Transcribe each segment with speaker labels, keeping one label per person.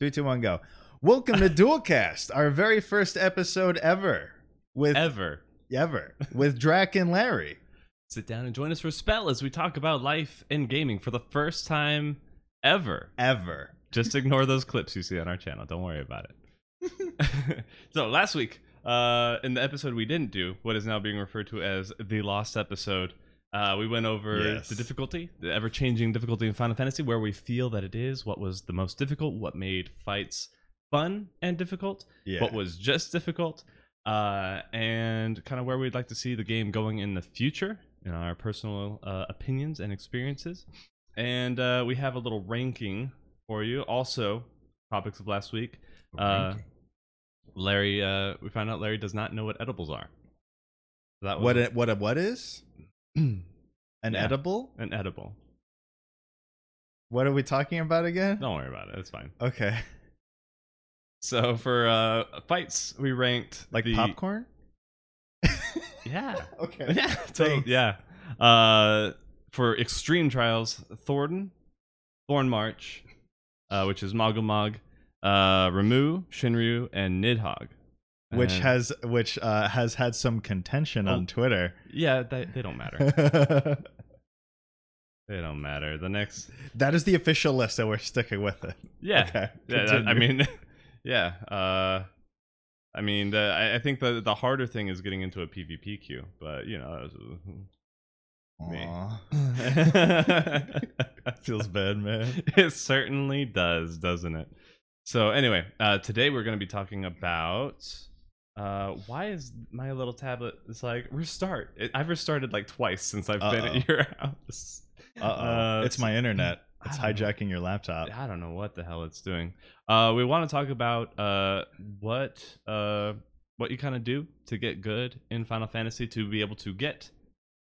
Speaker 1: Three, two, one, go. Welcome to Dualcast, our very first episode ever with
Speaker 2: Ever.
Speaker 1: ever with Drac and Larry.
Speaker 2: Sit down and join us for a spell as we talk about life and gaming for the first time ever.
Speaker 1: Ever.
Speaker 2: Just ignore those clips you see on our channel. Don't worry about it. so last week, uh, in the episode we didn't do, what is now being referred to as the lost episode, uh, we went over
Speaker 1: Yes.
Speaker 2: the difficulty, the ever-changing difficulty in Final Fantasy, where we feel that it is, what was the most difficult, what made fights fun and difficult,
Speaker 1: Yeah.
Speaker 2: what was just difficult, uh, and kind of where we'd like to see the game going in the future, in our personal uh, opinions and experiences. And uh, we have a little ranking for you. Also, topics of last week. Uh, Larry, uh, we found out Larry does not know what edibles are. That was
Speaker 1: what a, what a, what is an
Speaker 2: Yeah.
Speaker 1: edible?
Speaker 2: an edible.
Speaker 1: What are we talking about again?
Speaker 2: Don't worry about it. It's fine.
Speaker 1: Okay.
Speaker 2: So for uh, fights, we ranked
Speaker 1: Like
Speaker 2: the,
Speaker 1: popcorn?
Speaker 2: Yeah.
Speaker 1: Okay.
Speaker 2: yeah, so, yeah. Uh, for extreme trials, Thornton, Thorn March, uh, which is Mogumog, uh, Ramuh, Shinryu, and Nidhogg.
Speaker 1: Which
Speaker 2: And-
Speaker 1: has which uh, has had some contention
Speaker 2: Oh.
Speaker 1: on Twitter.
Speaker 2: yeah, they, they don't matter. they don't matter. The next, that
Speaker 1: is the official list, so we're sticking with it.
Speaker 2: yeah,
Speaker 1: Okay.
Speaker 2: yeah. that- I mean, yeah. Uh, I mean, the, I, I think the the harder thing is getting into a PvP queue, but you know, me.
Speaker 1: Aw.
Speaker 2: it
Speaker 1: feels bad, man.
Speaker 2: It certainly does, doesn't it? So anyway, uh, today we're going to be talking about uh, why is my little tablet? It's like restart. It, I've restarted like twice since I've been
Speaker 1: Uh-oh.
Speaker 2: at your house.
Speaker 1: Uh it's my internet. It's
Speaker 2: know.
Speaker 1: hijacking your laptop.
Speaker 2: I don't know what the hell it's doing. Uh, we want to talk about uh, what uh, what you kind of do to get good in Final Fantasy to be able to get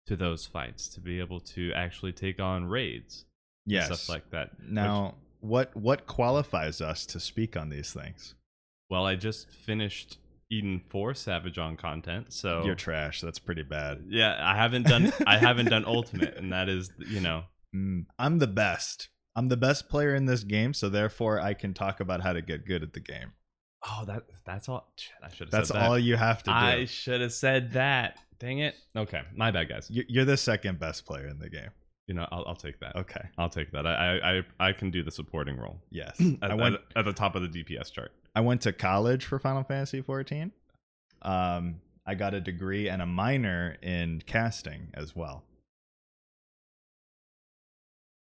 Speaker 2: to those fights, to be able to actually take on raids, and
Speaker 1: Yes.
Speaker 2: stuff like that. Which-
Speaker 1: now, what what qualifies us to speak on these things?
Speaker 2: well, I just finished Eden Four Savage on content, so
Speaker 1: You're trash. That's pretty bad.
Speaker 2: yeah, I haven't done I haven't done Ultimate, and that is you know
Speaker 1: Mm, I'm the best. I'm the best player in this game, so therefore I can talk about how to get good at the game.
Speaker 2: oh that that's all. I should have.
Speaker 1: That's
Speaker 2: said that.
Speaker 1: all you have to do.
Speaker 2: I should have said that. Dang it. Okay, my bad, guys.
Speaker 1: You're the second best player in the game.
Speaker 2: You know, I'll, I'll take that.
Speaker 1: Okay.
Speaker 2: I'll take that. I, I I can do the supporting role
Speaker 1: Yes.
Speaker 2: at,
Speaker 1: I went.
Speaker 2: at, at the top of the DPS chart.
Speaker 1: I went to college for Final Fantasy 14. Um, I got a degree and a minor in casting as well.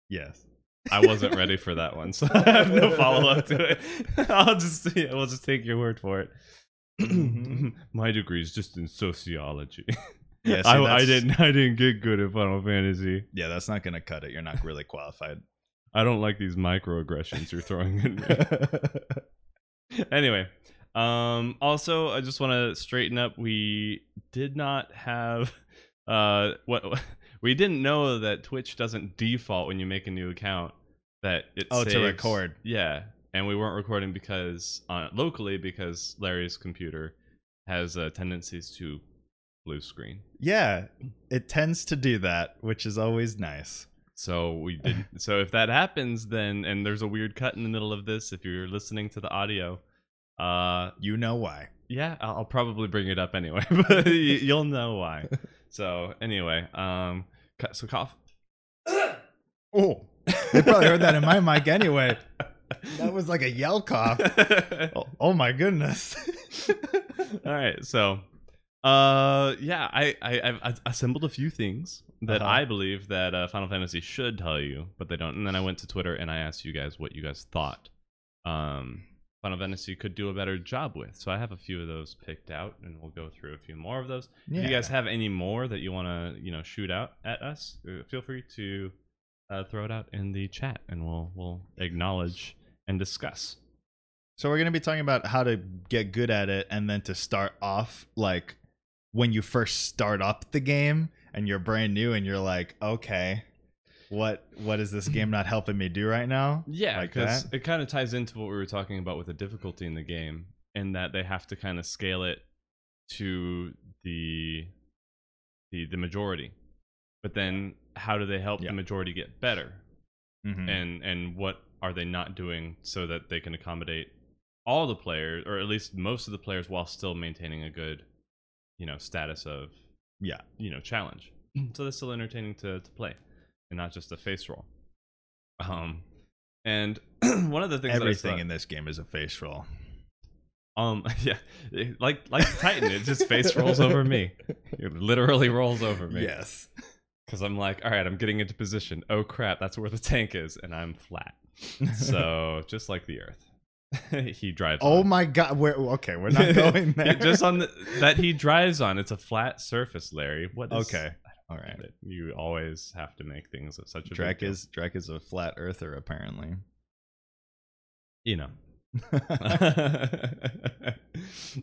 Speaker 1: Yes.
Speaker 2: I wasn't ready for that one, so I have no follow up to it. I'll just yeah, we'll just take your word for it.
Speaker 1: Mhm.
Speaker 2: My degree is just in sociology.
Speaker 1: Yeah, see,
Speaker 2: I, I didn't I didn't get good at Final Fantasy.
Speaker 1: Yeah, that's not gonna cut it. You're not really qualified.
Speaker 2: I don't like these microaggressions you're throwing at me. anyway, um, also I just want to straighten up. We did not have uh what we didn't know that Twitch doesn't default when you make a new account that it
Speaker 1: Oh, to record.
Speaker 2: Yeah, and we weren't recording because uh, locally because Larry's computer has uh, tendencies to blue screen.
Speaker 1: yeah, it tends to do that, which is always nice.
Speaker 2: So we did. so if that happens, then and there's a weird cut in the middle of this, if you're listening to the audio, uh,
Speaker 1: You know why.
Speaker 2: yeah, I'll, I'll probably bring it up anyway, but you, you'll know why. So anyway, um, so cough.
Speaker 1: Oh, they probably heard that in my mic anyway. That was like a yell cough. Oh, oh my goodness.
Speaker 2: All right, so uh, yeah, I, I I've assembled a few things that
Speaker 1: Uh-huh.
Speaker 2: I believe that uh, Final Fantasy should tell you, but they don't. And then I went to Twitter and I asked you guys what you guys thought. Um, Final Fantasy could do a better job with. So I have a few of those picked out, and we'll go through a few more of those. If you guys have any more that you want to, you know, shoot out at us, uh, feel free to uh, throw it out in the chat, and we'll we'll acknowledge and discuss.
Speaker 1: So we're gonna be talking about how to get good at it, and then to start off like when you first start up the game and you're brand new, and you're like, okay, what what is this game not helping me do right now?
Speaker 2: Yeah,
Speaker 1: Like
Speaker 2: because
Speaker 1: that?
Speaker 2: it kind of ties into what we were talking about with the difficulty in the game, in that they have to kind of scale it to the the the majority. But then, how do they help
Speaker 1: Yeah.
Speaker 2: the majority get better?
Speaker 1: Mhm.
Speaker 2: And and what are they not doing so that they can accommodate all the players, or at least most of the players, while still maintaining a good, you know, status of
Speaker 1: Yeah.
Speaker 2: you know challenge. so that's still entertaining to to play, and not just a face roll. Um, and one of the things that I
Speaker 1: Everything
Speaker 2: saw-
Speaker 1: in this game is a face roll.
Speaker 2: um yeah like like Titan, it just face rolls over me. It literally rolls over me.
Speaker 1: Yes.
Speaker 2: because I'm like, all right, I'm getting into position. Oh crap, that's where the tank is, and I'm flat. So just like the Earth, he drives.
Speaker 1: Oh
Speaker 2: on.
Speaker 1: my god. We're, okay, we're not going there.
Speaker 2: just on the, that he drives on. It's a flat surface, Larry. What? Is,
Speaker 1: Okay. All right.
Speaker 2: You always have to make things of such a Drac
Speaker 1: is Drac is a flat earther apparently.
Speaker 2: you know.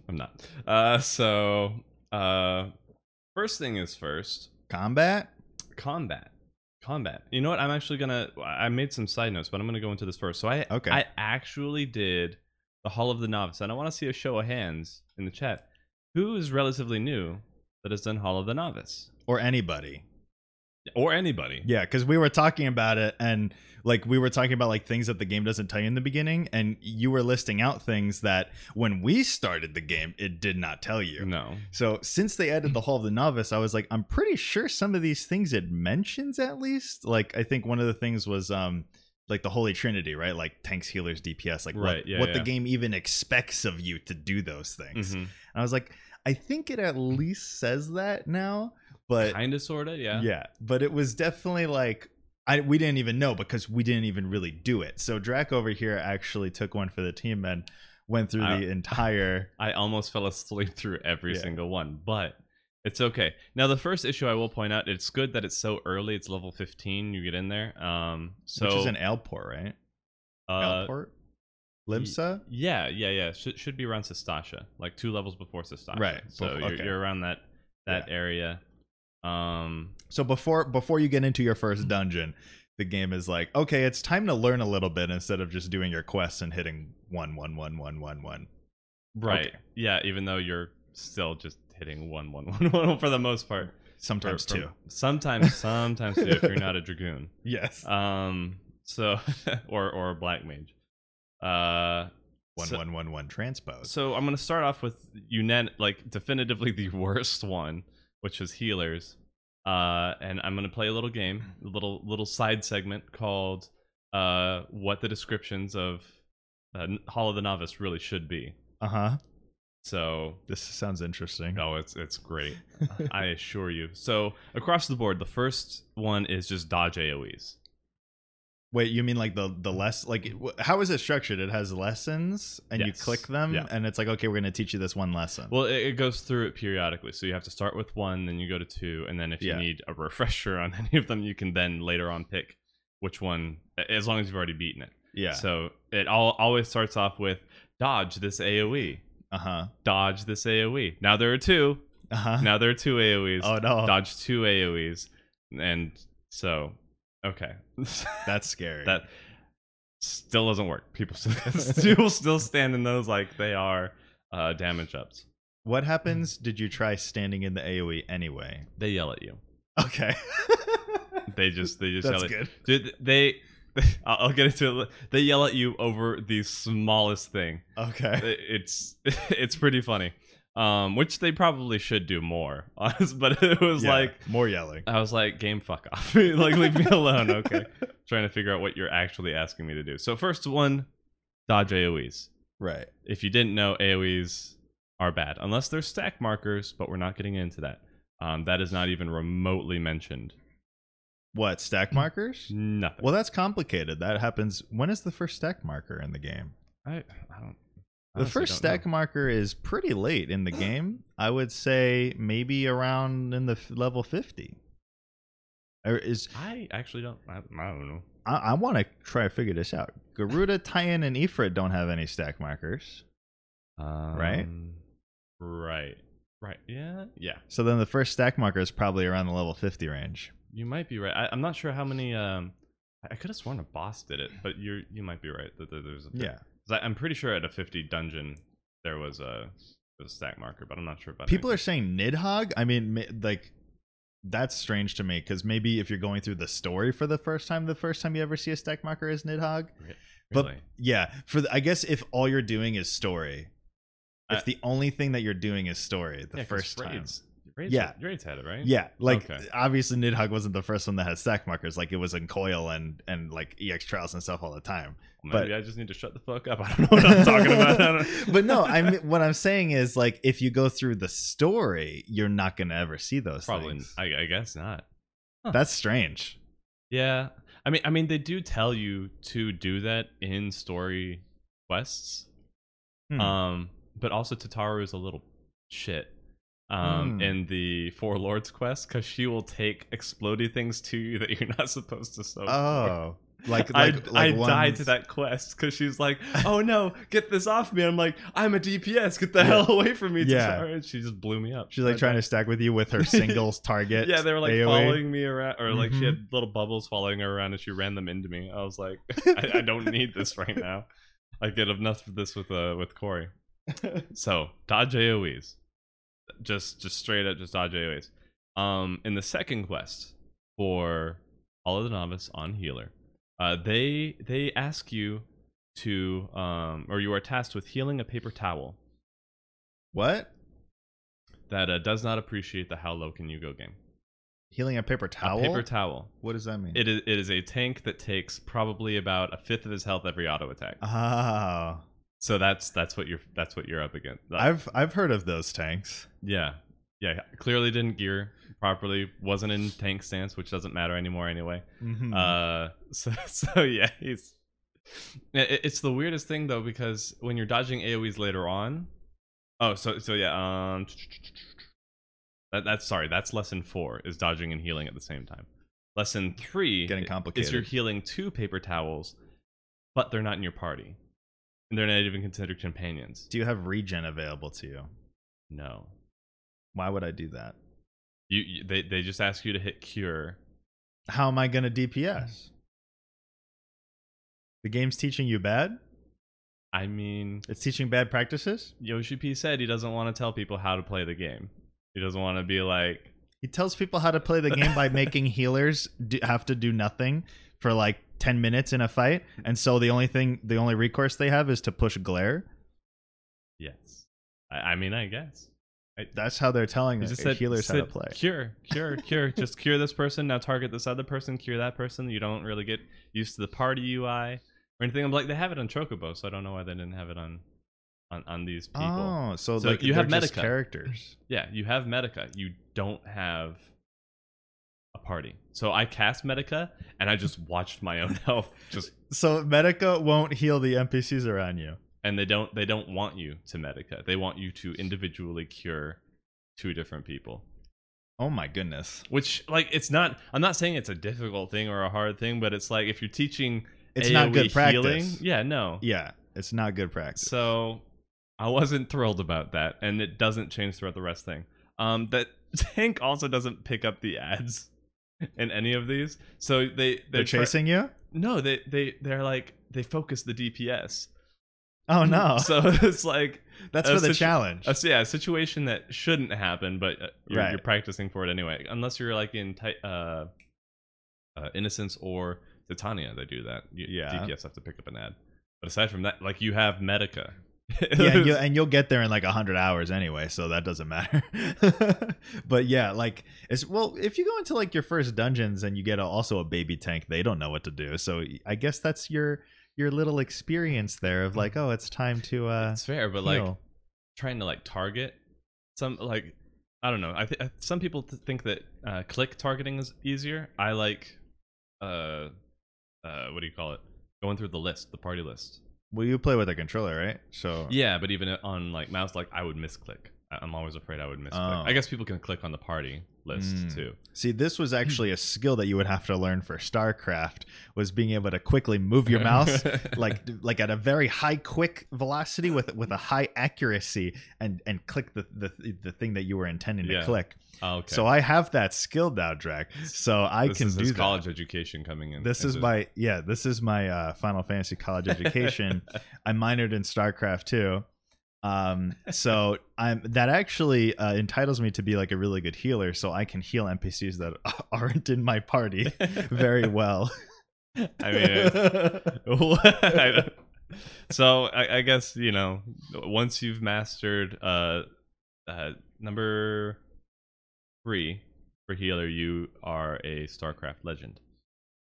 Speaker 2: I'm not. Uh, so, uh, first thing is first.
Speaker 1: Combat?
Speaker 2: combat combat. You know what? I'm actually gonna i made some side notes but i'm gonna go into this first. So i
Speaker 1: Okay.
Speaker 2: i actually did the hall of the novice and i want to see a show of hands in the chat. Who is relatively new that has done hall of the novice?
Speaker 1: Or anybody.
Speaker 2: Or anybody
Speaker 1: Yeah, because we were talking about it and like we were talking about like things that the game doesn't tell you in the beginning, and you were listing out things that when we started the game, it did not tell you.
Speaker 2: no
Speaker 1: So since they added the Hall of the Novice, I was like, I'm pretty sure some of these things it mentions at least. Like I think one of the things was um like the Holy Trinity, right? Like tanks, healers, DPS, like
Speaker 2: Right,
Speaker 1: what,
Speaker 2: yeah,
Speaker 1: what the game even expects of you to do those things.
Speaker 2: Mhm.
Speaker 1: And I was like, I think it at least says that now, but
Speaker 2: kind of sort of yeah
Speaker 1: yeah, but it was definitely like I we didn't even know because we didn't even really do it. So Drac over here actually took one for the team and went through
Speaker 2: I-
Speaker 1: the entire
Speaker 2: i almost fell asleep through every
Speaker 1: Yeah.
Speaker 2: single one but it's okay now the first issue i will point out it's good that it's so early it's level 15 you get in there um so
Speaker 1: which is an Aleport, right?
Speaker 2: uh,
Speaker 1: Aleport? Limsa?
Speaker 2: Yeah, yeah, yeah. Should should be around Sastasha, like two levels before Sastasha.
Speaker 1: Right,
Speaker 2: So
Speaker 1: bef-
Speaker 2: you're, you're around that that area. Um,
Speaker 1: So before before you get into your first dungeon, the game is like, okay, it's time to learn a little bit instead of just doing your quests and hitting one one one one one one.
Speaker 2: right.
Speaker 1: Okay.
Speaker 2: Yeah, even though you're still just hitting one, one, one, one for the most part.
Speaker 1: Sometimes
Speaker 2: For- for-
Speaker 1: two.
Speaker 2: Sometimes, sometimes two if you're not a dragoon.
Speaker 1: Yes.
Speaker 2: Um, so or or a black mage. Uh,
Speaker 1: One
Speaker 2: so-
Speaker 1: one one one transpose.
Speaker 2: So I'm gonna start off with unan like definitively the worst one, which is healers. Uh, and I'm gonna play a little game, a little little side segment called uh, what the descriptions of uh, Hall of the Novice really should be.
Speaker 1: Uh huh.
Speaker 2: So
Speaker 1: This sounds interesting.
Speaker 2: no, it's it's great. I assure you. So across the board, the first one is just dodge AOE's.
Speaker 1: Wait, you mean like the the less like how is it structured? It has lessons and you click them
Speaker 2: Yeah.
Speaker 1: and it's like okay, we're going to teach you this one lesson.
Speaker 2: Well, it, it goes through it periodically. So you have to start with one, then you go to two, and then if
Speaker 1: Yeah.
Speaker 2: you need a refresher on any of them, you can then later on pick which one, as long as you've already beaten it.
Speaker 1: yeah.
Speaker 2: So it all always starts off with dodge this AOE,
Speaker 1: Uh-huh.
Speaker 2: dodge this AOE. Now there are two.
Speaker 1: Uh-huh.
Speaker 2: Now there are two AOEs.
Speaker 1: oh no.
Speaker 2: Dodge two AOEs, and so okay,
Speaker 1: That's scary.
Speaker 2: that still doesn't work. People still, people still stand in those like they are uh, damage ups.
Speaker 1: what happens did you try standing in the AoE anyway?
Speaker 2: They yell at you.
Speaker 1: Okay.
Speaker 2: They just they just
Speaker 1: That's
Speaker 2: yell at
Speaker 1: good.
Speaker 2: Dude, they I'll get into it. They yell at you over the smallest thing.
Speaker 1: Okay.
Speaker 2: It's it's pretty funny. Um, which they probably should do more. Honest, but it was
Speaker 1: Yeah,
Speaker 2: like
Speaker 1: more yelling.
Speaker 2: I was like, game fuck off. like leave me alone, okay? Trying to figure out what you're actually asking me to do. So first one, dodge AoEs.
Speaker 1: Right.
Speaker 2: If you didn't know, AoEs are bad unless they're stack markers, but we're not getting into that. Um, that is not even remotely mentioned.
Speaker 1: What, stack markers?
Speaker 2: Nothing.
Speaker 1: Well, that's complicated. That happens when is the first stack marker in the game?
Speaker 2: I, I don't.
Speaker 1: The first stack
Speaker 2: know.
Speaker 1: marker is pretty late in the game. I would say maybe around in the f- level 50. Or is
Speaker 2: I actually don't. I, I don't know.
Speaker 1: I, I want to try to figure this out. Garuda, Titan, and Ifrit don't have any stack markers. Right?
Speaker 2: Um, Right. Right. Yeah. Yeah.
Speaker 1: So then the first stack marker is probably around the level 50 range.
Speaker 2: You might be right. I, I'm not sure how many. Um, I, could have sworn a boss did it, but you're you might be right that there- there's a
Speaker 1: Yeah.
Speaker 2: I'm pretty sure at a 50 dungeon there was a, a stack marker, but I'm not sure about
Speaker 1: People are saying Nidhogg. I mean, like That's strange to me because maybe if you're going through the story for the first time, the first time you ever see a stack marker is Nidhogg. But
Speaker 2: Really?
Speaker 1: yeah, for the, I guess if all you're doing is story, if
Speaker 2: Uh,
Speaker 1: the only thing that you're doing is story, the
Speaker 2: Yeah,
Speaker 1: first time.
Speaker 2: Raids,
Speaker 1: Yeah.
Speaker 2: Raids had it right.
Speaker 1: Yeah, like
Speaker 2: Okay.
Speaker 1: obviously Nidhogg wasn't the first one that had stack markers. Like it was in Coil and and like EX trials and stuff all the time.
Speaker 2: Well, maybe
Speaker 1: but-
Speaker 2: I just need to shut the fuck up. I don't know what I'm talking about.
Speaker 1: But no, I mean what I'm saying is like if you go through the story, you're not gonna ever see those
Speaker 2: probably.
Speaker 1: things.
Speaker 2: I, I guess not. Huh.
Speaker 1: That's strange.
Speaker 2: Yeah, I mean, I mean, they do tell you to do that in story quests.
Speaker 1: Hmm.
Speaker 2: Um, but also Tataru is a little shit. Um,
Speaker 1: Hmm.
Speaker 2: in the Four Lords quest, because she will take explodey things to you that you're not supposed to soak. for.
Speaker 1: oh, like
Speaker 2: I,
Speaker 1: like,
Speaker 2: I
Speaker 1: like
Speaker 2: died to that quest because she's like, "Oh no, get this off me!" I'm like, "I'm a DPS, get the hell away from me!"
Speaker 1: Yeah.
Speaker 2: And she just blew me up.
Speaker 1: She's like trying to stack with you with her singles target.
Speaker 2: Yeah, they were like
Speaker 1: AoE.
Speaker 2: following me around, or like she
Speaker 1: Mhm.
Speaker 2: had little bubbles following her around, and she ran them into me. I was like, I, I don't need this right now. I get enough of this with uh with Corey. so dodge AOE's, just just straight up just dodge AOE's. Um, in the second quest for all of the novice on healer, uh, they they ask you to um or you are tasked with healing a paper towel
Speaker 1: What?
Speaker 2: that uh, does not appreciate the how low can you go game.
Speaker 1: Healing a paper towel?
Speaker 2: A paper towel.
Speaker 1: what does that mean?
Speaker 2: It is, it is a tank that takes probably about a fifth of his health every auto attack.
Speaker 1: oh.
Speaker 2: So that's that's what you're that's what you're up against. That-
Speaker 1: I've I've heard of those tanks.
Speaker 2: yeah, yeah. Clearly didn't gear properly. Wasn't in tank stance, which doesn't matter anymore anyway.
Speaker 1: Mhm.
Speaker 2: Uh, so so yeah, he's. it- It's the weirdest thing though because when you're dodging AOE's later on. Oh, so so yeah. Um. That, that's sorry. That's lesson four is dodging and healing at the same time. Lesson three
Speaker 1: Getting complicated.
Speaker 2: is you're healing two paper towels, but they're not in your party, and they're not even considered companions.
Speaker 1: Do you have regen available to you?
Speaker 2: No,
Speaker 1: Why would I do that?
Speaker 2: you, you they they just ask you to hit cure.
Speaker 1: How am I gonna DPS? The game's teaching you bad?
Speaker 2: I mean,
Speaker 1: It's teaching bad practices?
Speaker 2: Yoshi P said he doesn't want to tell people how to play the game. He doesn't want to be like,
Speaker 1: He tells people how to play the game by making healers do, have to do nothing for like 10 minutes in a fight. And so the only thing, the only recourse they have is to push glare.
Speaker 2: yes. I, I mean, I guess.
Speaker 1: That's how they're telling
Speaker 2: He
Speaker 1: the
Speaker 2: just said,
Speaker 1: healers how to play.
Speaker 2: Cure, cure, cure. just cure this person. Now target this other person. Cure that person. You don't really get used to the party UI or anything. I'm like, they have it on Chocobo, so I don't know why they didn't have it on on, on these people.
Speaker 1: Oh, so,
Speaker 2: So
Speaker 1: like
Speaker 2: you have Medica.
Speaker 1: characters.
Speaker 2: Yeah, you have Medica. You don't have party. So I cast Medica and I just watched my own health just
Speaker 1: So Medica won't heal the NPCs around you.
Speaker 2: and they don't they don't want you to Medica. They want you to individually cure two different people.
Speaker 1: Oh my goodness.
Speaker 2: Which like it's not I'm not saying it's a difficult thing or a hard thing, but it's like if you're teaching
Speaker 1: It's not good practice.
Speaker 2: healing, yeah, no.
Speaker 1: Yeah, it's not good practice.
Speaker 2: So I wasn't thrilled about that, and it doesn't change throughout the rest thing. Um, that tank also doesn't pick up the ads in any of these, so they
Speaker 1: They're
Speaker 2: try-
Speaker 1: chasing you?
Speaker 2: no, they they they're like they focus the DPS.
Speaker 1: Oh no.
Speaker 2: So it's like
Speaker 1: That's for the
Speaker 2: situ-
Speaker 1: challenge.
Speaker 2: a, yeah, a situation that shouldn't happen, but uh, you're,
Speaker 1: Right.
Speaker 2: you're practicing for it anyway. Unless you're like in ti- uh, uh, Innocence or Titania, they do that. You,
Speaker 1: Yeah.
Speaker 2: DPS have to pick up an ad. But aside from that, like you have Medica.
Speaker 1: yeah, and, you, and you'll get there in like 100 hours anyway, so that doesn't matter. but yeah, like it's well, if you go into like your first dungeons and you get a, also a baby tank, they don't know what to do. So I guess that's your your little experience there of like, oh, it's time to uh
Speaker 2: it's fair, but like trying to like target some like I don't know. I think some people th- think that uh, click targeting is easier. I like uh uh what do you call it? Going through the list, the party list.
Speaker 1: Well, you play with a controller, right? So
Speaker 2: Yeah, but even on like mouse, like I would misclick. I- I'm always afraid I would misclick.
Speaker 1: Oh.
Speaker 2: I guess people can click on the party list
Speaker 1: Mm.
Speaker 2: too.
Speaker 1: See, this was actually a skill that you would have to learn for StarCraft was being able to quickly move your mouse like like at a very high quick velocity with with a high accuracy and and click the the, the thing that you were intending
Speaker 2: Yeah.
Speaker 1: to click.
Speaker 2: Oh, okay.
Speaker 1: So I have that skill now, Drac. So I
Speaker 2: this
Speaker 1: can
Speaker 2: is
Speaker 1: do
Speaker 2: his
Speaker 1: that.
Speaker 2: college education coming in.
Speaker 1: This is my yeah. This is my uh, Final Fantasy college education. I minored in StarCraft too. Um, so I'm that actually uh, entitles me to be like a really good healer, so I can heal NPCs that aren't in my party very well.
Speaker 2: I mean, I- so I, I guess you know once you've mastered uh, uh number three for healer, you are a StarCraft legend.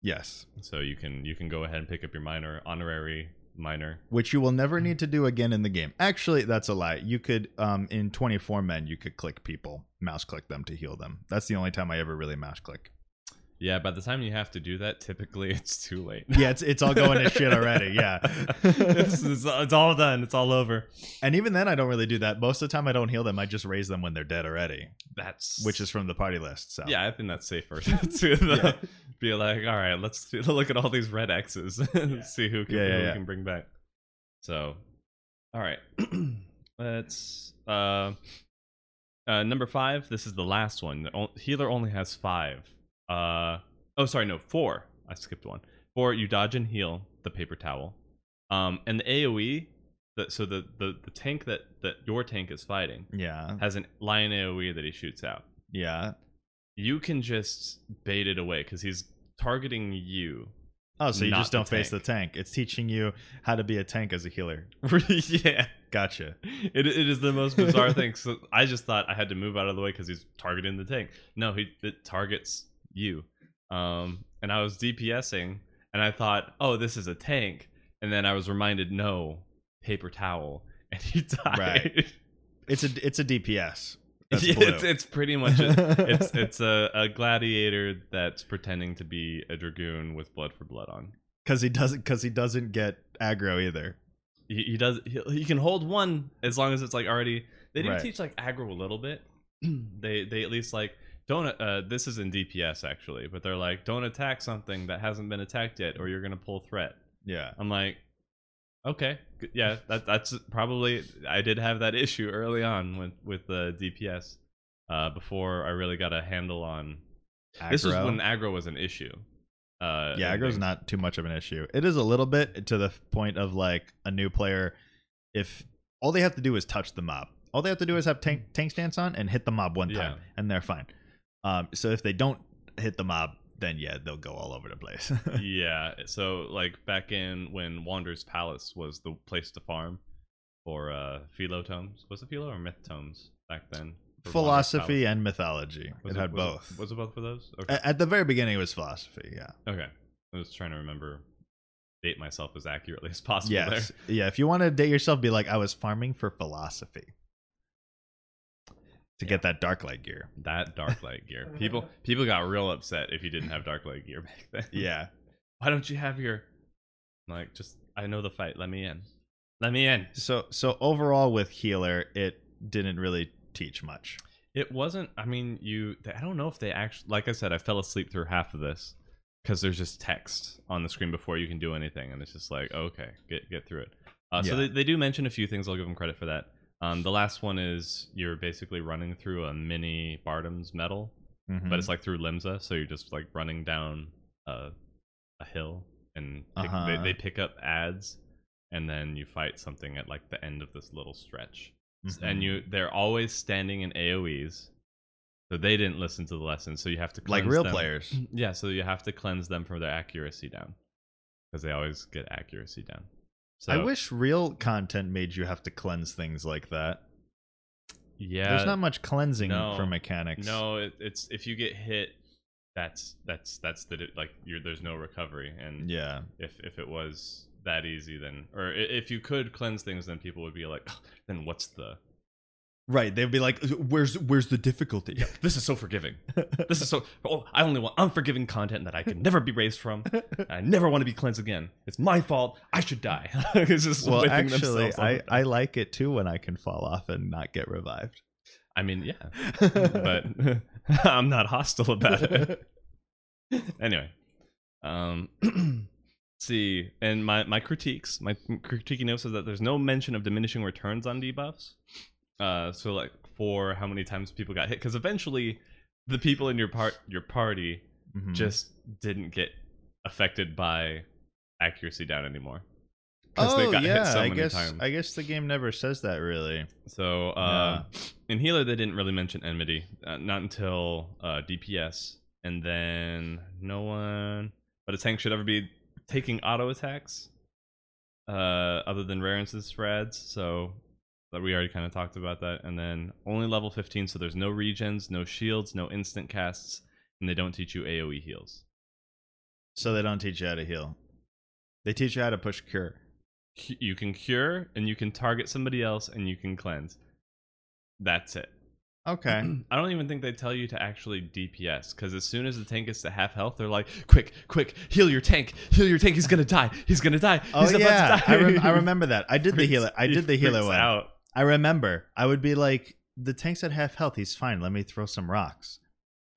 Speaker 1: yes,
Speaker 2: So you can you can go ahead and pick up your minor honorary minor.
Speaker 1: which you will never need to do again in the game. Actually, that's a lie. You could, um, in 24 men, you could click people, mouse click them to heal them. That's the only time I ever really mouse click.
Speaker 2: Yeah, by the time you have to do that, typically it's too late.
Speaker 1: Yeah, it's it's all going to shit already. Yeah.
Speaker 2: it's, it's, it's all done. It's all over.
Speaker 1: And even then, I don't really do that. Most of the time, I don't heal them. I just raise them when they're dead already,
Speaker 2: That's
Speaker 1: which is from the party list. So
Speaker 2: yeah, I think that's safer to the,
Speaker 1: Yeah.
Speaker 2: be like, all right, let's look at all these red X's and see who can
Speaker 1: Yeah, yeah,
Speaker 2: who
Speaker 1: yeah.
Speaker 2: can bring back. So, all right, let's uh, uh, number five. This is the last one. The healer only has five. Uh, oh, sorry, no, four. I skipped one. Four. You dodge and heal the paper towel. Um, and the AOE. The, so the, the the tank that that your tank is fighting
Speaker 1: yeah,
Speaker 2: has a lion AOE that he shoots out
Speaker 1: yeah.
Speaker 2: you can just bait it away because he's targeting you.
Speaker 1: Oh, so you just don't face the
Speaker 2: tank.
Speaker 1: tank. It's teaching you how to be a tank as a healer.
Speaker 2: yeah,
Speaker 1: Gotcha.
Speaker 2: it, it is the most bizarre thing. So I just thought I had to move out of the way because he's targeting the tank. No, he it targets you. Um, and I was DPSing, and I thought, oh, this is a tank, and then I was reminded, no, paper towel, and he died.
Speaker 1: Right. It's a it's a DPS.
Speaker 2: It's it's pretty much a, it's it's a, a gladiator that's pretending to be a dragoon with blood for blood on.
Speaker 1: because he doesn't because he doesn't get aggro either.
Speaker 2: he, he does he, he can hold one as long as it's like already they do
Speaker 1: Right.
Speaker 2: teach like aggro a little bit they they at least like don't uh this is in dps actually but they're like don't attack something that hasn't been attacked yet or you're gonna pull threat
Speaker 1: Yeah.
Speaker 2: i'm like okay yeah that that's probably i did have that issue early on with with the dps uh before i really got a handle on this was when aggro was an issue uh
Speaker 1: yeah, aggro's
Speaker 2: things.
Speaker 1: not too much of an issue. It is a little bit to the point of like a new player. If all they have to do is touch the mob, all they have to do is have tank tank stance on and hit the mob one time,
Speaker 2: Yeah.
Speaker 1: and they're fine. Um, so if they don't hit the mob, then yeah, they'll go all over the place.
Speaker 2: yeah so like back in when Wanderer's Palace was the place to farm for uh philo tomes was it philo or myth tomes back then
Speaker 1: philosophy and mythology.
Speaker 2: Was
Speaker 1: it had
Speaker 2: was
Speaker 1: both.
Speaker 2: was it both for those okay.
Speaker 1: A- At the very beginning, it was philosophy. Yeah.
Speaker 2: okay i was trying to remember date myself as accurately as possible
Speaker 1: Yes. Yeah. If you want to date yourself, be like, I was farming for philosophy to get that Darklight gear.
Speaker 2: that Darklight gear people people got real upset if you didn't have Darklight gear back then
Speaker 1: Yeah.
Speaker 2: why don't you have your like just i know the fight let me in let me in
Speaker 1: So so overall with healer, it didn't really teach much.
Speaker 2: It wasn't. I mean, you. I don't know if they actually. Like I said, I fell asleep through half of this because there's just text on the screen before you can do anything, and it's just like, okay, get get through it. Uh, So they, they do mention a few things. I'll give them credit for that. Um, the last one is you're basically running through a mini Bardam's Mettle,
Speaker 1: Mhm.
Speaker 2: but it's like through Limsa, so you're just like running down a, a hill, and pick,
Speaker 1: Uh-huh.
Speaker 2: they, they pick up ads, and then you fight something at like the end of this little stretch
Speaker 1: Mhm.
Speaker 2: and you they're always standing in AoEs. So they didn't listen to the lesson, so you have to
Speaker 1: like real
Speaker 2: them.
Speaker 1: players.
Speaker 2: Yeah, so you have to cleanse them from their accuracy down because they always get accuracy down. So
Speaker 1: I wish real content made you have to cleanse things like that.
Speaker 2: yeah,
Speaker 1: There's not much cleansing
Speaker 2: no,
Speaker 1: for mechanics.
Speaker 2: no, it, it's if you get hit, that's that's that's the like you're there's no recovery, and
Speaker 1: Yeah.
Speaker 2: if if it was that easy, then or if you could cleanse things, then people would be like, then what's the
Speaker 1: Right. They'd be like, "Where's where's the difficulty?"
Speaker 2: this is so forgiving. This is so. Oh, I only want unforgiving content that I can never be raised from. I never want to be cleansed again. It's my fault. I should die. it's just
Speaker 1: well, actually, I. I like it too when I can fall off and not get revived.
Speaker 2: I mean, yeah, but I'm not hostile about it. anyway, um, see, and my my critiques, my critiquing notes is that there's no mention of diminishing returns on debuffs. Uh, so like for how many times people got hit, because eventually the people in your part your party
Speaker 1: Mhm.
Speaker 2: just didn't get affected by accuracy down anymore. because
Speaker 1: oh
Speaker 2: they got
Speaker 1: yeah,
Speaker 2: hit so
Speaker 1: I
Speaker 2: many
Speaker 1: guess
Speaker 2: times.
Speaker 1: I guess the game never says that really.
Speaker 2: So uh, in healer, they didn't really mention enmity, uh, not until uh, DPS, and then no one. But a tank should ever be taking auto attacks, uh, other than rare instance spreads. So we already kind of talked about that, and then only level 15. So there's no regens, no shields, no instant casts, and they don't teach you AOE heals.
Speaker 1: So they don't teach you how to heal. They teach you how to push cure.
Speaker 2: You can cure, and you can target somebody else, and you can cleanse. That's it.
Speaker 1: Okay.
Speaker 2: I don't even think they tell you to actually DPS because as soon as the tank gets to half health, they're like, "Quick, quick, heal your tank, heal your tank. He's gonna die. He's gonna die.
Speaker 1: oh
Speaker 2: He's about
Speaker 1: yeah,
Speaker 2: to die."
Speaker 1: I, rem- I remember that. I did the
Speaker 2: Freaks-
Speaker 1: healer. I did the healer one.
Speaker 2: Out.
Speaker 1: I remember. I would be like, the tank's at half health. He's fine. Let me throw some rocks.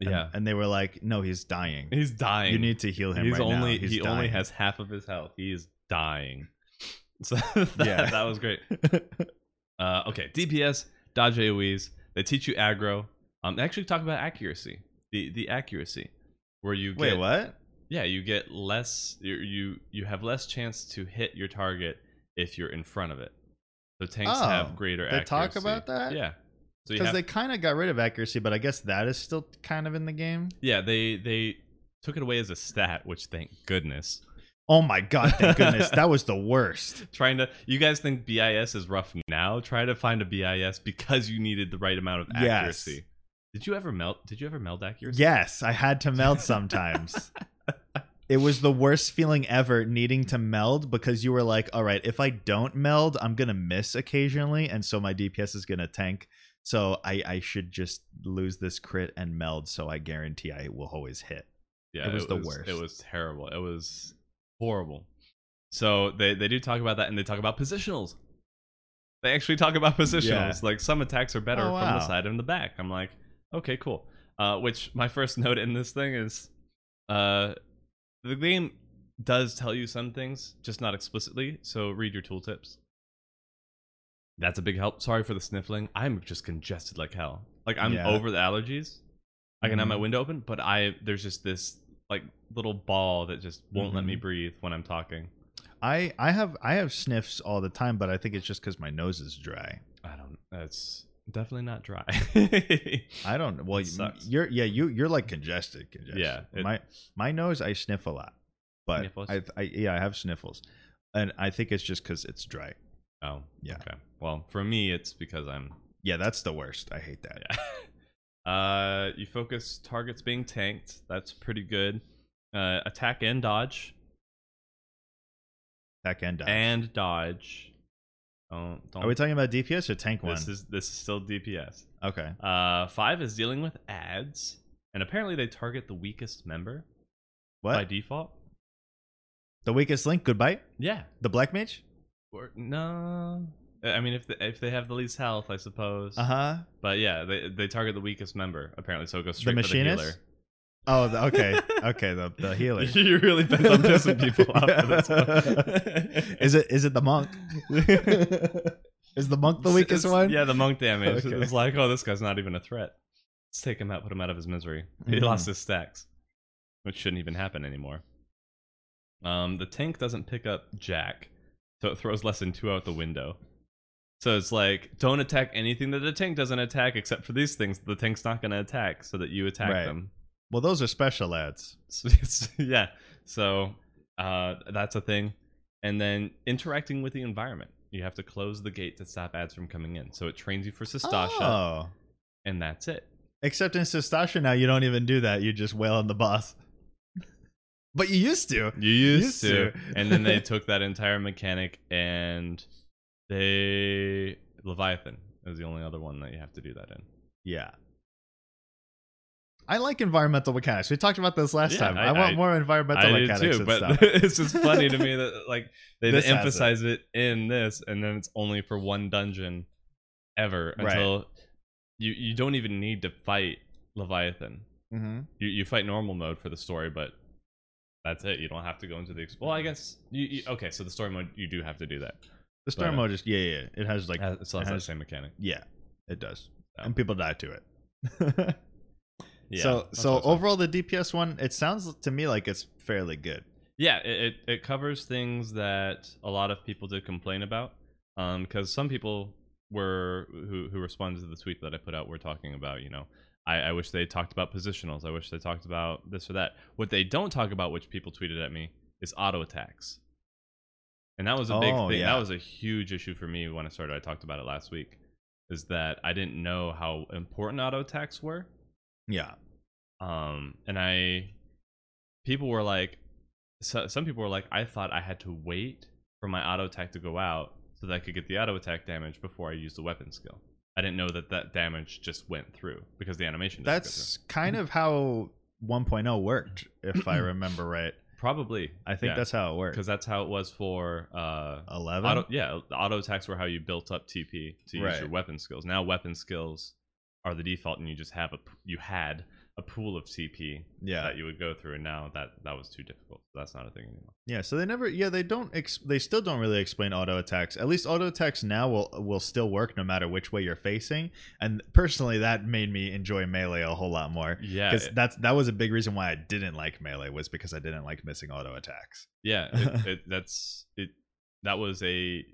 Speaker 1: And-
Speaker 2: Yeah,
Speaker 1: And they were like, no, he's dying.
Speaker 2: he's dying.
Speaker 1: You need to heal him
Speaker 2: He's
Speaker 1: right now.
Speaker 2: only
Speaker 1: He's
Speaker 2: he only has half of his health. He is dying. So that,
Speaker 1: Yeah.
Speaker 2: that was great. Uh, okay, DPS, dodge AOE's. They teach you aggro. Um, they actually talk about accuracy. The the accuracy, where you
Speaker 1: Wait,
Speaker 2: get
Speaker 1: what?
Speaker 2: Yeah, you get less. You you have less chance to hit your target if you're in front of it. So tanks
Speaker 1: Oh,
Speaker 2: have greater.
Speaker 1: they talk about that?
Speaker 2: Yeah.
Speaker 1: Because
Speaker 2: have,
Speaker 1: they kind of got rid of accuracy, but I guess that is still kind of in the game.
Speaker 2: yeah they they took it away as a stat, which thank goodness.
Speaker 1: Oh my god! Thank goodness that was the worst.
Speaker 2: Trying to you guys think BIS is rough now? Try to find a BIS because you needed the right amount of
Speaker 1: Yes.
Speaker 2: accuracy. Did you ever melt? Did you ever meld accuracy?
Speaker 1: Yes, I had to meld sometimes. it was the worst feeling ever needing to meld because you were like, all right, if I don't meld, I'm going to miss occasionally. And so my DPS is going to tank. So I, I should just lose this crit and meld. So I guarantee I will always hit.
Speaker 2: Yeah,
Speaker 1: It was the worst.
Speaker 2: It was terrible. It was horrible. So they they do talk about that, and they talk about positionals. They actually talk about positionals.
Speaker 1: Yeah.
Speaker 2: Like some attacks are better
Speaker 1: Oh,
Speaker 2: from the side and the back. I'm like, okay, cool. Uh, which my first note in this thing is, uh, the game does tell you some things, just not explicitly. So read your tooltips. That's a big help. Sorry for the sniffling. I'm just congested like hell. Like I'm
Speaker 1: Yeah.
Speaker 2: over the allergies. I can have my
Speaker 1: Mhm.
Speaker 2: window open, but I there's just this like little ball that just won't let me
Speaker 1: Mhm.
Speaker 2: breathe when I'm talking.
Speaker 1: I, I have I have sniffs all the time, but I think it's just because my nose is dry.
Speaker 2: I don't. That's definitely not dry.
Speaker 1: I don't. Know.
Speaker 2: Well, sucks.
Speaker 1: you're yeah you you're like congested. Congested.
Speaker 2: Yeah, it-
Speaker 1: my my nose I sniff a lot, but
Speaker 2: Sniffles?
Speaker 1: I, I yeah I have sniffles, and I think it's just because it's dry.
Speaker 2: oh,
Speaker 1: Yeah.
Speaker 2: Okay. Well, for me, it's because I'm.
Speaker 1: Yeah, that's the worst. I hate that.
Speaker 2: Yeah. Uh, you focus targets being tanked. That's pretty good. Uh, attack and dodge
Speaker 1: Attack and dodge.
Speaker 2: and dodge. Don't don't.
Speaker 1: Are we talking about DPS or tank one?
Speaker 2: this is this is still DPS.
Speaker 1: okay.
Speaker 2: Uh, five is dealing with ads, and apparently they target the weakest member
Speaker 1: What?
Speaker 2: by default.
Speaker 1: the weakest link. Goodbye.
Speaker 2: Yeah.
Speaker 1: The black mage.
Speaker 2: Or no. I mean, if they, if they have the least health, I suppose.
Speaker 1: Uh huh.
Speaker 2: But yeah, they they target the weakest member apparently, so it goes straight
Speaker 1: The
Speaker 2: for
Speaker 1: machinist.
Speaker 2: the
Speaker 1: Oh, the, okay. okay. The the healer.
Speaker 2: You're really bent on pissing people off for this one.
Speaker 1: is it is it the monk? is the monk the weakest
Speaker 2: It's-
Speaker 1: one?
Speaker 2: Yeah, the monk damage.
Speaker 1: Okay.
Speaker 2: It's like, oh, this guy's not even a threat. Let's take him out, put him out of his misery. He
Speaker 1: Mhm.
Speaker 2: lost his stacks, which shouldn't even happen anymore. Um, the tank doesn't pick up Jack, so it throws less than two out the window. So it's like, don't attack anything that the tank doesn't attack, except for these things. The tank's not going to attack, so that you attack
Speaker 1: Right.
Speaker 2: them.
Speaker 1: Well, those are special ads.
Speaker 2: Yeah. So uh, that's a thing. And then interacting with the environment. You have to close the gate to stop ads from coming in. So it trains you for Sastasha,
Speaker 1: Oh.
Speaker 2: and that's it.
Speaker 1: Except in Sastasha now, you don't even do that. You just wail on the boss. But you used to.
Speaker 2: You used,
Speaker 1: Used
Speaker 2: to.
Speaker 1: to.
Speaker 2: and then they took that entire mechanic and they. Leviathan is the only other one that you have to do that in.
Speaker 1: Yeah. I like environmental mechanics. We talked about this last
Speaker 2: Yeah,
Speaker 1: time. I,
Speaker 2: I-
Speaker 1: want
Speaker 2: I-
Speaker 1: more environmental
Speaker 2: I do
Speaker 1: mechanics
Speaker 2: too, but it's just funny to me that like they
Speaker 1: has it.
Speaker 2: emphasize it. in this, and then it's only for one dungeon ever
Speaker 1: Right.
Speaker 2: until you you don't even need to fight Leviathan.
Speaker 1: hmm
Speaker 2: You you fight normal mode for the story, but that's it. You don't have to go into the well. I guess you, you okay. So the story mode you do have to do that.
Speaker 1: The story
Speaker 2: But-
Speaker 1: mode is yeah, yeah. It has like
Speaker 2: It has- it has
Speaker 1: has-
Speaker 2: same mechanic.
Speaker 1: yeah, it does, and people die to it.
Speaker 2: yeah,
Speaker 1: so so
Speaker 2: what it's like.
Speaker 1: overall, the DPS one, it sounds to me like it's fairly good.
Speaker 2: Yeah, it, it, it covers things that a lot of people did complain about. Um, because some people were who who responded to the tweet that I put out were talking about, you know, I, I wish they talked about positionals. I wish they talked about this or that. What they don't talk about, which people tweeted at me, is auto attacks. And that was a big
Speaker 1: Oh,
Speaker 2: thing.
Speaker 1: yeah.
Speaker 2: That was a huge issue for me when I started. I talked about it last week. Is that I didn't know how important auto attacks were.
Speaker 1: Yeah.
Speaker 2: Um, and I, people were like, so, some people were like, I thought I had to wait for my auto attack to go out so that I could get the auto attack damage before I used the weapon skill. I didn't know that that damage just went through because the animation.
Speaker 1: That's kind of how 1.0 worked, if I remember right.
Speaker 2: probably.
Speaker 1: I think that's how it worked.
Speaker 2: because that's how it was for uh,
Speaker 1: 11.
Speaker 2: auto. Yeah, auto attacks were how you built up TP to use
Speaker 1: Right.
Speaker 2: your weapon skills. Now weapon skills are the default, and you just have a you had a pool of TP
Speaker 1: yeah.
Speaker 2: that you would go through, and now that that was too difficult. That's not a thing anymore.
Speaker 1: Yeah, so they never yeah, they don't ex- they still don't really explain auto attacks. At least auto attacks now will will still work no matter which way you're facing. And personally that made me enjoy melee a whole lot more.
Speaker 2: Yeah,
Speaker 1: Cuz that's that was a big reason why I didn't like melee was because I didn't like missing auto attacks.
Speaker 2: yeah it, it, that's it that was a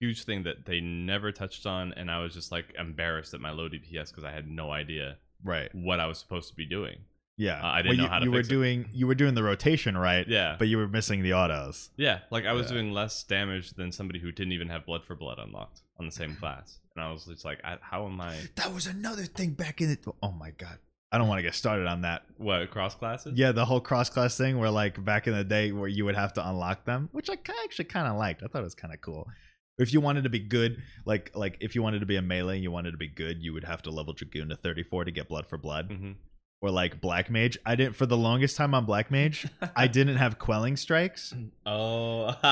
Speaker 2: huge thing that they never touched on and i was just like embarrassed at my low dps because i had no idea
Speaker 1: Right.
Speaker 2: what i was supposed to be doing
Speaker 1: Yeah.
Speaker 2: Uh, I didn't
Speaker 1: Well,
Speaker 2: know
Speaker 1: you,
Speaker 2: how to
Speaker 1: you were
Speaker 2: it.
Speaker 1: doing you were doing the rotation right,
Speaker 2: yeah
Speaker 1: but you were missing the autos.
Speaker 2: yeah like i was
Speaker 1: Yeah.
Speaker 2: doing less damage than somebody who didn't even have blood for blood unlocked on the same class and i was just like I, how am i
Speaker 1: That was another thing back in it. Oh my god. I don't want to get started on that.
Speaker 2: what cross classes
Speaker 1: Yeah, the whole cross class thing where like back in the day where you would have to unlock them, which I actually kind of liked. I thought it was kind of cool. If you wanted to be good, like like if you wanted to be a melee and you wanted to be good, you would have to level Dragoon to 34 to get blood for blood.
Speaker 2: hmm
Speaker 1: Or like Black Mage. I didn't for the longest time on Black Mage, I didn't have quelling strikes.
Speaker 2: oh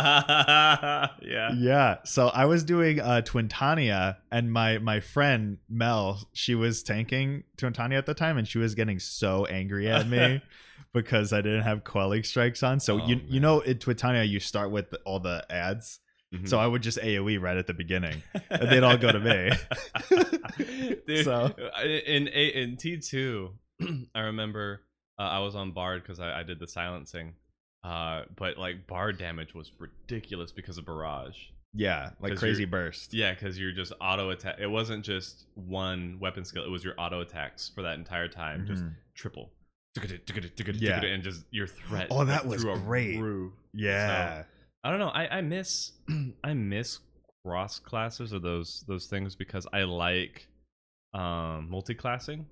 Speaker 2: yeah
Speaker 1: Yeah. So I was doing uh Twintania and my my friend Mel, she was tanking Twintania at the time and she was getting so angry at me because I didn't have quelling strikes on. So
Speaker 2: Oh,
Speaker 1: you
Speaker 2: man.
Speaker 1: you know in Twintania you start with all the ads.
Speaker 2: Mhm.
Speaker 1: So I would just AoE right at the beginning. and they'd all go to me.
Speaker 2: Dude,
Speaker 1: So-
Speaker 2: in in T two, I remember uh, I was on Bard because I, I did the silencing, uh, but like Bard damage was ridiculous because of barrage.
Speaker 1: Yeah, like crazy burst.
Speaker 2: Yeah, because you're just auto attack. It wasn't just one weapon skill; it was your auto attacks for that entire time, just
Speaker 1: Mhm.
Speaker 2: triple.
Speaker 1: Yeah.
Speaker 2: and just your threat.
Speaker 1: Oh, that was
Speaker 2: through
Speaker 1: great.
Speaker 2: roof.
Speaker 1: Yeah.
Speaker 2: I don't know. I, I miss I miss cross classes or those those things because I like um multi-classing.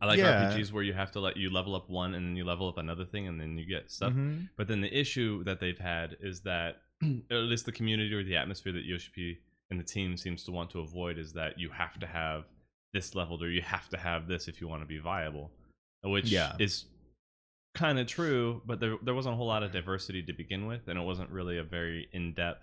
Speaker 2: I like
Speaker 1: Yeah.
Speaker 2: RPGs where you have to let you level up one and then you level up another thing and then you get stuff.
Speaker 1: Mhm.
Speaker 2: But then the issue that they've had is that at least the community or the atmosphere that Yoshi and the team seems to want to avoid is that you have to have this leveled or you have to have this if you want to be viable. Which
Speaker 1: Yeah.
Speaker 2: is kind of true, but there there wasn't a whole lot of diversity to begin with, and it wasn't really a very in depth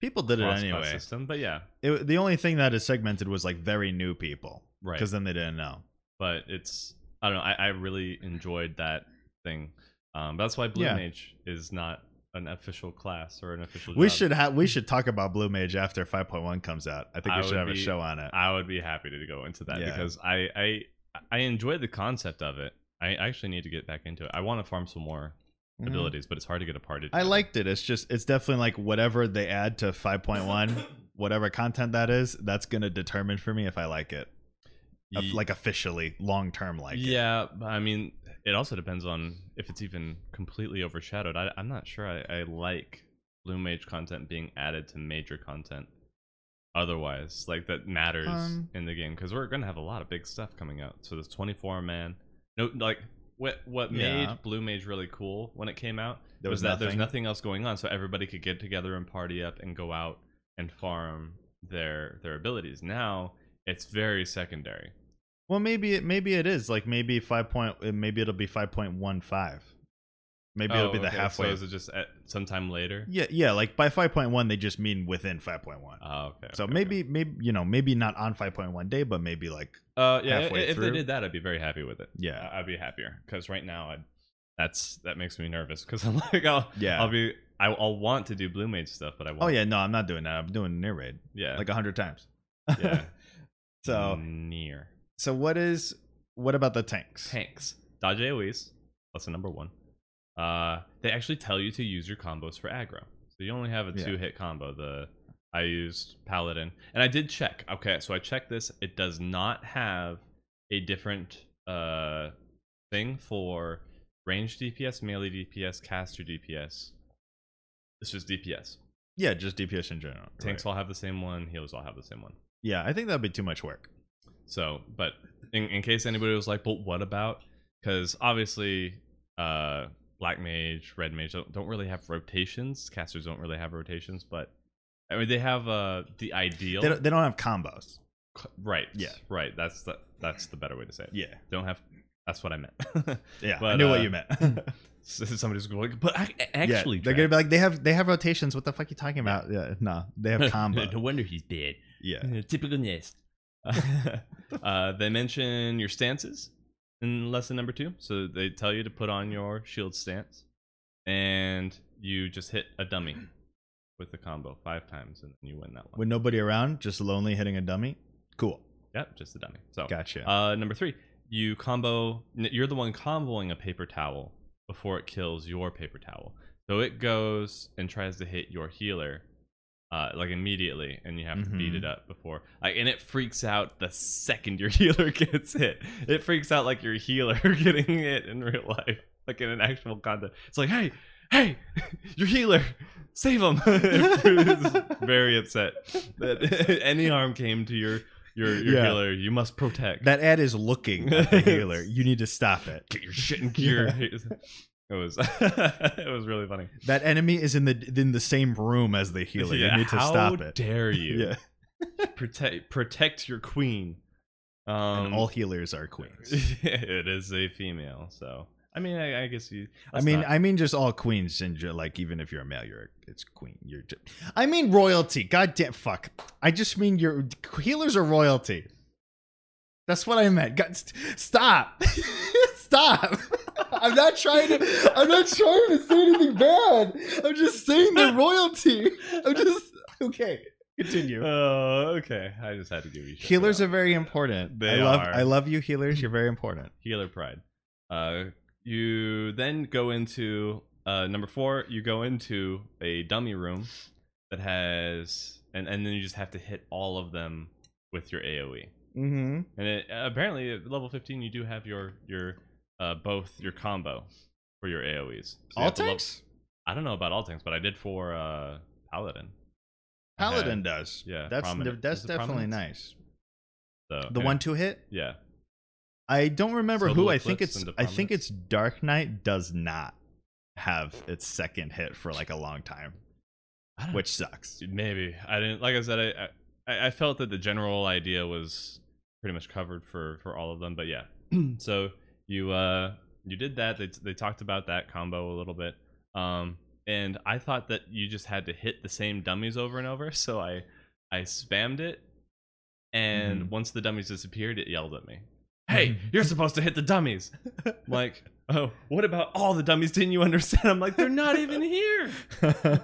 Speaker 1: People did it anyway.
Speaker 2: system. But yeah,
Speaker 1: It, the only thing that is segmented was like very new people
Speaker 2: right.
Speaker 1: because then they didn't know.
Speaker 2: But it's I don't know. I, I really enjoyed that thing. Um, that's why Blue
Speaker 1: Yeah.
Speaker 2: Mage is not an official class or an official.
Speaker 1: We
Speaker 2: job.
Speaker 1: should have we should talk about Blue Mage after 5.1 comes out. I think
Speaker 2: I
Speaker 1: we should have a show on it.
Speaker 2: I would be happy to go into that
Speaker 1: Yeah.
Speaker 2: because I I I enjoy the concept of it. I actually need to get back into it. I want to farm some more
Speaker 1: Mhm.
Speaker 2: abilities, but it's hard to get a party.
Speaker 1: I liked it. It's just it's definitely like whatever they add to 5.1, whatever content that is, that's gonna determine for me if I like it.
Speaker 2: Ye-
Speaker 1: like officially, long term like
Speaker 2: yeah, but I mean, it also depends on if it's even completely overshadowed. I, I'm not sure I, I like Blue Mage content being added to major content. Otherwise, like that matters
Speaker 1: Um,
Speaker 2: in the game because we're gonna have a lot of big stuff coming out. So this 24 man, no, like what what
Speaker 1: Yeah.
Speaker 2: made Blue Mage really cool when it came out
Speaker 1: There
Speaker 2: was,
Speaker 1: was
Speaker 2: that there's
Speaker 1: nothing.
Speaker 2: else going on, so everybody could get together and party up and go out and farm their their abilities. Now it's very secondary.
Speaker 1: Well, maybe it maybe it is like maybe five point maybe it'll be 5.15. Maybe it'll
Speaker 2: Oh,
Speaker 1: be the
Speaker 2: okay,
Speaker 1: halfway.
Speaker 2: So is it just at sometime later?
Speaker 1: yeah, yeah. Like by 5.1, they just mean within 5.1.
Speaker 2: Oh, okay.
Speaker 1: so
Speaker 2: okay,
Speaker 1: maybe maybe you know maybe not on 5.1 day, but maybe like
Speaker 2: uh, yeah.
Speaker 1: halfway
Speaker 2: If
Speaker 1: through.
Speaker 2: they did that, I'd be very happy with it.
Speaker 1: yeah
Speaker 2: I'd be happier because right now, I'd, that's that makes me nervous because I'm like, I'll,
Speaker 1: yeah.
Speaker 2: I'll be, I, I'll want to do Blue Mage stuff, but I won't.
Speaker 1: oh yeah, no, I'm not doing that. I'm doing NieR raid
Speaker 2: yeah,
Speaker 1: like a hundred times.
Speaker 2: yeah.
Speaker 1: so
Speaker 2: near
Speaker 1: so what is what about the tanks?
Speaker 2: tanks dodge AOE's lesson number one. Uh, they actually tell you to use your combos for aggro. So you only have a
Speaker 1: Yeah.
Speaker 2: two hit combo. The I used Paladin, and I did check. Okay, so I checked this. It does not have a different uh thing for range DPS, melee DPS, caster DPS. It's just DPS.
Speaker 1: Yeah, just DPS in general.
Speaker 2: Tanks
Speaker 1: right.
Speaker 2: all have the same one. Healers all have the same one.
Speaker 1: Yeah, I think that'd be too much work.
Speaker 2: So, but in, in case anybody was like, but what about? Because obviously, uh, Black Mage, Red Mage don't, don't really have rotations. Casters don't really have rotations, but I mean, they have uh, the ideal.
Speaker 1: They don't, they don't have combos.
Speaker 2: right.
Speaker 1: Yeah.
Speaker 2: Right. That's the that's the better way to say it.
Speaker 1: Yeah,
Speaker 2: Don't have. That's what I meant.
Speaker 1: yeah. I
Speaker 2: But,
Speaker 1: knew what
Speaker 2: uh,
Speaker 1: you meant.
Speaker 2: So Somebody's going, like, but I, actually,
Speaker 1: yeah, they're gonna be like they have they have rotations. What the fuck are you talking about? Yeah, no, they have combos.
Speaker 2: no wonder he's dead.
Speaker 1: yeah,
Speaker 2: Typical nest. uh, they mention your stances in lesson number two. So they tell you to put on your shield stance, and you just hit a dummy with the combo five times, and then you win that one.
Speaker 1: with nobody around, just lonely hitting a dummy. Cool,
Speaker 2: Yep, just a dummy. So
Speaker 1: gotcha.
Speaker 2: uh, number three, you combo. You're the one comboing a paper towel before it kills your paper towel. So it goes and tries to hit your healer, uh, like immediately, and you have to beat it up before. Like, and it freaks out the second your healer gets hit. It freaks out like your healer getting hit in real life, like in an actual content. It's like, hey, hey, your healer, save him. it's very upset that any harm came to your your your
Speaker 1: Yeah.
Speaker 2: healer. You must protect
Speaker 1: that ad is looking at the healer. You need to stop it.
Speaker 2: get your shit in gear. It was it was really funny.
Speaker 1: That enemy is in the in the same room as the healer.
Speaker 2: Yeah,
Speaker 1: you need to stop it.
Speaker 2: dare you?
Speaker 1: Yeah,
Speaker 2: Protect protect your queen. Um,
Speaker 1: and all healers are queens.
Speaker 2: it is a female, so I mean, I, I guess you.
Speaker 1: I mean,
Speaker 2: not-
Speaker 1: I mean, just all queens, and like even if you're a male, you're it's queen. You're. Just, I mean, royalty. God damn, fuck. I just mean your healers are royalty. That's what I meant. God, st- stop, stop. I'm not trying to. I'm not trying to say anything bad. I'm just saying they're royalty. I'm just okay. Continue.
Speaker 2: Oh, okay. I just had to give you
Speaker 1: Healers
Speaker 2: that.
Speaker 1: are very important.
Speaker 2: They
Speaker 1: I love.
Speaker 2: are.
Speaker 1: I love you, healers. You're very important.
Speaker 2: healer pride. Uh, you then go into uh, number four. You go into a dummy room that has, and and then you just have to hit all of them with your AOE.
Speaker 1: Mm-hmm.
Speaker 2: And it, apparently, at level fifteen, you do have your your uh, both your combo for your AOE's. So
Speaker 1: All
Speaker 2: level-
Speaker 1: tanks.
Speaker 2: I don't know about all tanks, but I did for uh, Paladin. I had-
Speaker 1: Paladin does.
Speaker 2: yeah,
Speaker 1: that's
Speaker 2: prominent.
Speaker 1: that's definitely nice.
Speaker 2: So,
Speaker 1: The
Speaker 2: yeah.
Speaker 1: one two hit.
Speaker 2: yeah,
Speaker 1: I don't remember
Speaker 2: Total
Speaker 1: who. I think it's. I think it's Dark Knight does not have its second hit for like a long time, which sucks.
Speaker 2: Maybe I didn't. Like I said, I, I I felt that the general idea was pretty much covered for for all of them. But yeah, so you uh you did that. They they talked about that combo a little bit. Um, and I thought that you just had to hit the same dummies over and over. So I I spammed it, and
Speaker 1: Mhm.
Speaker 2: once the dummies disappeared, it yelled at me. Hey, you're supposed to hit the dummies. Like, oh, what about all the dummies? Didn't you understand? I'm like, they're not even here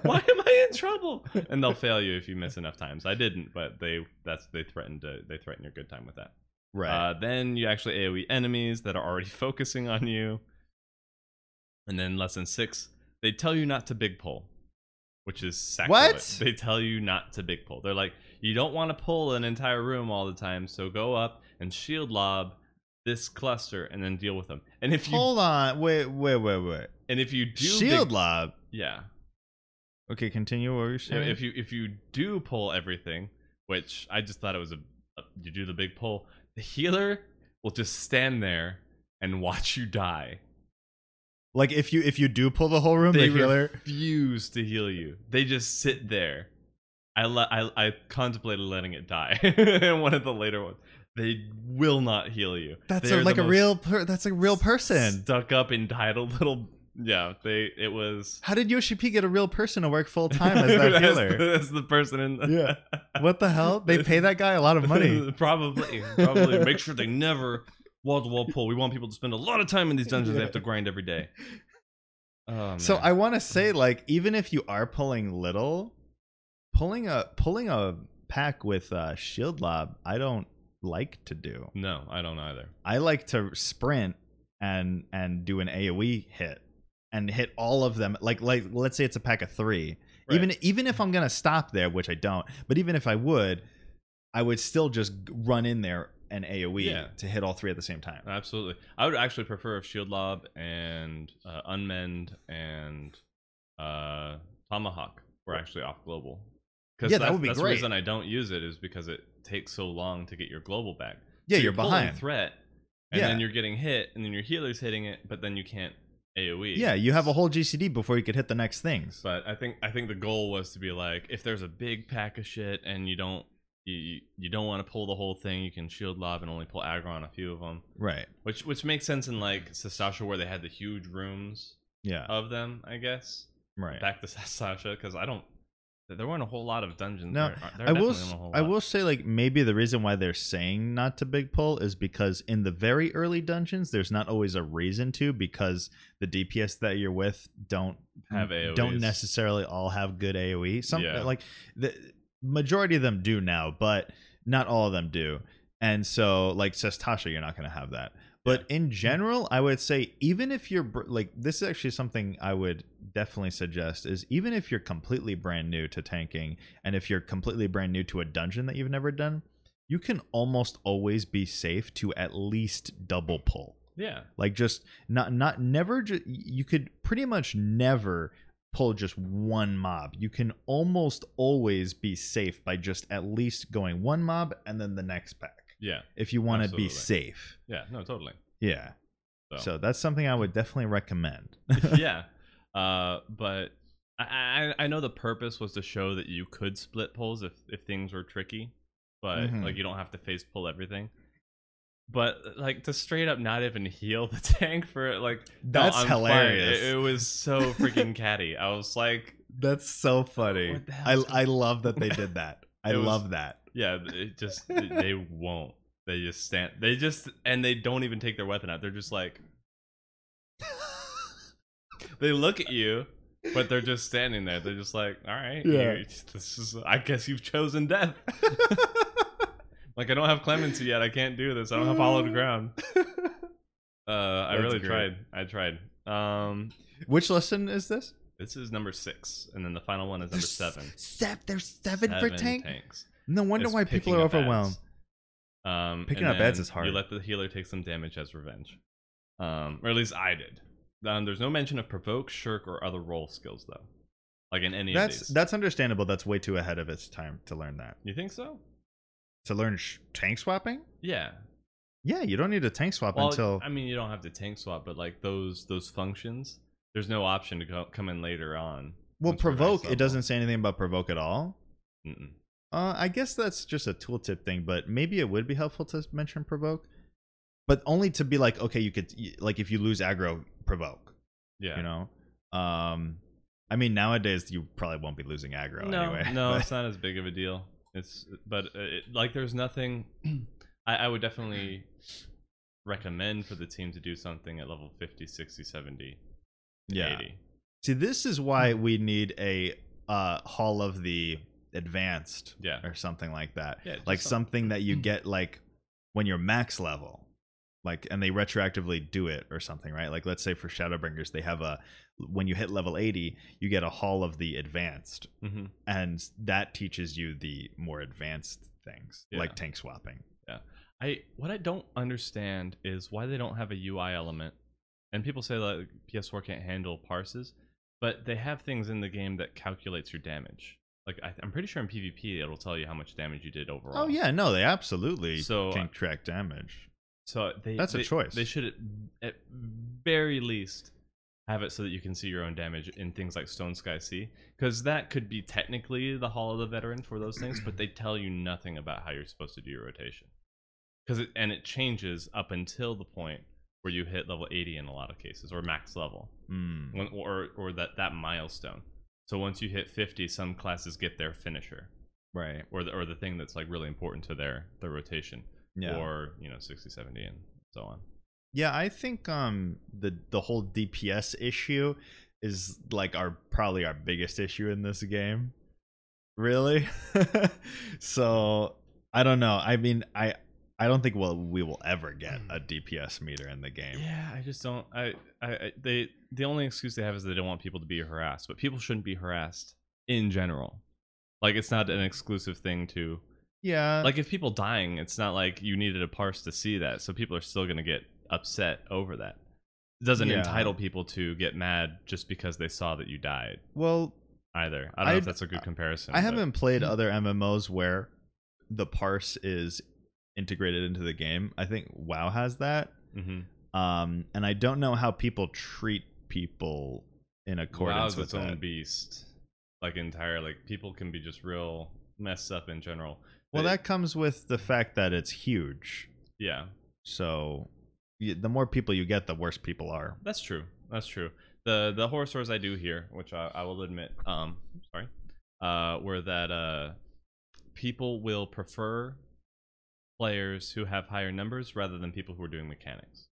Speaker 2: why am I in trouble? And they'll fail you if you miss enough times. I didn't, but they that's they threatened to they threaten your good time with that.
Speaker 1: Right.
Speaker 2: Uh, then you actually AOE enemies that are already focusing on you. And then lesson six, they tell you not to big pull, which is sacrilege.
Speaker 1: What?
Speaker 2: They tell you not to big pull. They're like, you don't want to pull an entire room all the time, so go up and shield lob this cluster and then deal with them. And if you
Speaker 1: Hold on. Wait. Wait. Wait. Wait.
Speaker 2: and if you do
Speaker 1: Shield
Speaker 2: big,
Speaker 1: lob.
Speaker 2: yeah,
Speaker 1: Okay. Continue. What you
Speaker 2: if,
Speaker 1: saying?
Speaker 2: if you if you do pull everything, which I just thought it was a, a you do the big pull, the healer will just stand there and watch you die.
Speaker 1: like if you if you do pull the whole room,
Speaker 2: They
Speaker 1: the healer.
Speaker 2: refuse to heal you. They just sit there. I le- I I contemplated letting it die in one of the later ones. They will not heal you.
Speaker 1: That's a, like a
Speaker 2: most
Speaker 1: real. Per, that's a real person.
Speaker 2: stuck up entitled little. Yeah, they. It was.
Speaker 1: How did Yoshi P get a real person to work full time as that healer?
Speaker 2: as the person in. The,
Speaker 1: Yeah. What the hell? They pay that guy a lot of money.
Speaker 2: probably, probably. Make sure they never wall to wall pull. We want people to spend a lot of time in these dungeons. They have to grind every day. Oh,
Speaker 1: So. I want to say, like, even if you are pulling little, pulling a pulling a pack with uh, shield lob, I don't like to do.
Speaker 2: no, I don't either.
Speaker 1: I like to sprint and and do an AOE hit and hit all of them like like let's say it's a pack of 3
Speaker 2: Right.
Speaker 1: even even if i'm gonna stop there which i don't but even if i would i would still just run in there and aoe
Speaker 2: Yeah.
Speaker 1: to hit all three at the same time
Speaker 2: Absolutely. I would actually prefer if Shield Lob and uh, Unmend and uh, Tomahawk were actually off global. Because
Speaker 1: Yeah, that would be
Speaker 2: that's
Speaker 1: great.
Speaker 2: the reason I don't use it is because it takes so long to get your global back.
Speaker 1: yeah
Speaker 2: So
Speaker 1: you're
Speaker 2: pulling
Speaker 1: behind
Speaker 2: threat, and
Speaker 1: Yeah.
Speaker 2: then you're getting hit, and then your healer's hitting it, but then you can't AOE.
Speaker 1: yeah you have a whole gcd before you could hit the next things
Speaker 2: But I think I think the goal was to be like, if there's a big pack of shit and you don't you you don't want to pull the whole thing, you can shield lob and only pull aggro on a few of them,
Speaker 1: right
Speaker 2: which which makes sense in like Sastasha where they had the huge rooms
Speaker 1: yeah
Speaker 2: of them, I guess.
Speaker 1: right
Speaker 2: Back to Sastasha because I don't. There weren't a whole lot of dungeons.
Speaker 1: No,
Speaker 2: there, there
Speaker 1: I will.
Speaker 2: definitely
Speaker 1: s-
Speaker 2: weren't a whole
Speaker 1: I will say, like maybe the reason why they're saying not to big pull is because in the very early dungeons, there's not always a reason to because the DPS that you're with don't
Speaker 2: Have
Speaker 1: don't necessarily all have good AOE. Some
Speaker 2: Yeah.
Speaker 1: like the majority of them do now, but not all of them do. And so, like Sastasha, you're not going to have that. But in general, I would say even if you're like this is actually something I would definitely suggest is even if you're completely brand new to tanking and if you're completely brand new to a dungeon that you've never done, you can almost always be safe to at least double pull.
Speaker 2: Yeah.
Speaker 1: Like just not not never ju- you could pretty much never pull just one mob. You can almost always be safe by just at least going one mob and then the next pack
Speaker 2: Yeah.
Speaker 1: if you want to be safe.
Speaker 2: Yeah. No. Totally.
Speaker 1: Yeah.
Speaker 2: So.
Speaker 1: So that's something I would definitely recommend.
Speaker 2: yeah. Uh, but I, I I know the purpose was to show that you could split pulls if if things were tricky, but
Speaker 1: Mhm.
Speaker 2: like you don't have to face pull everything. But like to straight up not even heal the tank for like
Speaker 1: That's
Speaker 2: I'm
Speaker 1: hilarious.
Speaker 2: It, it was so freaking catty. I was like,
Speaker 1: That's so funny. I I love that they did that. I
Speaker 2: was-
Speaker 1: love that.
Speaker 2: Yeah, it just they won't. They just stand. They just and they don't even take their weapon out. They're just like they look at you, but they're just standing there. They're just like, all right,
Speaker 1: Yeah.
Speaker 2: you- this is. I guess you've chosen death. like I don't have clemency yet. I can't do this. I don't have Hallowed Ground. Uh, I
Speaker 1: That's
Speaker 2: really
Speaker 1: great.
Speaker 2: tried. I tried. Um,
Speaker 1: Which lesson is this?
Speaker 2: this is number six, and then the final one is number
Speaker 1: There's
Speaker 2: seven.
Speaker 1: Seven. There's seven, for tank.
Speaker 2: tanks.
Speaker 1: No wonder why people are overwhelmed.
Speaker 2: Um,
Speaker 1: Picking up ads is hard.
Speaker 2: You let the healer take some damage as revenge, um, or at least I did. Um, there's no mention of provoke, shirk, or other role skills though, like in any
Speaker 1: That's
Speaker 2: of these.
Speaker 1: that's understandable. That's way too ahead of its time to learn that.
Speaker 2: you think so?
Speaker 1: To learn sh- tank swapping?
Speaker 2: Yeah.
Speaker 1: Yeah, you don't need to tank swap
Speaker 2: Well,
Speaker 1: until
Speaker 2: I mean, you don't have to tank swap, but like those those functions, there's no option to go, come in later on.
Speaker 1: well
Speaker 2: once you're max
Speaker 1: provoke. It doesn't say anything about provoke at all.
Speaker 2: Mm-mm.
Speaker 1: Uh, I guess that's just a tooltip thing, but maybe it would be helpful to mention provoke, but only to be like, okay, you could like if you lose aggro, provoke.
Speaker 2: Yeah.
Speaker 1: You know, um, I mean nowadays you probably won't be losing aggro
Speaker 2: no,
Speaker 1: anyway.
Speaker 2: no,
Speaker 1: but-
Speaker 2: it's not as big of a deal. It's but uh, it, like there's nothing. I, I would definitely recommend for the team to do something at level 50, 60, 70,
Speaker 1: yeah.
Speaker 2: 80.
Speaker 1: See, this is why we need a uh, Hall of the Advanced
Speaker 2: Yeah.
Speaker 1: or something like that.
Speaker 2: Yeah,
Speaker 1: like
Speaker 2: some-
Speaker 1: something that you get like when you're max level. Like and they retroactively do it or something, right? Like let's say for Shadowbringers they have a when you hit level 80, you get a Hall of the Advanced
Speaker 2: hmm
Speaker 1: and that teaches you the more advanced things
Speaker 2: Yeah.
Speaker 1: like tank swapping. Yeah.
Speaker 2: I what I don't understand is why they don't have a UI element. And people say that PS4 can't handle parses, but they have things in the game that calculates your damage. Like I, I'm pretty sure in PvP it'll tell you how much damage you did overall.
Speaker 1: Oh yeah, no, they absolutely
Speaker 2: So,
Speaker 1: can
Speaker 2: uh,
Speaker 1: track damage.
Speaker 2: So they
Speaker 1: That's a choice.
Speaker 2: They should at, at very least have it so that you can see your own damage in things like Stone Sky Sea, because that could be technically the Hall of the Veteran for those things, but they tell you nothing about how you're supposed to do your rotation. Because it and it changes up until the point where you hit level 80 in a lot of cases, or max level,
Speaker 1: Mm.
Speaker 2: when, or or that that milestone. So once you hit 50, some classes get their finisher,
Speaker 1: Right.
Speaker 2: or the, or the thing that's like really important to their their rotation
Speaker 1: Yeah.
Speaker 2: or you know 60 70 and so on
Speaker 1: Yeah, I think um the the whole DPS issue is like our probably our biggest issue in this game. Really? so I don't know. I mean, I I don't think we'll we will ever get mm. a DPS meter in the game.
Speaker 2: Yeah, I just don't. I, I, I, they, the only excuse they have is they don't want people to be harassed, but people shouldn't be harassed in general. Like, it's not an exclusive thing to.
Speaker 1: Yeah,
Speaker 2: Like, if people dying, it's not like you needed a parse to see that, so people are still gonna get upset over that. It doesn't
Speaker 1: Yeah.
Speaker 2: entitle people to get mad just because they saw that you died
Speaker 1: well,
Speaker 2: either. I don't know if that's a good comparison.
Speaker 1: I
Speaker 2: but-
Speaker 1: haven't played hmm. other MMOs where the parse is integrated into the game. I think WoW has that.
Speaker 2: Mhm.
Speaker 1: Um, and I don't know how people treat people in accordance
Speaker 2: WoW's
Speaker 1: with
Speaker 2: its own beast, like entire. Like people can be just real messed up in general.
Speaker 1: Well, that comes with the fact that it's huge.
Speaker 2: yeah,
Speaker 1: So the more people you get, the worse people are.
Speaker 2: That's true. That's true. The the horror stories I do hear, which I, I will admit, um, sorry, uh, were that uh, people will prefer players who have higher numbers rather than people who are doing mechanics.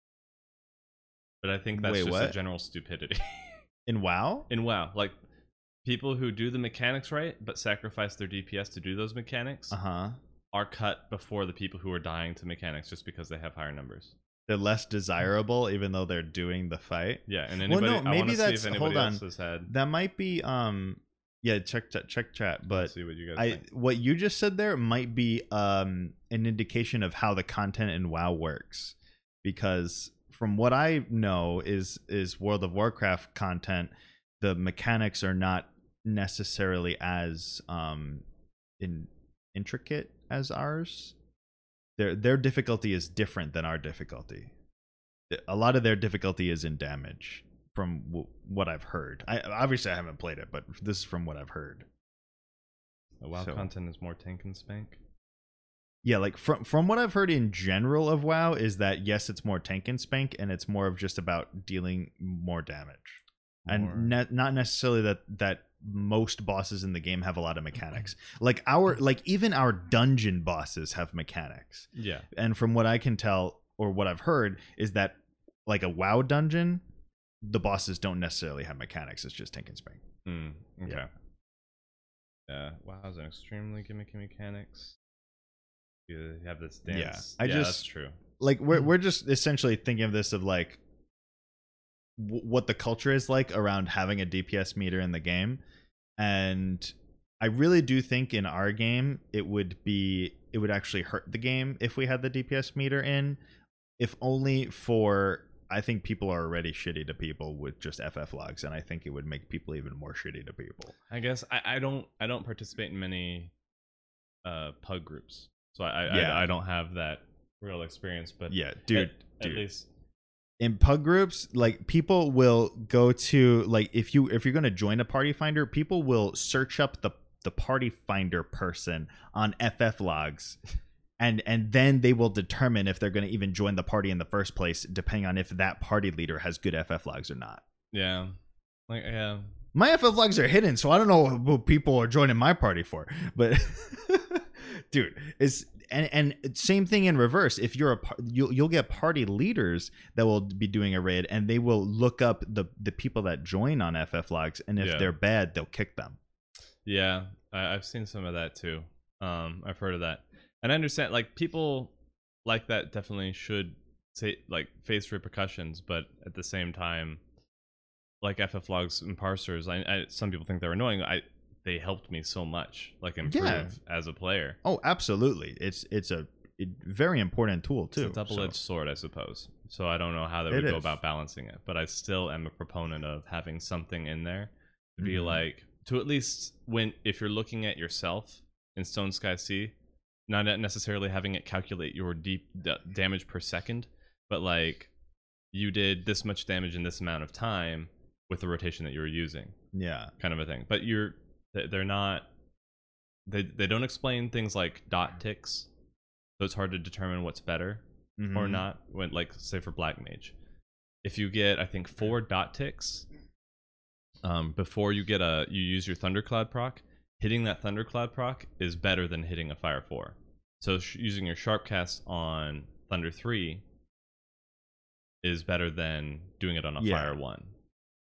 Speaker 2: But I think that's
Speaker 1: Wait,
Speaker 2: just a general stupidity.
Speaker 1: In WoW?
Speaker 2: In WoW, like people who do the mechanics right but sacrifice their DPS to do those mechanics
Speaker 1: Uh huh.
Speaker 2: are cut before the people who are dying to mechanics just because they have higher numbers.
Speaker 1: They're less desirable, even though they're doing the fight.
Speaker 2: Yeah, and
Speaker 1: Well,
Speaker 2: anybody,
Speaker 1: no,
Speaker 2: I want
Speaker 1: maybe
Speaker 2: to see
Speaker 1: that's-
Speaker 2: if anybody
Speaker 1: hold on.
Speaker 2: else has had.
Speaker 1: That might be um, yeah. Check chat, check chat, but
Speaker 2: see what you guys
Speaker 1: I
Speaker 2: think.
Speaker 1: what you just said there might be um an indication of how the content in WoW works, because from what I know is is World of Warcraft content, the mechanics are not necessarily as um in intricate as ours. Their their difficulty is different than our difficulty. A lot of their difficulty is in damage, from w- what I've heard. I obviously I haven't played it, but this is from what I've heard.
Speaker 2: The WoW
Speaker 1: So-
Speaker 2: content is more tank and spank.
Speaker 1: Yeah, like from from what I've heard in general of WoW is that yes, it's more tank and spank, and it's more of just about dealing more damage,
Speaker 2: More-
Speaker 1: and ne- not necessarily that that most bosses in the game have a lot of mechanics. Like our like even our dungeon bosses have mechanics,
Speaker 2: Yeah.
Speaker 1: and from what I can tell or what I've heard is that like a WoW dungeon, the bosses don't necessarily have mechanics. It's just tank and spank.
Speaker 2: Mm, okay.
Speaker 1: Yeah.
Speaker 2: Yeah. WoW has an extremely gimmicky mechanics. You have this
Speaker 1: Yeah,
Speaker 2: dance.
Speaker 1: I
Speaker 2: yeah,
Speaker 1: just-
Speaker 2: that's true.
Speaker 1: like we're we're just essentially thinking of this of like w- what the culture is like around having a DPS meter in the game, and I really do think in our game it would be it would actually hurt the game if we had the DPS meter in, if only for I think people are already shitty to people with just FF logs, and I think it would make people even more shitty to people.
Speaker 2: I guess I, I don't I don't participate in many uh pug groups, so I I,
Speaker 1: Yeah.
Speaker 2: I, I don't have that real experience. But
Speaker 1: Yeah, dude,
Speaker 2: at, at least
Speaker 1: in pug groups like people will go to like if you if you're going to join a party finder people will search up the the party finder person on ff logs and and then they will determine if they're going to even join the party in the first place depending on if that party leader has good ff logs or not
Speaker 2: yeah, like yeah.
Speaker 1: my ff logs are hidden so i don't know what people are joining my party for but dude it's and and same thing in reverse if you're a you'll you'll get party leaders that will be doing a raid and they will look up the the people that join on ff logs and if
Speaker 2: Yeah.
Speaker 1: they're bad they'll kick them
Speaker 2: Yeah, I, I've seen some of that too. Um, I've heard of that, and I understand. Like people like that definitely should say like face repercussions, but at the same time, like FF logs and parsers, I, I some people think they're annoying. I they helped me so much, like improve
Speaker 1: Yeah.
Speaker 2: as a player.
Speaker 1: oh absolutely it's it's a it, very important tool too
Speaker 2: It's a double-edged
Speaker 1: so-
Speaker 2: sword, I suppose. So I don't know how they
Speaker 1: It
Speaker 2: would go
Speaker 1: is.
Speaker 2: about balancing it, but I still am a proponent of having something in there to be
Speaker 1: Mhm.
Speaker 2: like to at least when if you're looking at yourself in Stone Sky Sea, not necessarily having it calculate your deep d- damage per second, but like you did this much damage in this amount of time with the rotation that you were using,
Speaker 1: yeah
Speaker 2: kind of a thing. But you're they- they're not they they don't explain things like dot ticks, so it's hard to determine what's better or
Speaker 1: Mhm.
Speaker 2: not when like say for black mage if you get i think four dot ticks um before you get a you use your thundercloud proc hitting that thundercloud proc is better than hitting a fire 4 so sh- using your sharp cast on thunder 3 is better than doing it on a
Speaker 1: Yeah.
Speaker 2: fire 1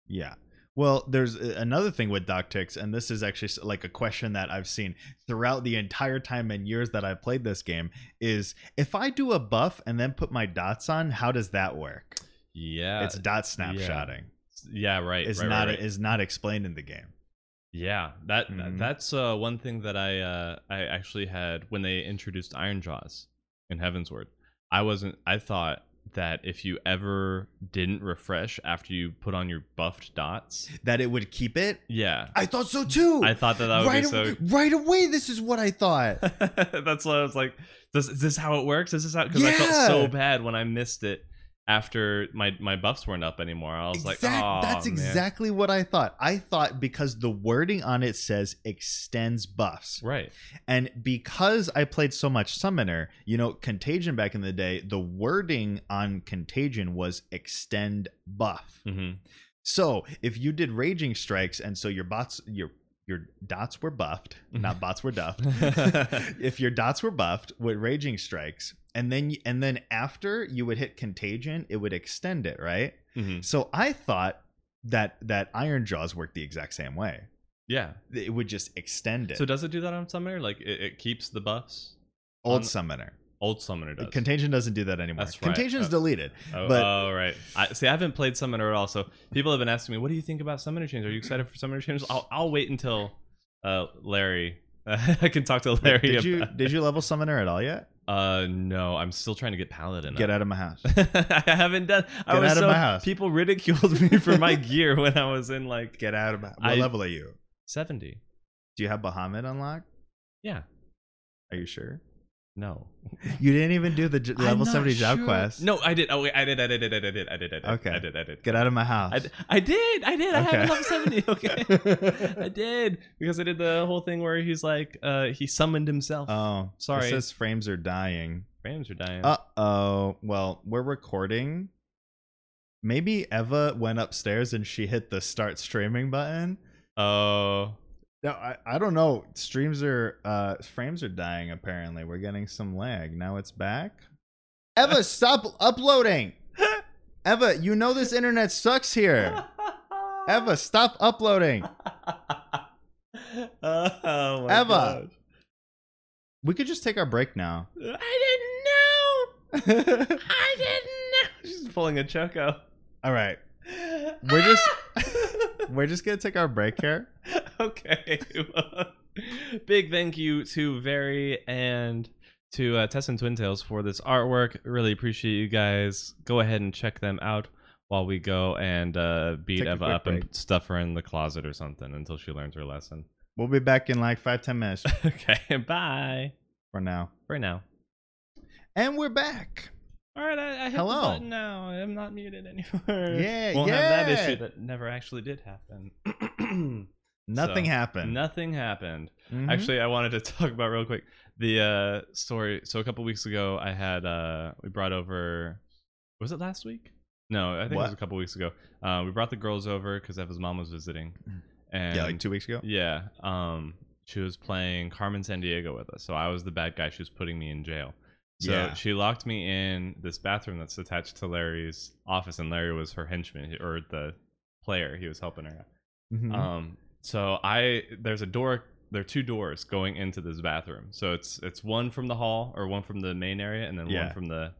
Speaker 1: Yeah. Well, there's uh, another thing with dot ticks, and this is actually like a question that I've seen throughout the entire time and years that I've played this game is if I do a buff and then put my dots on, how does that work?
Speaker 2: Yeah,
Speaker 1: it's dot snapshotting.
Speaker 2: yeah, right.
Speaker 1: Is
Speaker 2: right,
Speaker 1: not
Speaker 2: right, right.
Speaker 1: is not explained in the game.
Speaker 2: Yeah, that
Speaker 1: Mhm.
Speaker 2: that's uh, one thing that I uh, I actually had when they introduced Iron Jaws in Heavensward. I wasn't. I thought that if you ever didn't refresh after you put on your buffed dots,
Speaker 1: That it would keep it.
Speaker 2: yeah,
Speaker 1: I thought so too.
Speaker 2: I thought that that would
Speaker 1: right,
Speaker 2: be so.
Speaker 1: away, right away, this is what I thought.
Speaker 2: that's why I was like, "This is this how it works? Is this how?" Because I felt so bad when I missed it after my my buffs weren't up anymore. I was like, "Oh,
Speaker 1: that's
Speaker 2: man."
Speaker 1: exactly what I thought. I thought because the wording on it says extends buffs.
Speaker 2: right."
Speaker 1: And because I played so much Summoner, you know, Contagion back in the day, the wording on Contagion was extend buff.
Speaker 2: hmm
Speaker 1: So if you did Raging Strikes and so your bots, your your dots were buffed,
Speaker 2: Mm-hmm.
Speaker 1: not bots were duffed. if your dots were buffed with Raging Strikes, and then and then after you would hit Contagion, it would extend it, right?
Speaker 2: hmm
Speaker 1: So I thought that that Iron Jaws worked the exact same way.
Speaker 2: Yeah.
Speaker 1: It would just extend it.
Speaker 2: So does it do that on Summoner? Like it, it keeps the buffs?
Speaker 1: Old
Speaker 2: on-
Speaker 1: Summoner.
Speaker 2: Old Summoner does.
Speaker 1: Contagion doesn't do that anymore.
Speaker 2: That's right.
Speaker 1: Contagion's
Speaker 2: Uh,
Speaker 1: deleted.
Speaker 2: Oh,
Speaker 1: But-
Speaker 2: oh, right. I see. I haven't played Summoner at all, so people have been asking me, "What do you think about Summoner changes? Are you excited for Summoner changes?" I'll, I'll wait until uh, Larry. I can talk to Larry.
Speaker 1: Did you did you level Summoner at all yet?
Speaker 2: Uh, no. I'm still trying to get Paladin.
Speaker 1: Get
Speaker 2: up.
Speaker 1: out of my house.
Speaker 2: I haven't done. I
Speaker 1: Get
Speaker 2: was
Speaker 1: out of
Speaker 2: so,
Speaker 1: my house.
Speaker 2: People ridiculed me for my gear when I was in like
Speaker 1: Get out of my. What
Speaker 2: I-
Speaker 1: level are you?
Speaker 2: seventy.
Speaker 1: Do you have Bahamut unlocked?
Speaker 2: Yeah.
Speaker 1: Are you sure?
Speaker 2: No.
Speaker 1: You didn't even do the j-
Speaker 2: I'm
Speaker 1: level
Speaker 2: not
Speaker 1: seventy job
Speaker 2: sure.
Speaker 1: quest.
Speaker 2: No, I did. Oh wait, I did. I did. I did. I did. I did. I did.
Speaker 1: Okay.
Speaker 2: I did. I did.
Speaker 1: Get out of my house.
Speaker 2: I, d- I did. I did. I have
Speaker 1: Okay.
Speaker 2: a level 70. Okay. I did. Because I did the whole thing where he's like, uh, he summoned himself.
Speaker 1: oh,
Speaker 2: Sorry.
Speaker 1: It says frames are dying.
Speaker 2: Frames are dying.
Speaker 1: Uh oh. Well, we're recording. Maybe Eva went upstairs and she hit the start streaming button.
Speaker 2: Oh.
Speaker 1: No, I, I don't know. Streams are uh frames are dying apparently. We're getting some lag. Now it's back. Eva, stop uploading. Eva, you know this internet sucks here. Eva, stop uploading.
Speaker 2: oh my
Speaker 1: Eva.
Speaker 2: God.
Speaker 1: We could just take our break now.
Speaker 2: I didn't know. I didn't know. She's pulling a choco.
Speaker 1: All right. We're just we're just going to take our break here.
Speaker 2: okay. Big thank you to Very and to uh, Tess and Twin Tails for this artwork. Really appreciate you guys. Go ahead and check them out while we go and uh, beat
Speaker 1: Take
Speaker 2: Eva up and stuff her in the closet or something until she learns her lesson.
Speaker 1: We'll be back in like five ten minutes
Speaker 2: okay. Bye.
Speaker 1: for now.
Speaker 2: For now.
Speaker 1: And we're back.
Speaker 2: All right, I, I hit
Speaker 1: Hello.
Speaker 2: the button now. I'm not muted anymore.
Speaker 1: Yeah,
Speaker 2: Won't have that issue that never actually did happen.
Speaker 1: Nothing
Speaker 2: So,
Speaker 1: happened.
Speaker 2: Nothing happened.
Speaker 1: Mhm.
Speaker 2: Actually, I wanted to talk about real quick the uh, story. So a couple weeks ago, I had uh, we brought over. Was it last week? No, I think it was a couple weeks ago. Uh, we brought the girls over because Eva's mom was visiting, and
Speaker 1: Mm. yeah, like two weeks ago.
Speaker 2: yeah, um, she was playing Carmen Sandiego with us. So I was the bad guy. She was putting me in jail. So
Speaker 1: Yeah.
Speaker 2: she locked me in this bathroom that's attached to Larry's office, and Larry was her henchman or the player. He was helping her.
Speaker 1: Mhm.
Speaker 2: Um, so I there's a door. There are two doors going into this bathroom. So it's it's one from the hall or one from the main area, and then
Speaker 1: Yeah.
Speaker 2: one from the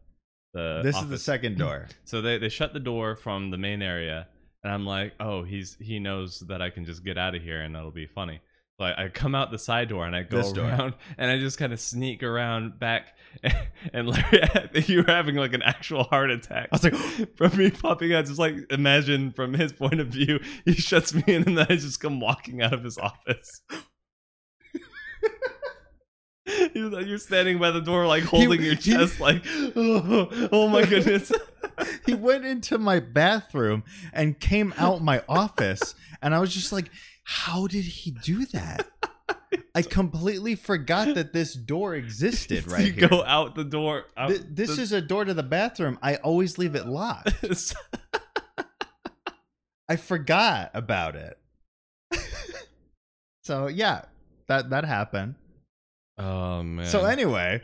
Speaker 2: the.
Speaker 1: this is the second door.
Speaker 2: So they they shut the door from the main area, and I'm like, oh, he's he knows that I can just get out of here, and that'll be funny. So I, come out the side door and I go
Speaker 1: This door.
Speaker 2: around and I just kind of sneak around back, and Larry, you were having like an actual heart attack.
Speaker 1: I was like,
Speaker 2: from me popping out, just like imagine from his point of view, he shuts me in, and then I just come walking out of his office. You're standing by the door, like holding your
Speaker 1: he-
Speaker 2: chest, like, oh, oh my goodness.
Speaker 1: he went into my bathroom and came out my office and i was just like how did he do that i completely forgot that this door existed right
Speaker 2: you
Speaker 1: here
Speaker 2: go out the door. Out
Speaker 1: Th- this is a door to the bathroom i always leave it locked i forgot about it so yeah that that happened
Speaker 2: oh man.
Speaker 1: so anyway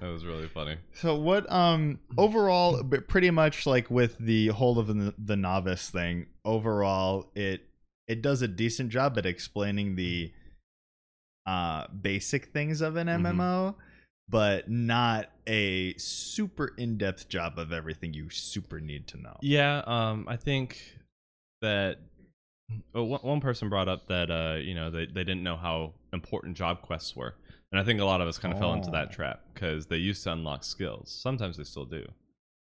Speaker 2: That was really funny.
Speaker 1: So what um overall but pretty much like with the whole of the, the novice thing, overall it it does a decent job at explaining the uh basic things of an. MMO, but not a super in-depth job of everything you super need to know.
Speaker 2: Yeah, um, I think that oh, one person brought up that uh, you know they, they didn't know how important job quests were, and I think a lot of us kind of fell into that
Speaker 1: Oh.
Speaker 2: trap because they used to unlock skills. Sometimes they still do.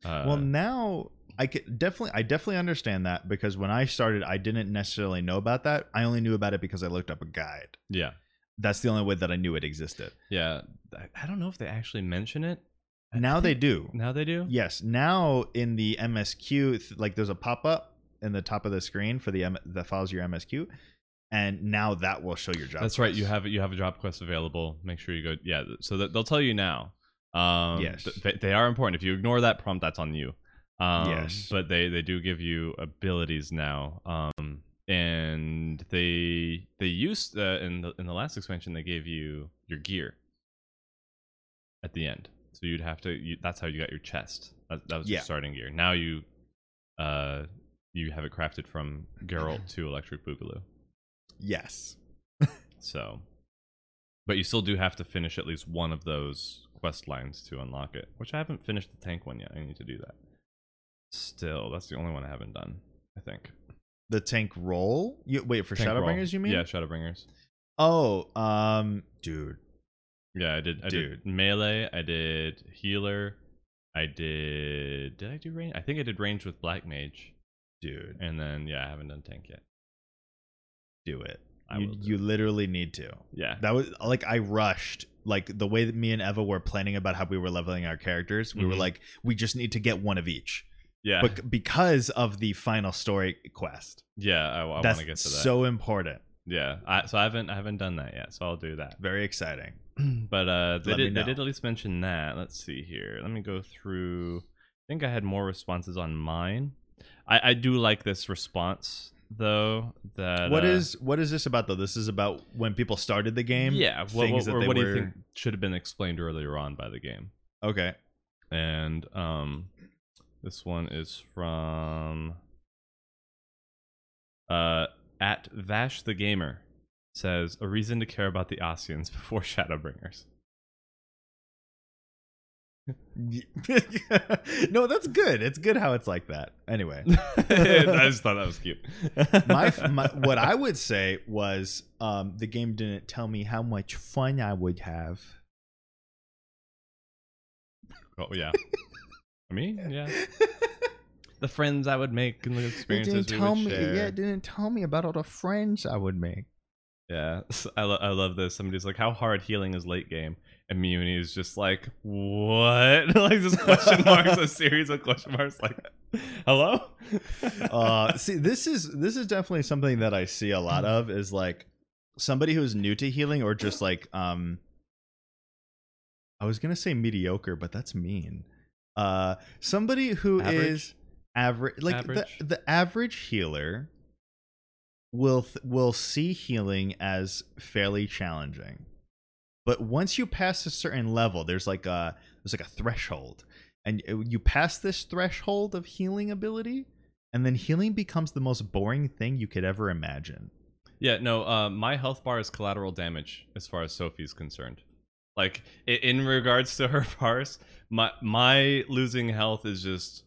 Speaker 2: Uh,
Speaker 1: well, now I could definitely I definitely understand that because when I started I didn't necessarily know about that. I only knew about it because I looked up a guide.
Speaker 2: yeah,
Speaker 1: That's the only way that I knew it existed.
Speaker 2: yeah. I, I don't know if they actually mention it. I
Speaker 1: Now they do.
Speaker 2: Now they do.
Speaker 1: Yes, now in the MSQ, like there's a pop up in the top of the screen for the M- that follows your MSQ, and now that will show your job.
Speaker 2: That's right. You
Speaker 1: quest.
Speaker 2: have you have a job quest available. Make sure you go. Yeah. So they'll tell you now. Um,
Speaker 1: Yes.
Speaker 2: th- they are important. If you ignore that prompt, that's on you. Um,
Speaker 1: Yes.
Speaker 2: But they they do give you abilities now. Um, and they they used uh, in the in the last expansion they gave you your gear at the end. So you'd have to. You, that's how you got your chest. That, that was
Speaker 1: Yeah.
Speaker 2: your starting gear. Now you, uh, you have it crafted from Gerolt to Electric Boogaloo.
Speaker 1: yes.
Speaker 2: So, but you still do have to finish at least one of those quest lines to unlock it, which I haven't finished the tank one yet. I need to do that. Still, that's the only one I haven't done. I think.
Speaker 1: The tank roll. You wait for
Speaker 2: Tank roll.
Speaker 1: Shadowbringers. You mean?
Speaker 2: Yeah, Shadowbringers.
Speaker 1: Oh, um, dude.
Speaker 2: Yeah, I did. I
Speaker 1: Dude.
Speaker 2: did melee. I did healer. I did. Did I do range? I think I did range with black mage,
Speaker 1: Dude,
Speaker 2: and then yeah, I haven't done tank yet.
Speaker 1: do it.
Speaker 2: I
Speaker 1: you you literally need to.
Speaker 2: Yeah,
Speaker 1: That was like I rushed. Like the way that me and Eva were planning about how we were leveling our characters, we were
Speaker 2: Mhm.
Speaker 1: like, we just need to get one of each.
Speaker 2: Yeah,
Speaker 1: But because of the final story quest,
Speaker 2: yeah. I, I want to get to that.
Speaker 1: so important.
Speaker 2: yeah, I, so I haven't I haven't done that yet. So I'll do that.
Speaker 1: Very exciting.
Speaker 2: but uh, they did, they did at least mention that. Let's see here. Let me go through. I think I had more responses on mine. I, I do like this response though. That
Speaker 1: What
Speaker 2: uh,
Speaker 1: is what is this about though? This is about when people started the game.
Speaker 2: yeah? What,
Speaker 1: things
Speaker 2: what,
Speaker 1: that they
Speaker 2: what do
Speaker 1: were-
Speaker 2: you think should have been explained earlier on by the game?
Speaker 1: Okay.
Speaker 2: And um, this one is from uh at Vash the Gamer says a reason to care about the Ascians before Shadowbringers.
Speaker 1: no, that's good. It's good how it's like that. Anyway,
Speaker 2: I just thought that was cute.
Speaker 1: my, my what I would say was um, the game didn't tell me how much fun I would have.
Speaker 2: oh yeah, I mean yeah, the friends I would make and the experiences
Speaker 1: didn't
Speaker 2: we
Speaker 1: tell
Speaker 2: would
Speaker 1: me.
Speaker 2: share.
Speaker 1: Yeah, it didn't tell me about all the friends I would make.
Speaker 2: Yeah, I, lo- I love this. Somebody's like, "How hard healing is late game?" And Muni is just like, "What?" like this question marks, a series of question marks. Like, "Hello."
Speaker 1: uh see this is this is definitely something that i see a lot of is like somebody who's new to healing or just like um i was gonna say mediocre but that's mean uh somebody who is
Speaker 2: Average?
Speaker 1: average like
Speaker 2: Average?
Speaker 1: the the average healer will th- will see healing as fairly challenging but once you pass a certain level there's like a there's like a threshold and uh, you pass this threshold of healing ability and then healing becomes the most boring thing you could ever imagine
Speaker 2: yeah, no. Uh, my health bar is collateral damage as far as Sophie's concerned. Like in regards to her bars, my my losing health is just.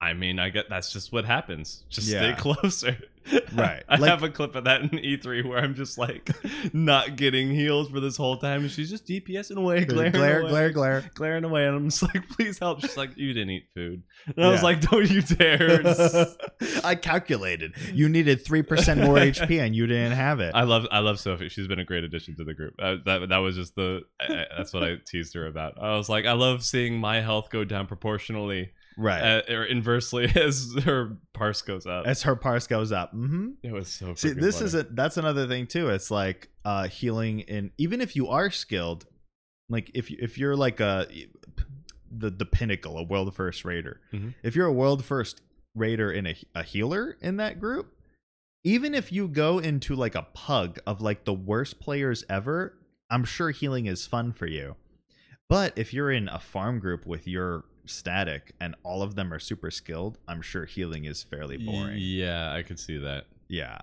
Speaker 2: I mean, I get that's just what happens. Just
Speaker 1: Yeah.
Speaker 2: stay closer.
Speaker 1: Right.
Speaker 2: I
Speaker 1: Like-
Speaker 2: have a clip of that in E3 where I'm just like not getting heals for this whole time, and she's just DPSing away, glaring
Speaker 1: glare
Speaker 2: away,
Speaker 1: glare glare
Speaker 2: glaring away, and I'm just like, please help. She's like, you didn't eat food, and I was like, don't you dare.
Speaker 1: I calculated you needed 3% more hp and you didn't have it
Speaker 2: I love I love Sophie. She's been a great addition to the group. Uh, that that was just the I- that's what I teased her about. I was like, I love seeing my health go down proportionally
Speaker 1: right
Speaker 2: uh, or inversely as her parse goes up.
Speaker 1: as her parse goes up mm-hmm
Speaker 2: it was so.
Speaker 1: See, this
Speaker 2: funny.
Speaker 1: is a that's another thing too. It's like uh healing in even if you are skilled, like if you, if you're like a the the pinnacle, a world first raider.
Speaker 2: Mhm.
Speaker 1: If you're a world first raider in a a healer in that group, even if you go into like a pug of like the worst players ever, I'm sure healing is fun for you. But if you're in a farm group with your static and all of them are super skilled, I'm sure healing is fairly boring.
Speaker 2: Yeah, I could see that.
Speaker 1: Yeah.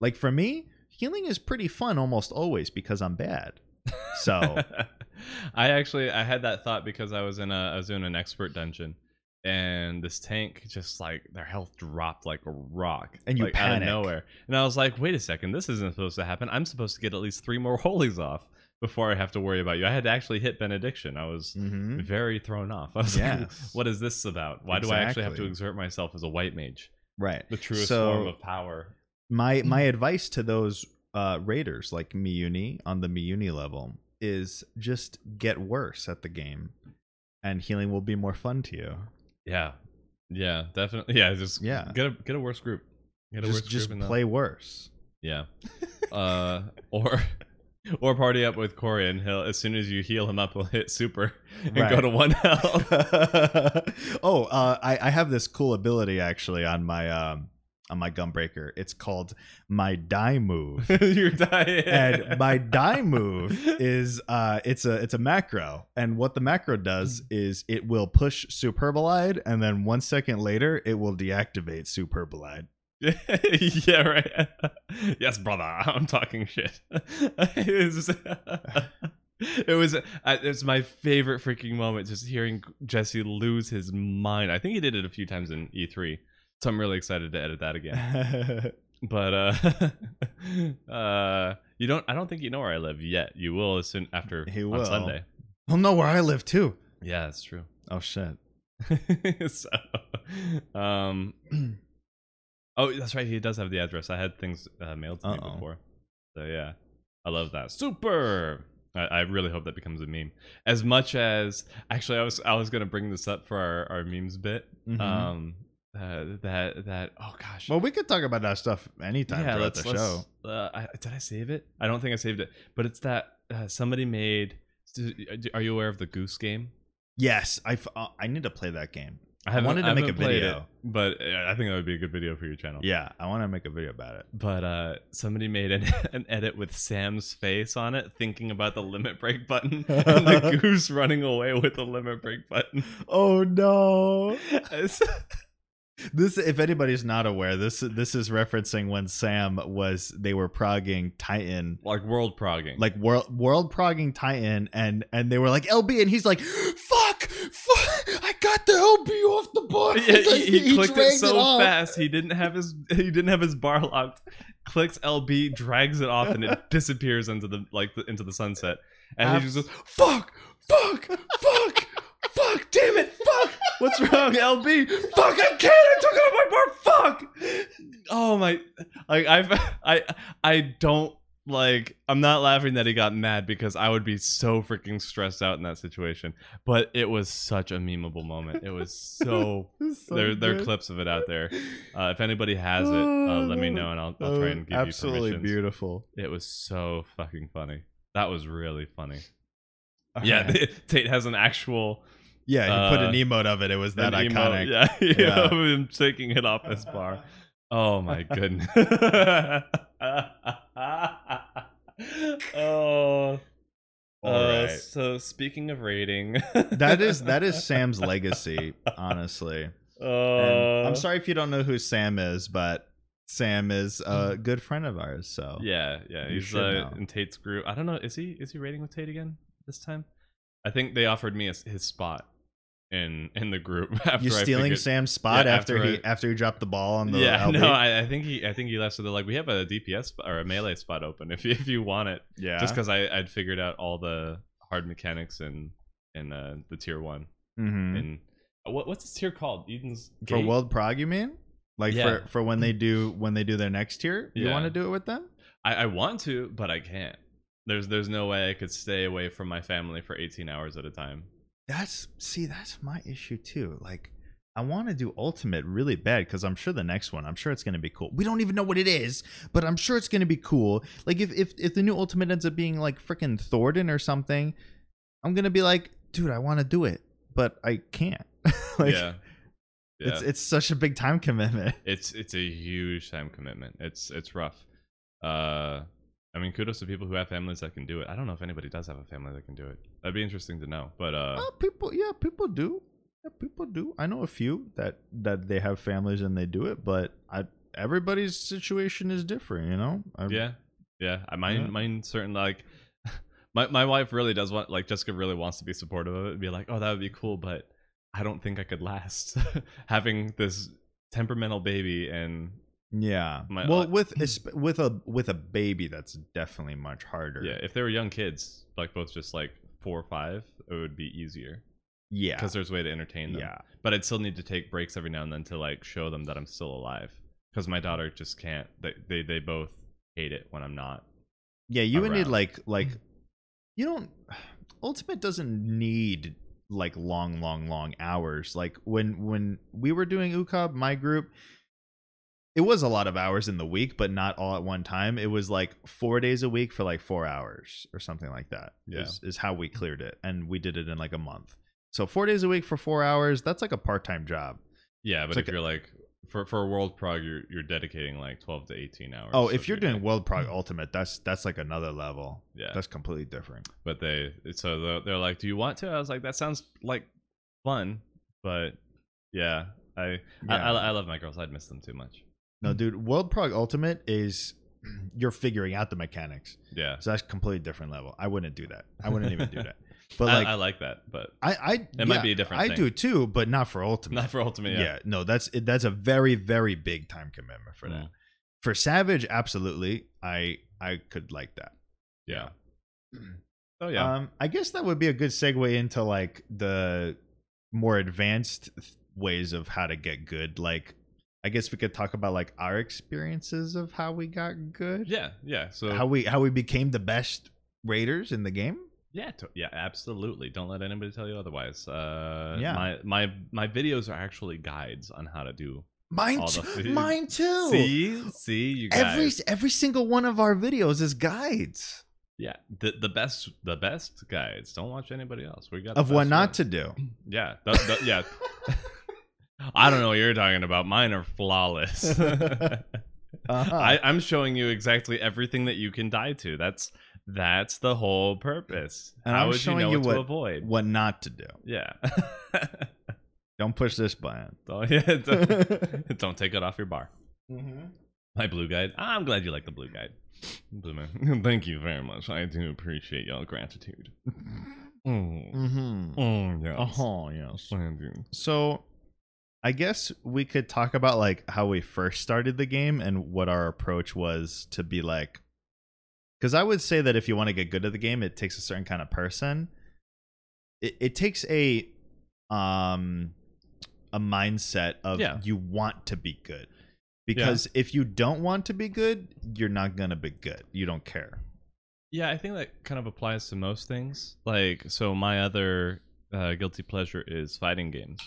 Speaker 1: Like for me, healing is pretty fun almost always because I'm bad. So
Speaker 2: I actually I had that thought because I was in a I was doing an expert dungeon and this tank just like their health dropped like a rock
Speaker 1: And you
Speaker 2: like, out of
Speaker 1: panic.
Speaker 2: nowhere and i was like wait a second this isn't supposed to happen i'm supposed to get at least three more holies off before i have to worry about you i had to actually hit benediction i was
Speaker 1: Mhm.
Speaker 2: very thrown off i was like
Speaker 1: Yes.
Speaker 2: what is this about why do i actually have to exert myself as a white mage
Speaker 1: right.
Speaker 2: the truest
Speaker 1: So-
Speaker 2: form of power
Speaker 1: my my
Speaker 2: Mm.
Speaker 1: advice to those uh raiders like Miyuni on the Miyuni level is just get worse at the game and healing will be more fun to you.
Speaker 2: yeah yeah definitely yeah just
Speaker 1: Yeah.
Speaker 2: get a get a worse group get a worse
Speaker 1: Just just
Speaker 2: group and
Speaker 1: play worse.
Speaker 2: Yeah. uh, or or party up with Corey and he'll as soon as you heal him up, he'll hit super and go to one health.
Speaker 1: oh, uh, I, I have this cool ability actually on my um on my gunbreaker. It's called my die move.
Speaker 2: You're dying.
Speaker 1: and my die move is uh it's a it's a macro and what the macro does
Speaker 2: Mm.
Speaker 1: is it will push superbolide and then one second later it will deactivate superbolide
Speaker 2: yeah, right. yes, brother, I'm talking shit. it was, it was uh, it's my favorite freaking moment just hearing Jesse lose his mind. I think he did it a few times in E3. So I'm really excited to edit that again. but uh uh you don't i don't think you know where i live yet you will as soon after
Speaker 1: He
Speaker 2: on sunday
Speaker 1: he'll know where i live too
Speaker 2: yeah that's true
Speaker 1: oh shit
Speaker 2: so um oh that's right he does have the address i had things uh, mailed to me
Speaker 1: Uh-oh.
Speaker 2: before so yeah i love that super I, I really hope that becomes a meme as much as actually i was i was gonna bring this up for our, our memes bit
Speaker 1: Mhm.
Speaker 2: um uh, that that oh gosh
Speaker 1: well we could talk about that stuff anytime throughout the show
Speaker 2: Uh, I, did I save it? I don't think I saved it. But it's that uh, somebody made. Are you aware of the Goose game?
Speaker 1: yes I uh, i need to play that game
Speaker 2: I
Speaker 1: I wanted to make a video.
Speaker 2: it, but I think that would be a good video for your channel.
Speaker 1: yeah i want to make a video about it
Speaker 2: But uh, somebody made an, an edit with Sam's face on it, thinking about the limit break button, and the goose running away with the limit break button.
Speaker 1: oh no This, if anybody's not aware, this this is referencing when Sam was they were progging Titan,
Speaker 2: like world progging.
Speaker 1: like world world progging Titan, and and they were like LB, and he's like, "Fuck, fuck, I got the LB off the bar."
Speaker 2: yeah, he, he clicked it so
Speaker 1: off.
Speaker 2: fast he didn't have his he didn't have his bar locked. Clicks LB, drags it off, and it disappears into the like the, into the sunset. And he just goes, "Fuck, fuck, fuck, fuck, damn it, fuck! What's wrong, LB? Fuck, I can't! I took it off my bar. Fuck! Oh my! Like I I I don't like. I'm not laughing that he got mad because I would be so freaking stressed out in that situation. But it was such a memeable moment. It was so
Speaker 1: so
Speaker 2: there, there are clips of it out there. Uh, if anybody has it, uh, let me know and I'll, I'll try and give
Speaker 1: Oh, absolutely
Speaker 2: you permissions.
Speaker 1: beautiful.
Speaker 2: It was so fucking funny. That was really funny.
Speaker 1: All
Speaker 2: yeah,
Speaker 1: right.
Speaker 2: Tate has an actual
Speaker 1: yeah. Put
Speaker 2: uh,
Speaker 1: an emote of it. It was that iconic.
Speaker 2: emote, Yeah,
Speaker 1: Yeah.
Speaker 2: of him taking it off his bar. Oh my goodness. oh. Uh,
Speaker 1: right.
Speaker 2: So speaking of rating,
Speaker 1: That is that is Sam's legacy, honestly.
Speaker 2: Uh,
Speaker 1: I'm sorry if you don't know who Sam is, but Sam is a good friend of ours. So
Speaker 2: Yeah, yeah, he's uh, in Tate's group. I don't know. Is he is he rating with Tate again this time? I think they offered me a, his spot in in the group after You're
Speaker 1: stealing
Speaker 2: figured-
Speaker 1: Sam's spot
Speaker 2: Yeah,
Speaker 1: after,
Speaker 2: after
Speaker 1: he after he dropped the ball on the
Speaker 2: yeah,
Speaker 1: LB?
Speaker 2: no, I, I think he I think he left. So they're like, we have a DPS spot, or a melee spot open if you, if you want it.
Speaker 1: yeah,
Speaker 2: Just because I I'd figured out all the hard mechanics in in uh, the tier one.
Speaker 1: Mhm.
Speaker 2: And what what's this tier called? Eden's
Speaker 1: for World Prog, you mean? Like
Speaker 2: Yeah.
Speaker 1: for for when they do when they do their next tier, you
Speaker 2: Yeah.
Speaker 1: want to do it with them?
Speaker 2: I, I want to, but I can't. There's there's no way I could stay away from my family for 18 hours at a time.
Speaker 1: That's see, that's my issue too. Like, I want to do Ultimate really bad because I'm sure the next one, I'm sure it's gonna be cool. We don't even know what it is, but I'm sure it's gonna be cool. Like, if if if the new Ultimate ends up being like freaking Thordan or something, I'm gonna be like, dude, I want to do it, but I can't. like,
Speaker 2: yeah. Yeah.
Speaker 1: it's it's such a big time commitment.
Speaker 2: it's it's a huge time commitment. It's it's rough. Uh, I mean, kudos to people who have families that can do it. I don't know if anybody does have a family that can do it. That'd be interesting to know. But uh,
Speaker 1: Uh, people, yeah, people do. Yeah, people do. I know a few that that they have families and they do it, but I everybody's situation is different. You know. I,
Speaker 2: yeah, yeah. I mine,
Speaker 1: Yeah.
Speaker 2: mine certain like. My my wife really does want like Jessica really wants to be supportive of it and be like, oh, that would be cool, but I don't think I could last having this temperamental baby and
Speaker 1: Yeah.
Speaker 2: My-
Speaker 1: well,
Speaker 2: uh,
Speaker 1: with with a with a baby, that's definitely much harder.
Speaker 2: yeah. If they were young kids, like both just like four or five, it would be easier
Speaker 1: Yeah.
Speaker 2: because there's a way to entertain them.
Speaker 1: Yeah.
Speaker 2: but I'd still need to take breaks every now and then to like show them that I'm still alive. Because my daughter just can't. They, they they both hate it when I'm not.
Speaker 1: Yeah. You would need like like you don't. Ultimate doesn't need like long, long, long hours. Like when when we were doing UCOB, my group. It was a lot of hours in the week, but not all at one time. It was like four days a week for like four hours or something like that.
Speaker 2: Yeah.
Speaker 1: is, is how we cleared it, and we did it in like a month. So four days a week for four hours. That's like a part time job.
Speaker 2: Yeah, but
Speaker 1: It's
Speaker 2: if
Speaker 1: like
Speaker 2: you're like for for a world prog, you're you're dedicating like 12 to 18 hours.
Speaker 1: Oh, if you're doing
Speaker 2: day.
Speaker 1: World Prog mm-hmm. Ultimate, that's that's like another level.
Speaker 2: yeah,
Speaker 1: That's completely different.
Speaker 2: but they so they're, they're like, do you want to? I was like, that sounds like fun, but yeah, I I,
Speaker 1: Yeah.
Speaker 2: I, I love my girls. I'd miss them too much.
Speaker 1: No, dude, World Prog Ultimate is you're figuring out the mechanics.
Speaker 2: Yeah,
Speaker 1: So that's a completely different level. I wouldn't do that. I wouldn't even do that. But like
Speaker 2: I like that, but
Speaker 1: I I
Speaker 2: It might be a different
Speaker 1: I
Speaker 2: thing.
Speaker 1: do too, but not for Ultimate.
Speaker 2: not for ultimate.
Speaker 1: yeah.
Speaker 2: Yeah,
Speaker 1: no, that's it, that's a very very big time commitment for that.
Speaker 2: Mm.
Speaker 1: For Savage, absolutely. I I could like that.
Speaker 2: yeah. Oh yeah,
Speaker 1: Um, I guess that would be a good segue into like the more advanced th- ways of how to get good. Like, I guess we could talk about like our experiences of how we got good.
Speaker 2: yeah, yeah. So
Speaker 1: How we how we became the best raiders in the game.
Speaker 2: Yeah, to- yeah, absolutely. Don't let anybody tell you otherwise. Uh,
Speaker 1: Yeah.
Speaker 2: my my my videos are actually guides on how to do.
Speaker 1: Mine, t-
Speaker 2: the-
Speaker 1: mine too.
Speaker 2: See, see, you guys.
Speaker 1: every every single one of our videos is guides
Speaker 2: yeah, the the best the best guides. Don't watch anybody else. We got
Speaker 1: of what not to do.
Speaker 2: Yeah, the, the, yeah. I don't know what you're talking about. Mine are flawless.
Speaker 1: Uh-huh.
Speaker 2: I, I'm showing you exactly everything that you can die to. That's that's the whole purpose.
Speaker 1: And
Speaker 2: How
Speaker 1: I'm
Speaker 2: would you
Speaker 1: showing
Speaker 2: know
Speaker 1: you
Speaker 2: what, to avoid?
Speaker 1: what not to do.
Speaker 2: Yeah.
Speaker 1: Don't push this button.
Speaker 2: don't, yeah, don't, don't take it off your bar.
Speaker 1: Mm-hmm.
Speaker 2: My blue guide. I'm glad you like the blue guide. Blue man. Thank you very much. I do appreciate your gratitude. Mm.
Speaker 1: Mm-hmm.
Speaker 2: Oh, yes.
Speaker 1: Oh yes.
Speaker 2: I do.
Speaker 1: So, I guess we could talk about like how we first started the game and what our approach was to be like. Because I would say that if you want to get good at the game, it takes a certain kind of person. It it takes a um a mindset of
Speaker 2: Yeah.
Speaker 1: you want to be good. Because if you don't want to be good, you're not gonna be good. You don't care.
Speaker 2: Yeah, I think that kind of applies to most things. Like, so my other uh, guilty pleasure is fighting games.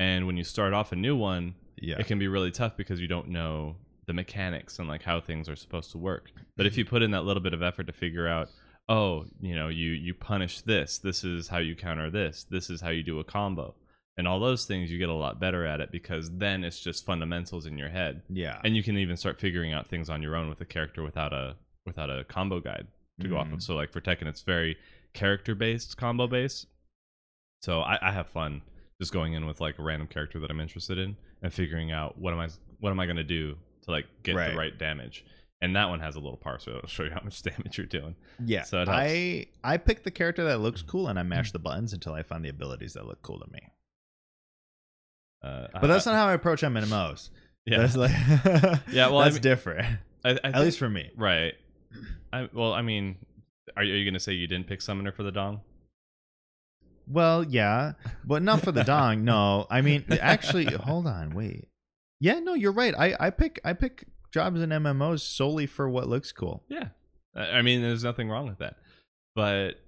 Speaker 2: And when you start off a new one,
Speaker 1: Yeah.
Speaker 2: it can be really tough because you don't know the mechanics and like how things are supposed to work. But if you put in that little bit of effort to figure out, oh, you know, you you punish this, this is how you counter this, this is how you do a combo. And all those things you get a lot better at it because then it's just fundamentals in your head.
Speaker 1: Yeah.
Speaker 2: And you can even start figuring out things on your own with a character without a without a combo guide to go off of.
Speaker 1: Mhm.
Speaker 2: So like for Tekken it's very character based, combo based. So I, I have fun just going in with like a random character that I'm interested in and figuring out what am I what am I gonna do to like get
Speaker 1: Right.
Speaker 2: the right damage. And that one has a little parser that'll show you how much damage you're doing.
Speaker 1: Yeah,
Speaker 2: So.
Speaker 1: I I pick the character that looks cool and I mash the buttons until I find the abilities that look cool to me.
Speaker 2: Uh,
Speaker 1: But that's not how I approach MMOs.
Speaker 2: yeah.
Speaker 1: That's like
Speaker 2: Yeah, well, I
Speaker 1: that's
Speaker 2: mean-
Speaker 1: different.
Speaker 2: I, I
Speaker 1: At
Speaker 2: think-
Speaker 1: least for me.
Speaker 2: right. I well, I mean, are you, are you gonna say you didn't pick Summoner for the Dong?
Speaker 1: Well, yeah, but not for the dong. No, I mean, actually, hold on, wait. Yeah, no, you're right. I I pick I pick jobs in MMOs solely for what looks cool.
Speaker 2: Yeah, I mean, there's nothing wrong with that. But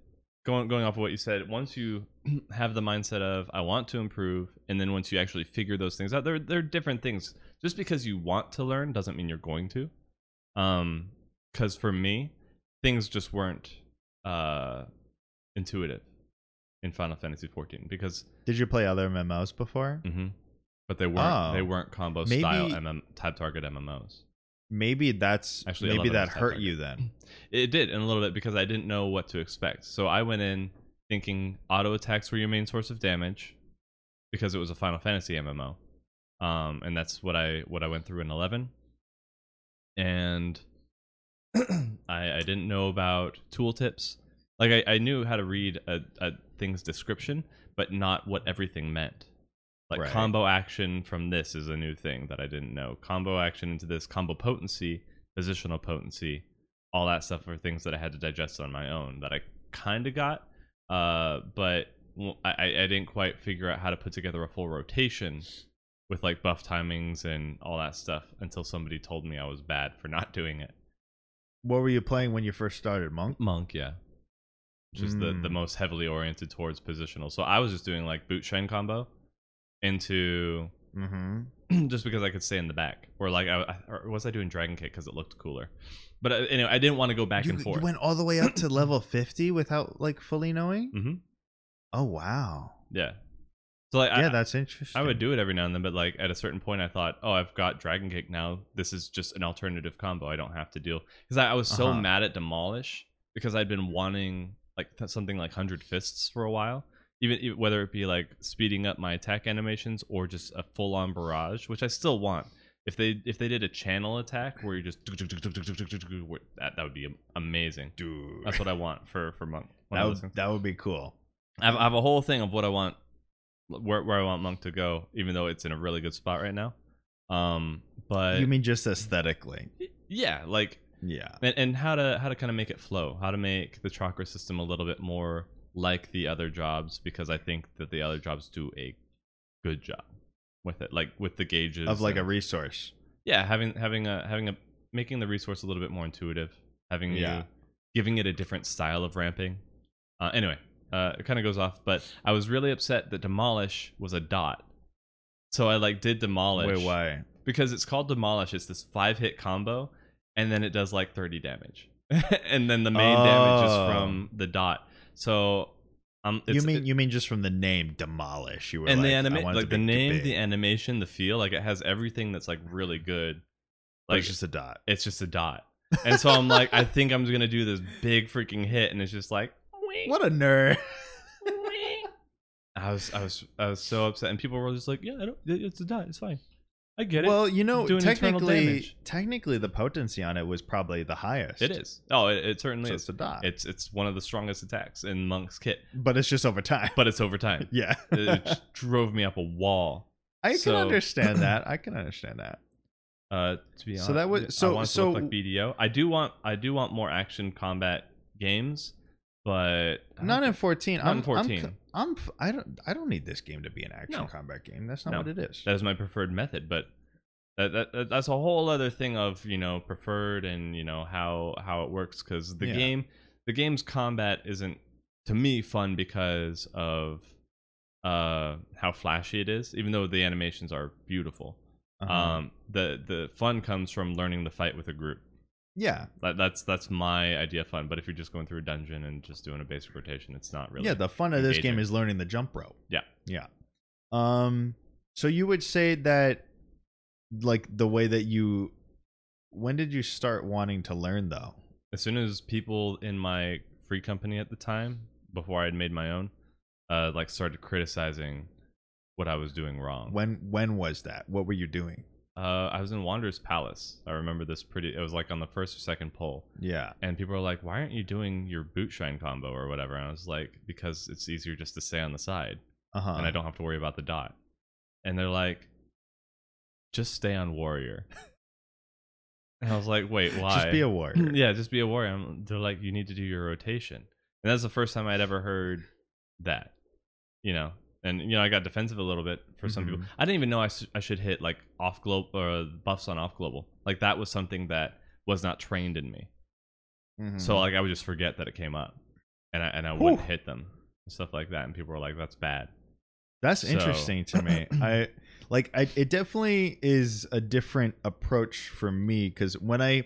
Speaker 2: going going off of what you said, once you have the mindset of I want to improve, and then once you actually figure those things out, they're they're different things. Just because you want to learn doesn't mean you're going to. Um, because for me, things just weren't uh intuitive in Final Fantasy 14 because
Speaker 1: Did you play other MMOs before?
Speaker 2: mhm, but they weren't
Speaker 1: Oh.
Speaker 2: they weren't combo
Speaker 1: Maybe-
Speaker 2: style MM type target MMOs.
Speaker 1: maybe that's
Speaker 2: Actually,
Speaker 1: maybe
Speaker 2: 11
Speaker 1: that hurt you then.
Speaker 2: It did in a little bit because I didn't know what to expect. So I went in thinking auto attacks were your main source of damage because it was a Final Fantasy MMO, um, and that's what I what I went through in eleven. And I, I didn't know about tooltips. Like I, I knew how to read a, a thing's description, but not what everything meant. Like
Speaker 1: Right.
Speaker 2: combo action from this is a new thing that I didn't know. Combo action into this, combo potency, positional potency, all that stuff are things that I had to digest on my own that I kind of got, uh, but I didn't quite figure out how to put together a full rotation with like buff timings and all that stuff until somebody told me I was bad for not doing it.
Speaker 1: What were you playing when you first started, Monk?
Speaker 2: Monk, yeah. Just the, the
Speaker 1: Mm.
Speaker 2: most heavily oriented towards positional. So I was just doing like Bootshine combo into
Speaker 1: Mm-hmm.
Speaker 2: just because I could stay in the back, or like I, I or was I doing dragon kick because it looked cooler. But uh, anyway, I didn't want to go back
Speaker 1: You,
Speaker 2: and forth.
Speaker 1: you went all the way up to level fifty without like fully knowing.
Speaker 2: Mm-hmm.
Speaker 1: Oh wow.
Speaker 2: Yeah. So like
Speaker 1: yeah,
Speaker 2: I,
Speaker 1: that's interesting.
Speaker 2: I would do it every now and then, but like at a certain point, I thought, oh, I've got Dragon Kick now. This is just an alternative combo. I don't have to deal because I, I was so
Speaker 1: Uh-huh.
Speaker 2: mad at Demolish because I'd been wanting like th- something like Hundred Fists for a while. Even whether it be like speeding up my attack animations or just a full on barrage, which I still want. If they if they did a channel attack where you just that that would be amazing.
Speaker 1: Dude,
Speaker 2: That's what I want for for monk.
Speaker 1: that would that would be cool.
Speaker 2: I have, I have a whole thing of what I want, where where I want Monk to go, even though it's in a really good spot right now. Um, but
Speaker 1: you mean just aesthetically?
Speaker 2: yeah, like
Speaker 1: Yeah.
Speaker 2: and, and how to how to kind of make it flow, how to make the chakra system a little bit more like the other jobs, because I think that the other jobs do a good job with it, like with the gauges
Speaker 1: Of like a resource.
Speaker 2: yeah, having having a having a making the resource a little bit more intuitive, having
Speaker 1: Yeah.
Speaker 2: you giving it a different style of ramping. Uh, anyway, uh, it kind of goes off, but I was really upset that demolish was a dot. So I like did demolish
Speaker 1: Wait, why?
Speaker 2: because it's called demolish. It's this five hit combo, and then it does like thirty damage, and then the main damage is
Speaker 1: Oh.
Speaker 2: from the dot. So um,
Speaker 1: you mean you mean just from the name demolish? You were
Speaker 2: and
Speaker 1: like,
Speaker 2: the
Speaker 1: I
Speaker 2: anima-
Speaker 1: want it
Speaker 2: like
Speaker 1: to
Speaker 2: the
Speaker 1: be
Speaker 2: name,
Speaker 1: big,
Speaker 2: the animation, the feel, like it has everything that's like really good.
Speaker 1: but
Speaker 2: Like
Speaker 1: it's just a dot.
Speaker 2: it's just a dot. And so I'm like, I think I'm gonna do this big freaking hit, and it's just like,
Speaker 1: What a nerd.
Speaker 2: I was, I was, I was so upset, and people were just like, yeah, I don't, it's a dot, it's fine, I get it.
Speaker 1: well, you know,
Speaker 2: Doing
Speaker 1: technically, technically, the potency on it was probably the highest.
Speaker 2: it is. Oh, it, it certainly
Speaker 1: So
Speaker 2: is.
Speaker 1: it's a dot,
Speaker 2: It's it's one of the strongest attacks in Monk's kit,
Speaker 1: but it's just over time.
Speaker 2: but it's over time.
Speaker 1: yeah,
Speaker 2: it just drove me up a wall.
Speaker 1: I can understand that. I can understand that.
Speaker 2: Uh, to be honest,
Speaker 1: So that was-
Speaker 2: I
Speaker 1: so-
Speaker 2: it
Speaker 1: so-
Speaker 2: like BDO. I do want I do want more action combat games, but
Speaker 1: Not in 14.
Speaker 2: Not
Speaker 1: I'm,
Speaker 2: in 14.
Speaker 1: I'm, I'm, I don't, I don't need this game to be an action
Speaker 2: No.
Speaker 1: combat game. That's not
Speaker 2: No.
Speaker 1: what it is.
Speaker 2: that is my preferred method but that, that, that- that's a whole other thing of you know preferred and you know how how it works because the
Speaker 1: Yeah.
Speaker 2: game the game's combat isn't to me fun because of uh how flashy it is even though the animations are beautiful
Speaker 1: Uh-huh.
Speaker 2: um the the fun comes from learning the fight with a group
Speaker 1: yeah,
Speaker 2: that, that's that's my idea of fun but if you're just going through a dungeon and just doing a basic rotation it's not really
Speaker 1: yeah. The fun of this game is learning the jump rope.
Speaker 2: Yeah.
Speaker 1: yeah. Um, so you would say that, like the way that you, when did you start wanting to learn though?
Speaker 2: as soon as people in my free company at the time before i had made my own uh like started criticizing what i was doing wrong
Speaker 1: When, when was that? What were you doing?
Speaker 2: Uh i was in wanderer's palace i remember this pretty it was like on the first or second poll
Speaker 1: Yeah.
Speaker 2: and people were like why aren't you doing your Bootshine combo or whatever and i was like because it's easier just to stay on the side
Speaker 1: Uh huh.
Speaker 2: and i don't have to worry about the dot and they're like just stay on warrior and i was like wait why
Speaker 1: Just be a warrior.
Speaker 2: yeah, just be a warrior. I'm- they're like, you need to do your rotation, and that's the first time I'd ever heard that. You know, and you know, I got defensive a little bit for some people.
Speaker 1: Mhm.
Speaker 2: I didn't even know I I should hit like off global or buffs on off global. Like that was something that was not trained in me.
Speaker 1: Mhm.
Speaker 2: So like I would just forget that it came up, and I and I wouldn't hit them and stuff like that. And people were like, that's bad.
Speaker 1: That's
Speaker 2: So-
Speaker 1: interesting to me. I like I it definitely is a different approach for me cuz when I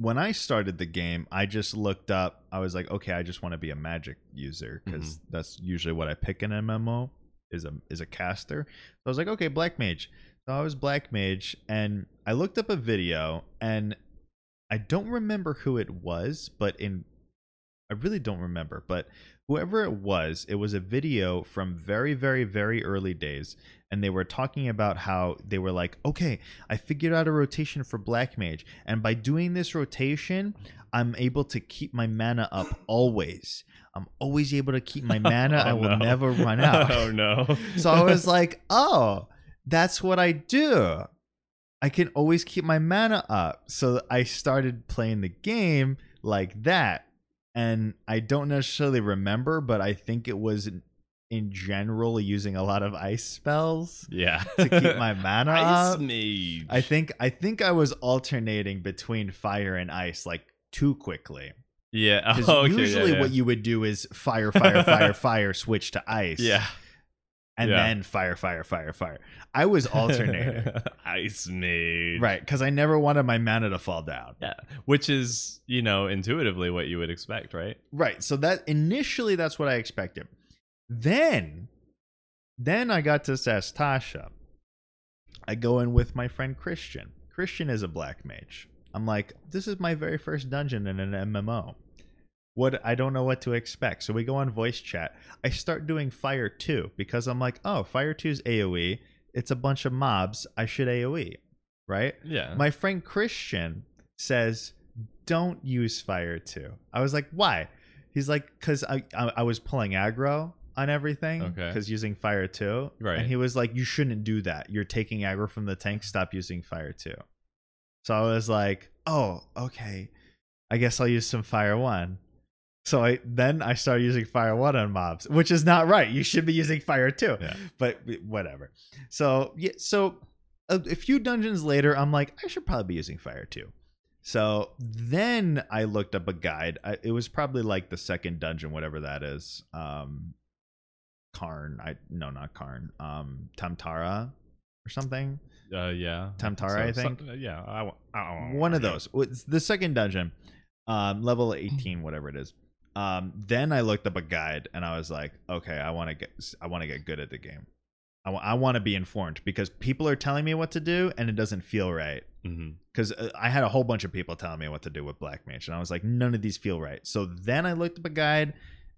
Speaker 1: when I started the game, I just looked up I was like, okay, I just want to be a magic user mm-hmm. because that's usually what I pick in MMO is a is a caster. So I was like, okay, black mage. So I was Black Mage, and I looked up a video, and I don't remember who it was, but in I really don't remember, but whoever it was, it was a video from very, very, very early days, and they were talking about how they were like, okay, I figured out a rotation for Black Mage, and by doing this rotation, I'm able to keep my mana up always. I'm always able to keep my mana. I
Speaker 2: Oh,
Speaker 1: will
Speaker 2: no.
Speaker 1: never run out.
Speaker 2: oh no.
Speaker 1: So I was like, oh, that's what I do. I can always keep my mana up. So I started playing the game like that. And I don't necessarily remember, but I think it was in- in general using a lot of ice spells
Speaker 2: yeah.
Speaker 1: to keep my mana
Speaker 2: Ice
Speaker 1: up.
Speaker 2: mage.
Speaker 1: I think I think I was alternating between fire and ice like too quickly.
Speaker 2: Yeah. Oh, okay, yeah,
Speaker 1: usually
Speaker 2: yeah.
Speaker 1: what you would do is fire, fire, fire, fire, switch to ice
Speaker 2: Yeah.
Speaker 1: And
Speaker 2: Yeah.
Speaker 1: then fire, fire, fire, fire. I was alternating,
Speaker 2: Ice mage.
Speaker 1: right? Because I never wanted my mana to fall down,
Speaker 2: Yeah. Which is, you know, intuitively what you would expect, right?
Speaker 1: right? So that initially that's what I expected. Then, then I got to Sastasha. I go in with my friend Christian. Christian is a black mage. I'm like, this is my very first dungeon in an MMO. What I don't know what to expect. So we go on voice chat. I start doing Fire 2 because I'm like, oh, Fire 2 is AoE. It's a bunch of mobs. I should AoE, right?
Speaker 2: Yeah.
Speaker 1: My friend Christian says, "Don't use fire 2." I was like, "Why?" He's like, "Cause I I, I was pulling aggro on everything,
Speaker 2: Okay.
Speaker 1: Because using fire 2,
Speaker 2: Right.
Speaker 1: And he was like, "You shouldn't do that. You're taking aggro from the tank. Stop using fire 2." So I was like, "Oh, okay. I guess I'll use some fire 1." So I then I started using fire 1 on mobs, which is not right. You should be using fire 2
Speaker 2: Yeah.
Speaker 1: but whatever. So yeah, so a, a few dungeons later, I'm like, I should probably be using fire too. So then I looked up a guide. I, it was probably like the second dungeon, whatever that is. Um, Qarn. I no, not Qarn. Um, Tam-Tara or something.
Speaker 2: Uh, yeah.
Speaker 1: Tam-Tara, I think.
Speaker 2: so- yeah. I, I,
Speaker 1: One of those. It's the second dungeon, um, level 18, whatever it is. Um, then I looked up a guide and I was like, okay, I want to get, I want to get good at the game. I wa- I want to be informed because people are telling me what to do and it doesn't feel right. Because I had a whole bunch of people telling me what to do with Black Mage, and I was like, none of these feel right. So then I looked up a guide,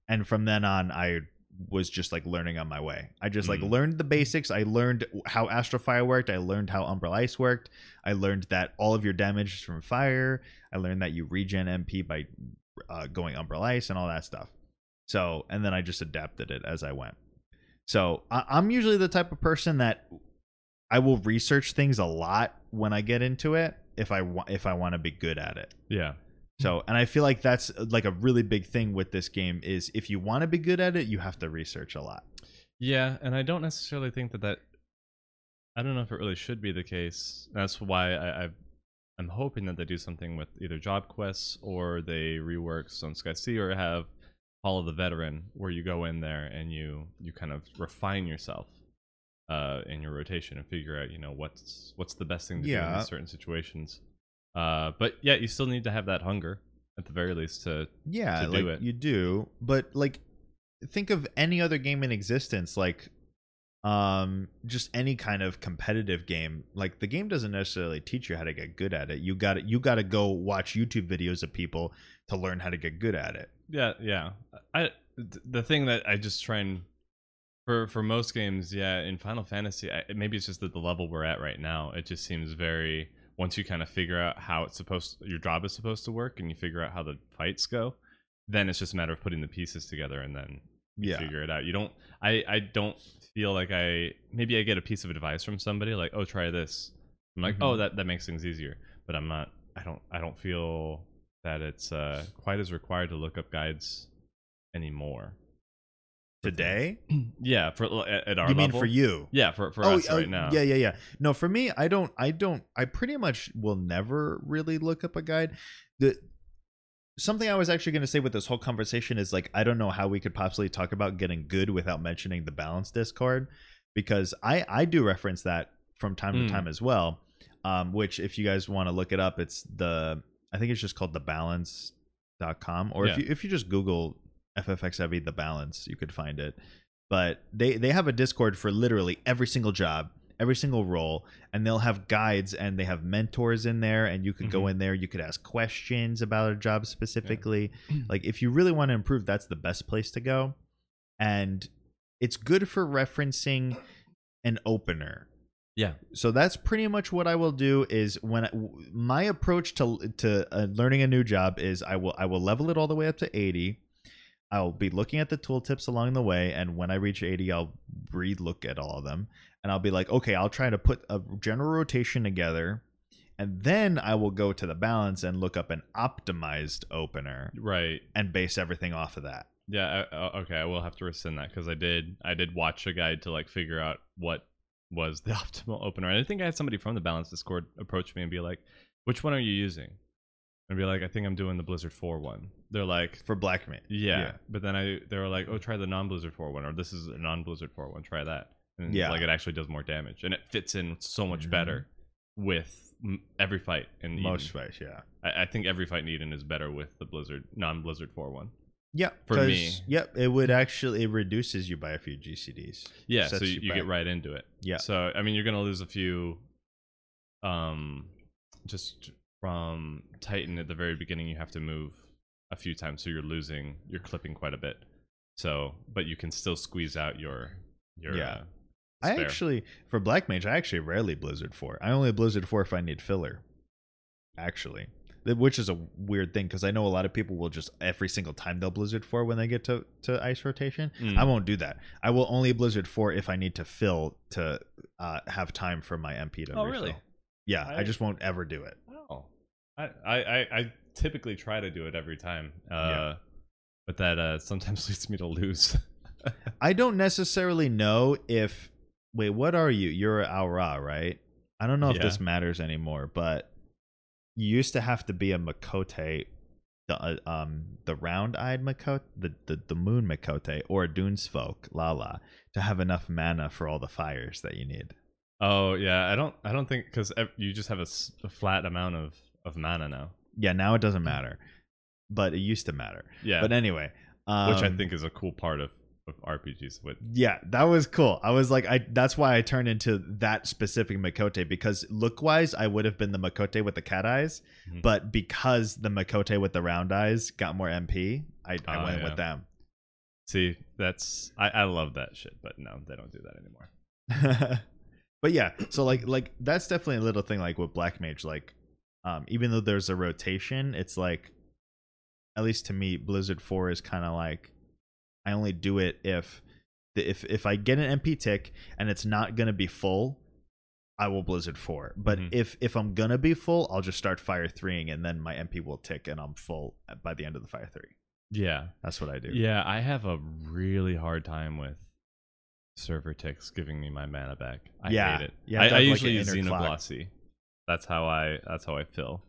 Speaker 1: and from then on, I was just like learning on my way. I just like
Speaker 2: Mm.
Speaker 1: learned the basics. I learned how Astral Fire worked. I learned how Umbral Ice worked. I learned that all of your damage is from fire. I learned that you regen MP by uh, going Umbral Ice and all that stuff. So, and then I just adapted it as I went. So I- I'm usually the type of person that I will research things a lot when I get into it if I want if I want to be good at it.
Speaker 2: Yeah.
Speaker 1: So, and I feel like that's uh, like a really big thing with this game is if you want to be good at it, you have to research a lot.
Speaker 2: Yeah, and I don't necessarily think that that. I don't know if it really should be the case. That's why I, I've, I'm hoping that they do something with either job quests or they rework Stone Sky Sea or have Hall of the Veteran, where you go in there and you you kind of refine yourself uh, in your rotation and figure out you know what's what's the best thing to do in certain situations. Uh, but yeah, you still need to have that hunger at the very least to
Speaker 1: Yeah,
Speaker 2: To
Speaker 1: like
Speaker 2: do it.
Speaker 1: you do, but like think of any other game in existence like um just any kind of competitive game like the game doesn't necessarily teach you how to get good at it you got you got to go watch youtube videos of people to learn how to get good at it
Speaker 2: Yeah, yeah. I the thing that I just try and for for most games, yeah, in Final Fantasy, I, maybe it's just that the level we're at right now, it just seems very once you kind of figure out how it's supposed your job is supposed to work and you figure out how the fights go, then it's just a matter of putting the pieces together and then
Speaker 1: yeah
Speaker 2: figure it out. You don't I I don't feel like I maybe I get a piece of advice from somebody like, "Oh, try this." I'm like,
Speaker 1: Mhm.
Speaker 2: "Oh, that that makes things easier." But I'm not I don't I don't feel that it's uh quite as required to look up guides anymore.
Speaker 1: today
Speaker 2: Yeah, for at, at our
Speaker 1: you mean
Speaker 2: level.
Speaker 1: for you
Speaker 2: Yeah, for for
Speaker 1: oh,
Speaker 2: us
Speaker 1: oh,
Speaker 2: right now.
Speaker 1: yeah yeah yeah no for me i don't i don't i pretty much will never really look up a guide the something i was actually going to say with this whole conversation is like i don't know how we could possibly talk about getting good without mentioning the balance discord because i i do reference that from time
Speaker 2: Mm.
Speaker 1: to time as well um which if you guys want to look it up it's the i think it's just called the balance.com or if you if you just google ffxiv the balance you could find it but they they have a discord for literally every single job every single role and they'll have guides and they have mentors in there and you could go
Speaker 2: Mhm.
Speaker 1: in there you could ask questions about a job specifically like if you really want to improve that's the best place to go and it's good for referencing an opener
Speaker 2: Yeah.
Speaker 1: so that's pretty much what I will do. Is when I, w- my approach to to uh, learning a new job is I will I will level it all the way up to eighty. I'll be looking at the tooltips along the way, and when I reach eighty, I'll re-look at all of them, and I'll be like, okay, I'll try to put a general rotation together, and then I will go to the balance and look up an optimized opener
Speaker 2: Right.
Speaker 1: and base everything off of that.
Speaker 2: Yeah. I, uh, okay. I will have to rescind that because I did. I did watch a guide to like figure out what was the optimal opener. And I think I had somebody from the Balance Discord approach me and be like, "Which one are you using?" And be like, "I think I'm doing the Blizzard 4 one." They're like,
Speaker 1: For Black Mage.
Speaker 2: Yeah.
Speaker 1: Yeah.
Speaker 2: But then I they were like, oh, try the non Blizzard 4 one, or this is a non Blizzard 4 one. Try that. And
Speaker 1: Yeah.
Speaker 2: like it actually does more damage, and it fits in so much
Speaker 1: Mhm.
Speaker 2: better with every fight in Eden.
Speaker 1: Most fights, yeah.
Speaker 2: I, I think every fight in Eden is better with the Blizzard non Blizzard 4 one.
Speaker 1: Yeah,
Speaker 2: For me.
Speaker 1: Yep, it would actually it reduces you by a few GCDs.
Speaker 2: Yeah, so you,
Speaker 1: you
Speaker 2: you get right into it.
Speaker 1: Yeah.
Speaker 2: So I mean, you're gonna lose a few, um, just from Titan at the very beginning. You have to move a few times, so you're losing, you're clipping quite a bit. So, but you can still squeeze out your your.
Speaker 1: Yeah.
Speaker 2: Uh,
Speaker 1: I
Speaker 2: spare.
Speaker 1: actually for Black Mage, I actually rarely Blizzard four. I only Blizzard four if I need filler. Actually, which is a weird thing because I know a lot of people will just every single time they'll Blizzard four when they get to to ice rotation.
Speaker 2: Mm.
Speaker 1: I won't do that. I will only Blizzard four if I need to fill to uh, have time for my MP to
Speaker 2: Oh,
Speaker 1: refill.
Speaker 2: really?
Speaker 1: Yeah, I,
Speaker 2: I-
Speaker 1: just won't ever do it.
Speaker 2: Oh, I, I I I typically try to do it every time. Uh,
Speaker 1: Yeah.
Speaker 2: But that uh, sometimes leads me to lose.
Speaker 1: I don't necessarily know if wait, what are you? You're a Au Ra, right? I don't know if
Speaker 2: Yeah.
Speaker 1: this matters anymore, but you used to have to be a Miqo'te, the uh, um the round-eyed Miqo'te, the, the the moon Miqo'te, or a Dunesfolk, Lala, to have enough mana for all the fires that you need.
Speaker 2: oh yeah, I don't I don't think because you just have a, s- a flat amount of of mana now.
Speaker 1: Yeah, now it doesn't matter, but it used to matter.
Speaker 2: Yeah,
Speaker 1: But anyway, um,
Speaker 2: which I think is a cool part of of RPGs. With
Speaker 1: Yeah, that was cool. I was like, I that's why I turned into that specific Miqo'te because look wise, I would have been the Miqo'te with the cat eyes,
Speaker 2: Mhm.
Speaker 1: but because the Miqo'te with the round eyes got more MP, I, I
Speaker 2: Oh,
Speaker 1: went
Speaker 2: yeah.
Speaker 1: with them.
Speaker 2: see, that's I I love that shit, but no, they don't do that anymore.
Speaker 1: but yeah, so like like that's definitely a little thing like with Black Mage. Like, um, even though there's a rotation, it's like, at least to me, Blizzard Four is kind of like, I only do it if, the, if if I get an MP tick and it's not gonna be full, I will Blizzard Four. But
Speaker 2: Mhm.
Speaker 1: if if I'm gonna be full, I'll just start Fire Threeing and then my MP will tick and I'm full by the end of the Fire Three.
Speaker 2: Yeah,
Speaker 1: That's what I do.
Speaker 2: yeah, I have a really hard time with server ticks giving me my mana back. I
Speaker 1: Yeah,
Speaker 2: hate it.
Speaker 1: Yeah,
Speaker 2: I, I
Speaker 1: like,
Speaker 2: usually
Speaker 1: an
Speaker 2: use
Speaker 1: inner.
Speaker 2: Xenoglossy. That's how I that's how I fill.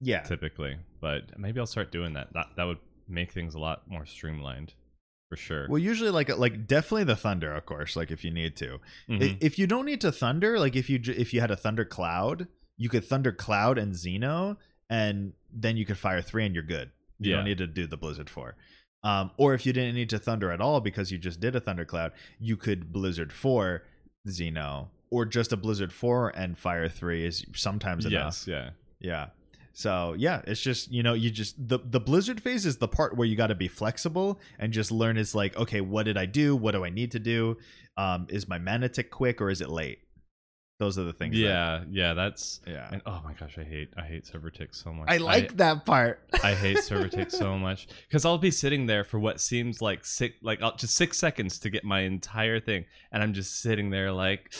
Speaker 1: yeah.
Speaker 2: typically. But maybe I'll start doing that. That that would make things a lot more streamlined, for sure.
Speaker 1: Well, usually like like definitely the thunder, of course. Like if you need to,
Speaker 2: Mhm.
Speaker 1: If you don't need to thunder, like if you if you had a thunder cloud, you could thunder cloud and Xeno, and then you could fire three and you're good. You
Speaker 2: Yeah.
Speaker 1: don't need to do the blizzard four. Um, or if you didn't need to thunder at all because you just did a thunder cloud, you could blizzard four Xeno, or just a blizzard four and fire three is sometimes enough.
Speaker 2: yes, yeah,
Speaker 1: Yeah. So yeah, it's just you know you just the the blizzard phase is the part where you got to be flexible and just learn is like okay what did I do what do I need to do um is my mana tick quick or is it late those are the things that-
Speaker 2: yeah, yeah. That's
Speaker 1: yeah
Speaker 2: and oh my gosh, I hate I hate server ticks so much.
Speaker 1: I like that part
Speaker 2: I hate server ticks so much because I'll be sitting there for what seems like six, like uh, just six seconds to get my entire thing, and I'm just sitting there like,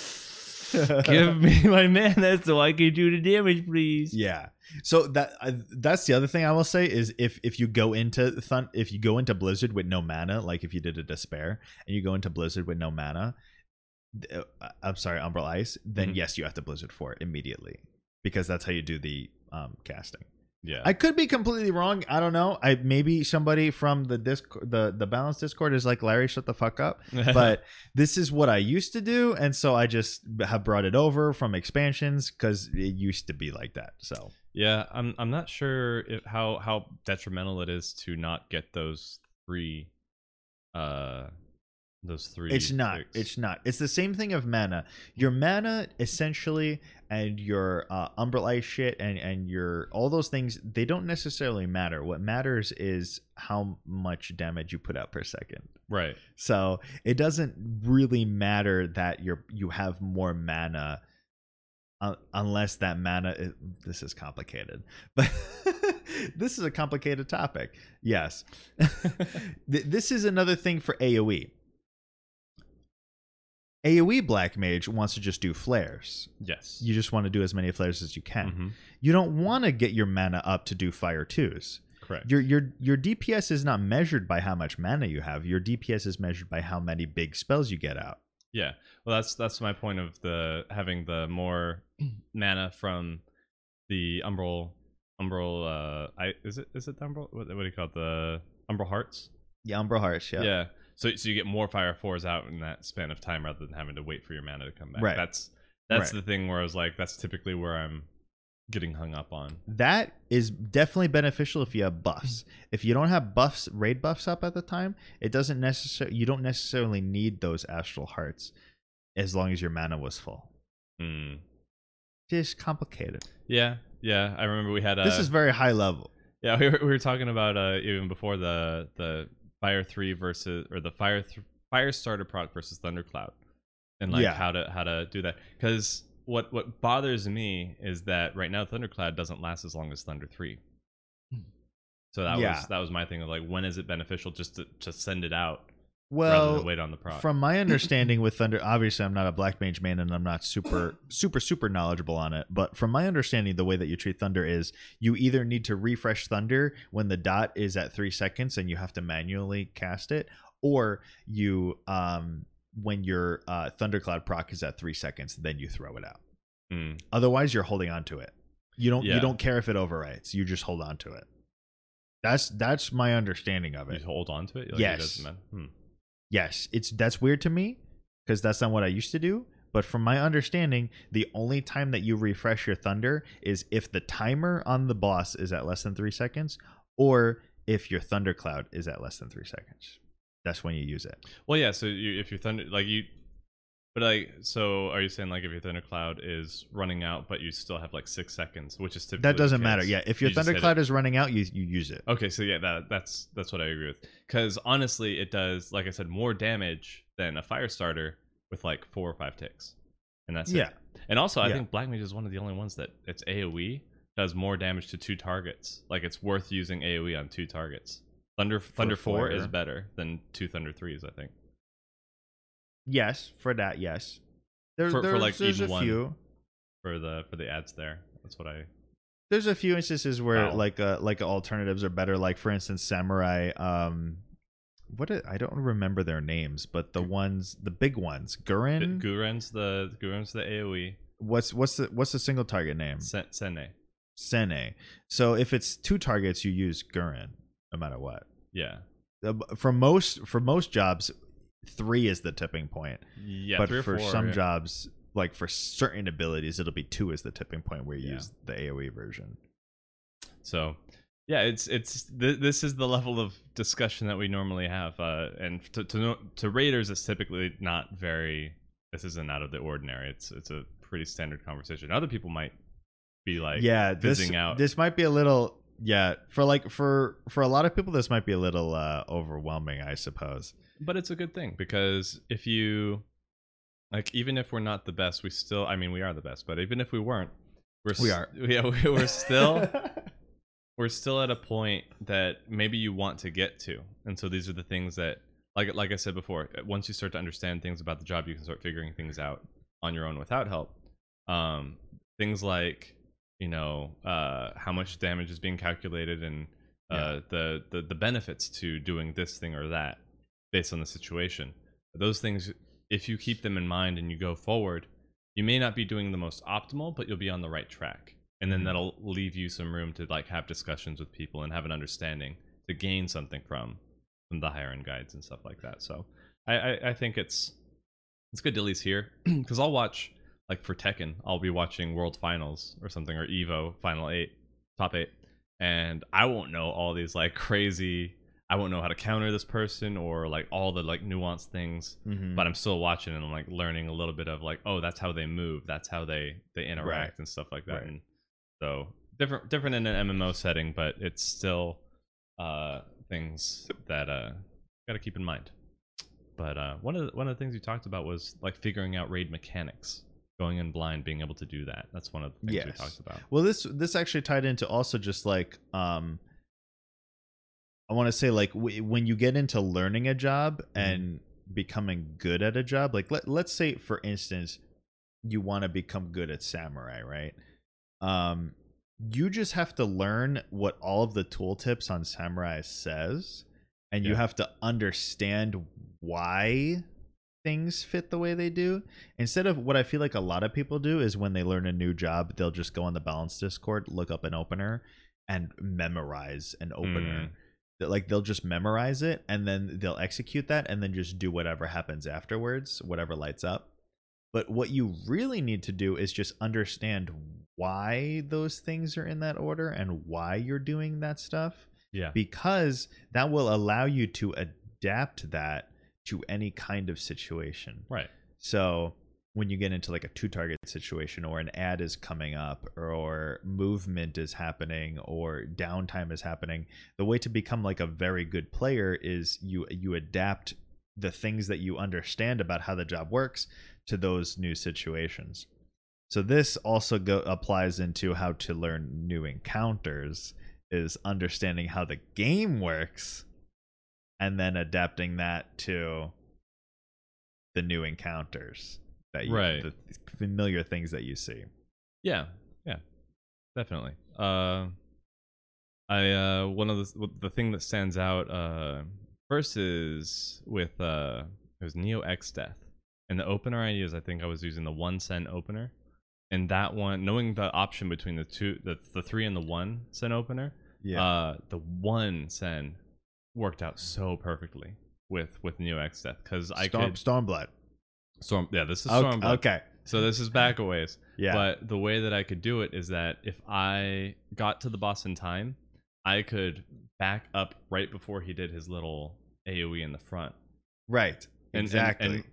Speaker 2: give me my mana so I can do the damage, please.
Speaker 1: yeah so that uh, that's the other thing I will say is if if you go into thun- if you go into blizzard with no mana like if you did a despair and you go into blizzard with no mana th- uh, I'm sorry umbral ice then
Speaker 2: Mhm.
Speaker 1: yes you have to blizzard for it immediately because that's how you do the um casting
Speaker 2: Yeah,
Speaker 1: I could be completely wrong. I don't know. I maybe somebody from the disc the the balance discord is like Larry, shut the fuck up. But this is what I used to do, and so I just have brought it over from expansions because it used to be like that. So
Speaker 2: Yeah, I'm I'm not sure if, how how detrimental it is to not get those three uh those three.
Speaker 1: It's not. It's not. It's the same thing of mana. Your mana essentially and your uh umbrella shit and and your all those things they don't necessarily matter. What matters is how much damage you put out per second.
Speaker 2: right.
Speaker 1: So it doesn't really matter that you're you have more mana uh, unless that mana is, this is complicated. But this is a complicated topic. Yes. This is another thing for. AoE. AoE Black Mage wants to just do flares.
Speaker 2: Yes.
Speaker 1: You just want to do as many flares as you can.
Speaker 2: Mhm.
Speaker 1: You don't want to get your mana up to do fire twos.
Speaker 2: Correct.
Speaker 1: Your your your DPS is not measured by how much mana you have. Your DPS is measured by how many big spells you get out.
Speaker 2: Yeah. Well, that's that's my point of the having the more mana from the umbral umbral. Uh, I is it is it the umbral? What, what do you call it? The umbral hearts.
Speaker 1: Yeah, Umbral Hearts, yeah.
Speaker 2: Yeah. So so you get more fire fours out in that span of time rather than having to wait for your mana to come back.
Speaker 1: Right.
Speaker 2: That's that's
Speaker 1: Right.
Speaker 2: the thing where I was like, that's typically where I'm getting hung up on.
Speaker 1: That is definitely beneficial if you have buffs. if you don't have buffs, raid buffs up at the time, it doesn't necessarily you don't necessarily need those astral hearts as long as your mana was full.
Speaker 2: Hmm.
Speaker 1: Just complicated.
Speaker 2: Yeah. Yeah. I remember we had a.
Speaker 1: this is very high level.
Speaker 2: Yeah, we were, we were talking about uh, even before the the Fire Three versus or the Fire th- Fire Starter proc versus Thundercloud, and like
Speaker 1: Yeah.
Speaker 2: how to how to do that. Because what what bothers me is that right now Thundercloud doesn't last as long as Thunder Three. So that
Speaker 1: Yeah.
Speaker 2: was that was my thing of like when is it beneficial just to to send it out rather
Speaker 1: Well,
Speaker 2: than wait on the proc.
Speaker 1: From my understanding with Thunder, obviously I'm not a Black Mage man and I'm not super, super, super knowledgeable on it. But from my understanding, the way that you treat Thunder is you either need to refresh Thunder when the dot is at three seconds and you have to manually cast it, or you, um, when your uh, Thundercloud proc is at three seconds, then you throw it out.
Speaker 2: Mm.
Speaker 1: Otherwise, you're holding on to it. You don't,
Speaker 2: Yeah.
Speaker 1: you don't care if it overwrites. You just hold on to it. That's that's my understanding of it.
Speaker 2: You hold on to it. Like,
Speaker 1: Yes.
Speaker 2: doesn't. Hmm.
Speaker 1: yes it's that's weird to me because that's not what i used to do but from my understanding the only time that you refresh your thunder is if the timer on the boss is at less than three seconds or if your thundercloud is at less than three seconds that's when you use it
Speaker 2: Well, yeah. So you, if your thunder, like you, but like, so are you saying like if your thundercloud is running out, but you still have like six seconds, which is typically
Speaker 1: that doesn't matter yeah if your
Speaker 2: you
Speaker 1: thundercloud is running out you you use it
Speaker 2: Okay, so yeah, that that's that's what I agree with. Because honestly, it does, like I said, more damage than a fire starter with like four or five ticks, and that's
Speaker 1: yeah
Speaker 2: it. And also, I
Speaker 1: Yeah.
Speaker 2: think Black Mage is one of the only ones that it's AOE does more damage to two targets. Like it's worth using AOE on two targets. Thunder Thunder four is better than two Thunder threes, I think.
Speaker 1: yes for that yes there,
Speaker 2: For- for,
Speaker 1: there's,
Speaker 2: like,
Speaker 1: there's a
Speaker 2: one.
Speaker 1: few
Speaker 2: For the for the ads there, that's what I.
Speaker 1: there's a few instances where like uh like alternatives are better like for instance samurai um what i I don't remember their names but the ones the big ones Guren
Speaker 2: Guren's the Guren's the AOE.
Speaker 1: what's what's the what's the single target name
Speaker 2: Sen- Senei.
Speaker 1: Senei so if it's two targets you use Guren no matter what
Speaker 2: Yeah.
Speaker 1: For most for most jobs three is the tipping point
Speaker 2: Yeah.
Speaker 1: but for
Speaker 2: four,
Speaker 1: some
Speaker 2: yeah.
Speaker 1: jobs like for certain abilities it'll be two is the tipping point where you
Speaker 2: Yeah.
Speaker 1: use the aoe version
Speaker 2: So, yeah, it's it's th- this is the level of discussion that we normally have, uh, and to to no- to raiders, it's typically not very. This isn't out of the ordinary. It's it's a pretty standard conversation. Other people might be like,
Speaker 1: yeah this
Speaker 2: out.
Speaker 1: this might be a little yeah for like for for a lot of people this might be a little uh overwhelming i suppose
Speaker 2: but it's a good thing because if you like, even if we're not the best, we still. I mean, we are the best, but even if we weren't, we're
Speaker 1: We are.
Speaker 2: Yeah, we- we're still. we're still at a point that maybe you want to get to and so these are the things that like like i said before once you start to understand things about the job you can start figuring things out on your own without help um things like you know uh how much damage is being calculated and uh the, the the benefits to doing this thing or that based on the situation. Those things if you keep them in mind and you go forward you may not be doing the most optimal but you'll be on the right track. And then
Speaker 1: Mhm.
Speaker 2: that'll leave you some room to like have discussions with people and have an understanding to gain something from from the higher end guides and stuff like that. So i i, I think it's it's good Dilly's here because i'll watch like for tekken i'll be watching world finals or something or evo final eight top eight and i won't know all these like crazy I won't know how to counter this person or like all the like nuanced things.
Speaker 1: Mhm.
Speaker 2: But I'm still watching and I'm like learning a little bit of like, oh, that's how they move, that's how they they interact
Speaker 1: Right.
Speaker 2: and stuff like that.
Speaker 1: Right.
Speaker 2: And so different different in an MMO setting, but it's still uh things that uh got to keep in mind. But uh, one of the, one of the things you talked about was like figuring out raid mechanics, going in blind, being able to do that. That's one of the things we talked about.
Speaker 1: Well, this this actually tied into also just like um I want to say like w- when you get into learning a job
Speaker 2: Mm-hmm.
Speaker 1: and becoming good at a job, like let let's say for instance you want to become good at samurai, right? Um you just have to learn what all of the tooltips on samurai says and you have to understand why things fit the way they do instead of what i feel like a lot of people do is when they learn a new job they'll just go on the balance discord look up an opener and memorize an opener
Speaker 2: Mm.
Speaker 1: That, like they'll just memorize it and then they'll execute that and then just do whatever happens afterwards whatever lights up but what you really need to do is just understand why those things are in that order and why you're doing that stuff
Speaker 2: Yeah.
Speaker 1: because that will allow you to adapt that to any kind of situation.
Speaker 2: Right.
Speaker 1: So when you get into like a two target situation or an ad is coming up or movement is happening or downtime is happening, the way to become like a very good player is you you adapt the things that you understand about how the job works to those new situations. So this also go applies into how to learn new encounters is understanding how the game works and then adapting that to the new encounters that you
Speaker 2: Right.
Speaker 1: the familiar things that you see.
Speaker 2: Yeah, yeah, definitely. Uh, I uh, one of the the thing that stands out uh, first is with uh, it was Neo Exdeath, and the opener I used, I think I was using the one cent opener, and that one, knowing the option between the two, the the three and the one cent opener,
Speaker 1: Yeah.
Speaker 2: uh, the one cent worked out so perfectly with with Neo Exdeath because I
Speaker 1: Storm,
Speaker 2: could
Speaker 1: Stormblood.
Speaker 2: storm. Yeah, this is
Speaker 1: Okay,
Speaker 2: Stormblood.
Speaker 1: okay.
Speaker 2: So this is back a ways.
Speaker 1: Yeah.
Speaker 2: But the way that I could do it is that if I got to the boss in time, I could back up right before he did his little AoE in the front.
Speaker 1: right.
Speaker 2: And,
Speaker 1: exactly.
Speaker 2: And,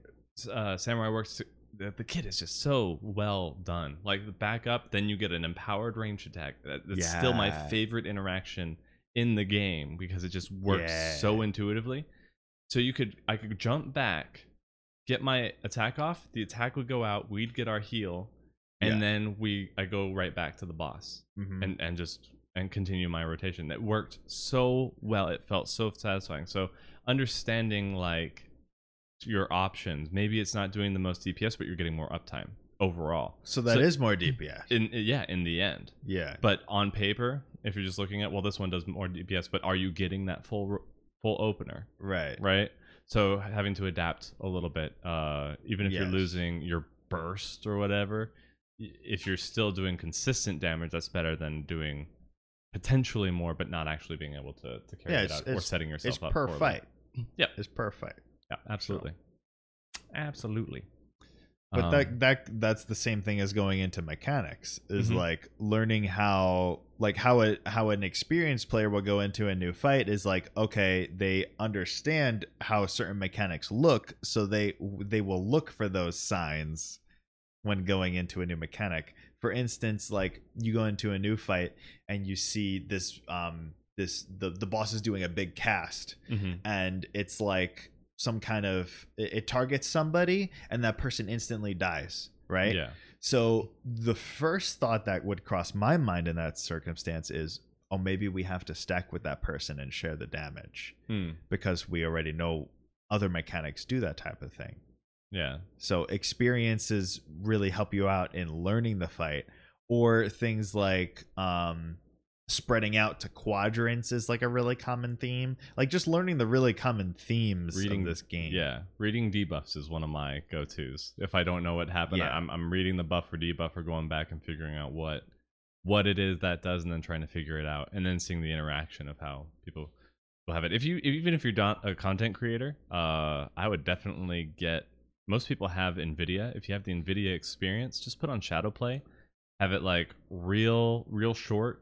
Speaker 2: and uh, Samurai Works, the, the kit is just so well done. Like the back up, then you get an empowered range attack. That- That's still my favorite interaction in the game because it just works
Speaker 1: Yeah.
Speaker 2: so intuitively. So you could, I could jump back, get my attack off. The attack would go out. We'd get our heal, and
Speaker 1: Yeah.
Speaker 2: then we, I go right back to the boss
Speaker 1: Mhm.
Speaker 2: and and just and continue my rotation. It worked so well. It felt so satisfying. So understanding like your options. Maybe it's not doing the most DPS, but you're getting more uptime overall.
Speaker 1: so that is more DPS.
Speaker 2: In yeah, in the end.
Speaker 1: yeah.
Speaker 2: But on paper, if you're just looking at well, this one does more DPS, but are you getting that full full opener?
Speaker 1: Right.
Speaker 2: Right. So having to adapt a little bit, uh, even if you're losing your burst or whatever, if you're still doing consistent damage, that's better than doing potentially more, but not actually being able to, to carry
Speaker 1: Yeah,
Speaker 2: it
Speaker 1: it's-
Speaker 2: out or setting yourself
Speaker 1: It's
Speaker 2: up.
Speaker 1: per
Speaker 2: poorly.
Speaker 1: fight.
Speaker 2: Yep.
Speaker 1: It's per fight.
Speaker 2: Yeah, absolutely, absolutely.
Speaker 1: But
Speaker 2: Um,
Speaker 1: that that that's the same thing as going into mechanics is
Speaker 2: Mhm.
Speaker 1: like learning how like how a how an experienced player will go into a new fight is like okay they understand how certain mechanics look so they they will look for those signs when going into a new mechanic for instance like you go into a new fight and you see this um this the the boss is doing a big cast
Speaker 2: mhm.
Speaker 1: and it's like some kind of it, it targets somebody and that person instantly dies right
Speaker 2: Yeah.
Speaker 1: so the first thought that would cross my mind in that circumstance is oh maybe we have to stack with that person and share the damage
Speaker 2: Hmm.
Speaker 1: because we already know other mechanics do that type of thing
Speaker 2: Yeah.
Speaker 1: so experiences really help you out in learning the fight or things like um spreading out to quadrants is like a really common theme like just learning the really common themes
Speaker 2: Reading-
Speaker 1: this game
Speaker 2: Yeah, reading debuffs is one of my go-tos. If I don't know what happened,
Speaker 1: Yeah.
Speaker 2: I'm I'm reading the buff or debuff or going back and figuring out what what it is that does, and then trying to figure it out, and then seeing the interaction of how people will have it. If you even if you're not a content creator, uh, I would definitely get. Most people have Nvidia. If you have the Nvidia experience, just put on Shadowplay, have it like real real short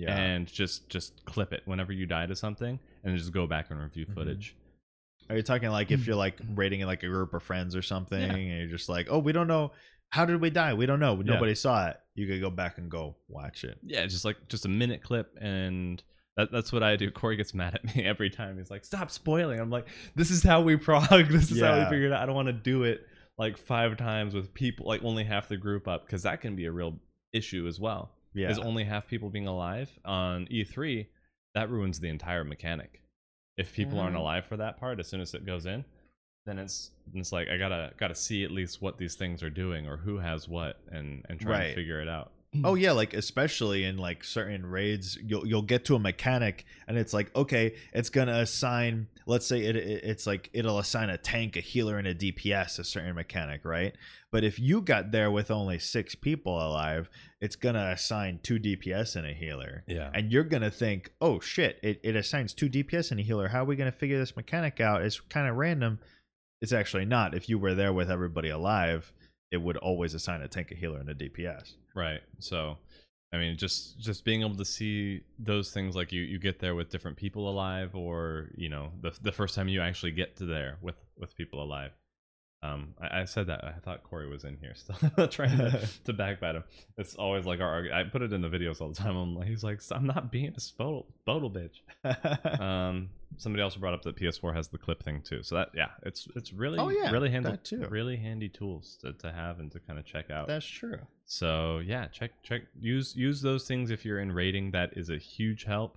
Speaker 1: yeah
Speaker 2: and just just clip it whenever you die to something and just go back and review
Speaker 1: Mhm.
Speaker 2: footage.
Speaker 1: Are you talking like if you're like raiding like a group of friends or something, and you're just like, oh, we don't know how did we die? We don't know. Nobody saw it. You could go back and go watch it.
Speaker 2: Yeah, just like just a minute clip, and that, that's what I do. Corey gets mad at me every time. He's like, "Stop spoiling." I'm like, "This is how we prog. This is how we
Speaker 1: Yeah.
Speaker 2: figured it out. I don't want to do it like five times with people, like only half the group up, because that can be a real issue as well.
Speaker 1: Yeah.
Speaker 2: Is only half people being alive on E3, that ruins the entire mechanic. If people aren't
Speaker 1: Mhm.
Speaker 2: alive for that part, as soon as it goes in, then it's it's like I gotta gotta see at least what these things are doing or who has what, and and try
Speaker 1: Right.
Speaker 2: to figure it out.
Speaker 1: Oh mm. yeah, like especially in like certain raids, you'll you'll get to a mechanic and it's like okay, it's gonna assign. Let's say it, it it's like it'll assign a tank, a healer, and a DPS a certain mechanic, right? But if you got there with only six people alive, it's gonna assign two DPS and a healer,
Speaker 2: Yeah.
Speaker 1: and you're gonna think, oh shit, it, it assigns two DPS and a healer. How are we gonna figure this mechanic out? It's kind of random. It's actually not. If you were there with everybody alive, it would always assign a tank, a healer, and a DPS.
Speaker 2: Right. So, I mean, just just being able to see those things, like you you get there with different people alive, or you know, the the first time you actually get to there with with people alive. Um, I, I said that I thought Corey was in here still, trying to, to backbat him. It's always like our. I put it in the videos all the time. I'm like, he's like, I'm not being a spodal bitch. um, somebody also brought up that PS4 has the clip thing too. So that yeah, it's it's really
Speaker 1: Oh, yeah,
Speaker 2: really handy
Speaker 1: too.
Speaker 2: really handy tools to, to have and to kind of check out.
Speaker 1: That's true.
Speaker 2: So yeah, check check use use those things if you're in rating. That is a huge help,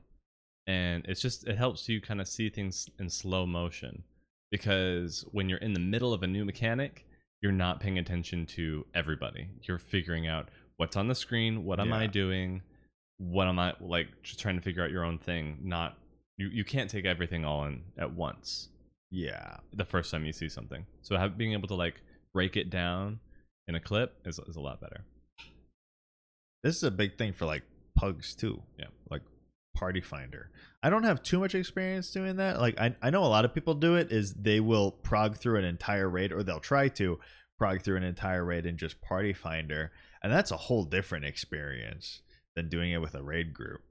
Speaker 2: and it's just it helps you kind of see things in slow motion because when you're in the middle of a new mechanic, you're not paying attention to everybody. You're figuring out what's on the screen, what am I doing, what am I like, just trying to figure out your own thing. Not you you can't take everything all in at once
Speaker 1: Yeah.
Speaker 2: the first time you see something. So have, being able to like break it down in a clip is is a lot better.
Speaker 1: This is a big thing for like pugs too.
Speaker 2: Yeah.
Speaker 1: Like Party Finder. I don't have too much experience doing that. Like I, I know a lot of people do it is they will prog through an entire raid or they'll try to prog through an entire raid in just Party Finder. And that's a whole different experience than doing it with a raid group.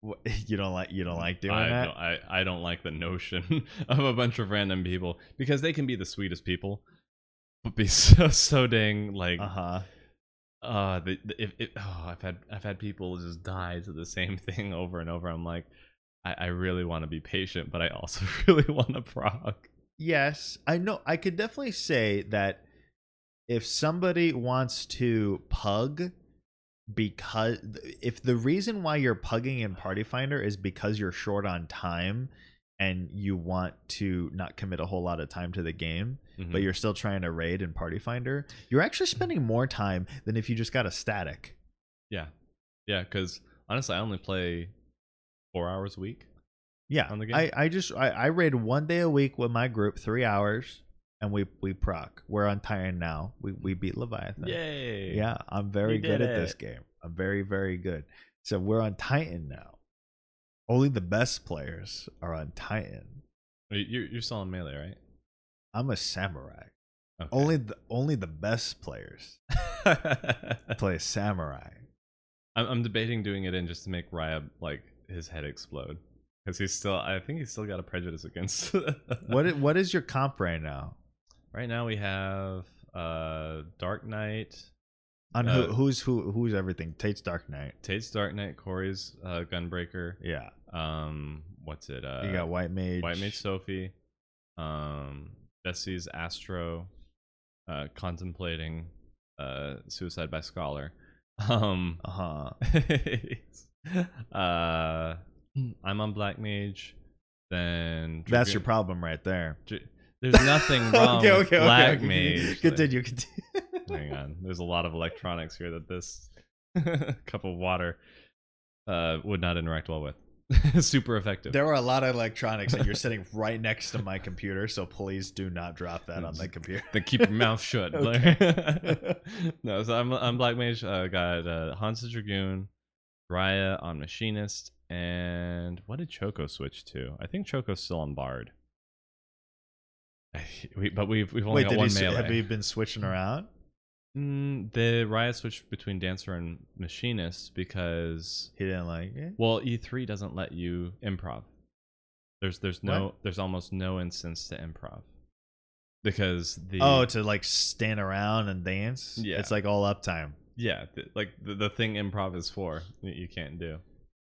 Speaker 1: What, you don't like you don't like doing
Speaker 2: I
Speaker 1: that?
Speaker 2: Don't, I, I don't like the notion of a bunch of random people because they can be the sweetest people, but be so so dang like
Speaker 1: Uh-huh.
Speaker 2: Uh the, the, if, if oh I've had I've had people just die to the same thing over and over. I'm like, I, I really want to be patient, but I also really want to prog.
Speaker 1: Yes, I know. I could definitely say that if somebody wants to pug because if the reason why you're pugging in Party Finder is because you're short on time and you want to not commit a whole lot of time to the game,
Speaker 2: Mhm.
Speaker 1: but you're still trying to raid in Party Finder, you're actually spending more time than if you just got a static.
Speaker 2: yeah, yeah. Because honestly, I only play four hours a week.
Speaker 1: Yeah,
Speaker 2: On the game?
Speaker 1: I I just I, I raid one day a week with my group, three hours, and we we prog. We're on Titan now. We we beat Leviathan.
Speaker 2: Yay!
Speaker 1: Yeah, I'm very good
Speaker 2: did
Speaker 1: at this game. I'm very, very good. So we're on Titan now. Only the best players are on Titan.
Speaker 2: You're you're still on melee, right?
Speaker 1: I'm a samurai.
Speaker 2: Okay.
Speaker 1: Only the only the best players play samurai.
Speaker 2: I'm, I'm debating doing it in just to make Raya like his head explode because he's still. I think he's still got a prejudice against.
Speaker 1: what what is your comp right now?
Speaker 2: right now we have uh Dark Knight,
Speaker 1: On who,
Speaker 2: Uh,
Speaker 1: who's who who's everything? Tate's Dark Knight.
Speaker 2: Tate's Dark Knight, Corey's uh, Gunbreaker.
Speaker 1: Yeah.
Speaker 2: Um, what's it? Uh,
Speaker 1: you got White Mage.
Speaker 2: White Mage Sophie, um, Bessie's Astro, uh, contemplating uh suicide by Scholar. Um,
Speaker 1: Uh-huh.
Speaker 2: uh, I'm on Black Mage. Then
Speaker 1: That's your problem right there.
Speaker 2: There's nothing wrong
Speaker 1: okay,
Speaker 2: with
Speaker 1: okay,
Speaker 2: Black
Speaker 1: okay.
Speaker 2: Mage.
Speaker 1: Continue, continue.
Speaker 2: Hang on. There's a lot of electronics here that this cup of water uh, would not interact well with. Super effective.
Speaker 1: There are a lot of electronics, and you're sitting right next to my computer, so please do not drop that on my computer.
Speaker 2: then keep your mouth shut. No, so I'm I'm Black Mage. Uh, got uh, Hans the Dragoon, Raya on Machinist, and what did Choco switch to? I think Choco's still on Bard. We, but we've we've only
Speaker 1: Wait,
Speaker 2: got one
Speaker 1: he,
Speaker 2: melee.
Speaker 1: have you been switching around?
Speaker 2: Mm, the Riot switched between Dancer and Machinist because
Speaker 1: He didn't like it.
Speaker 2: well, E3 doesn't let you improv. There's there's no there's almost no instance to improv because the
Speaker 1: Oh, to like stand around and dance.
Speaker 2: Yeah.
Speaker 1: it's like all uptime.
Speaker 2: yeah th- like the, the thing improv is for that you can't do.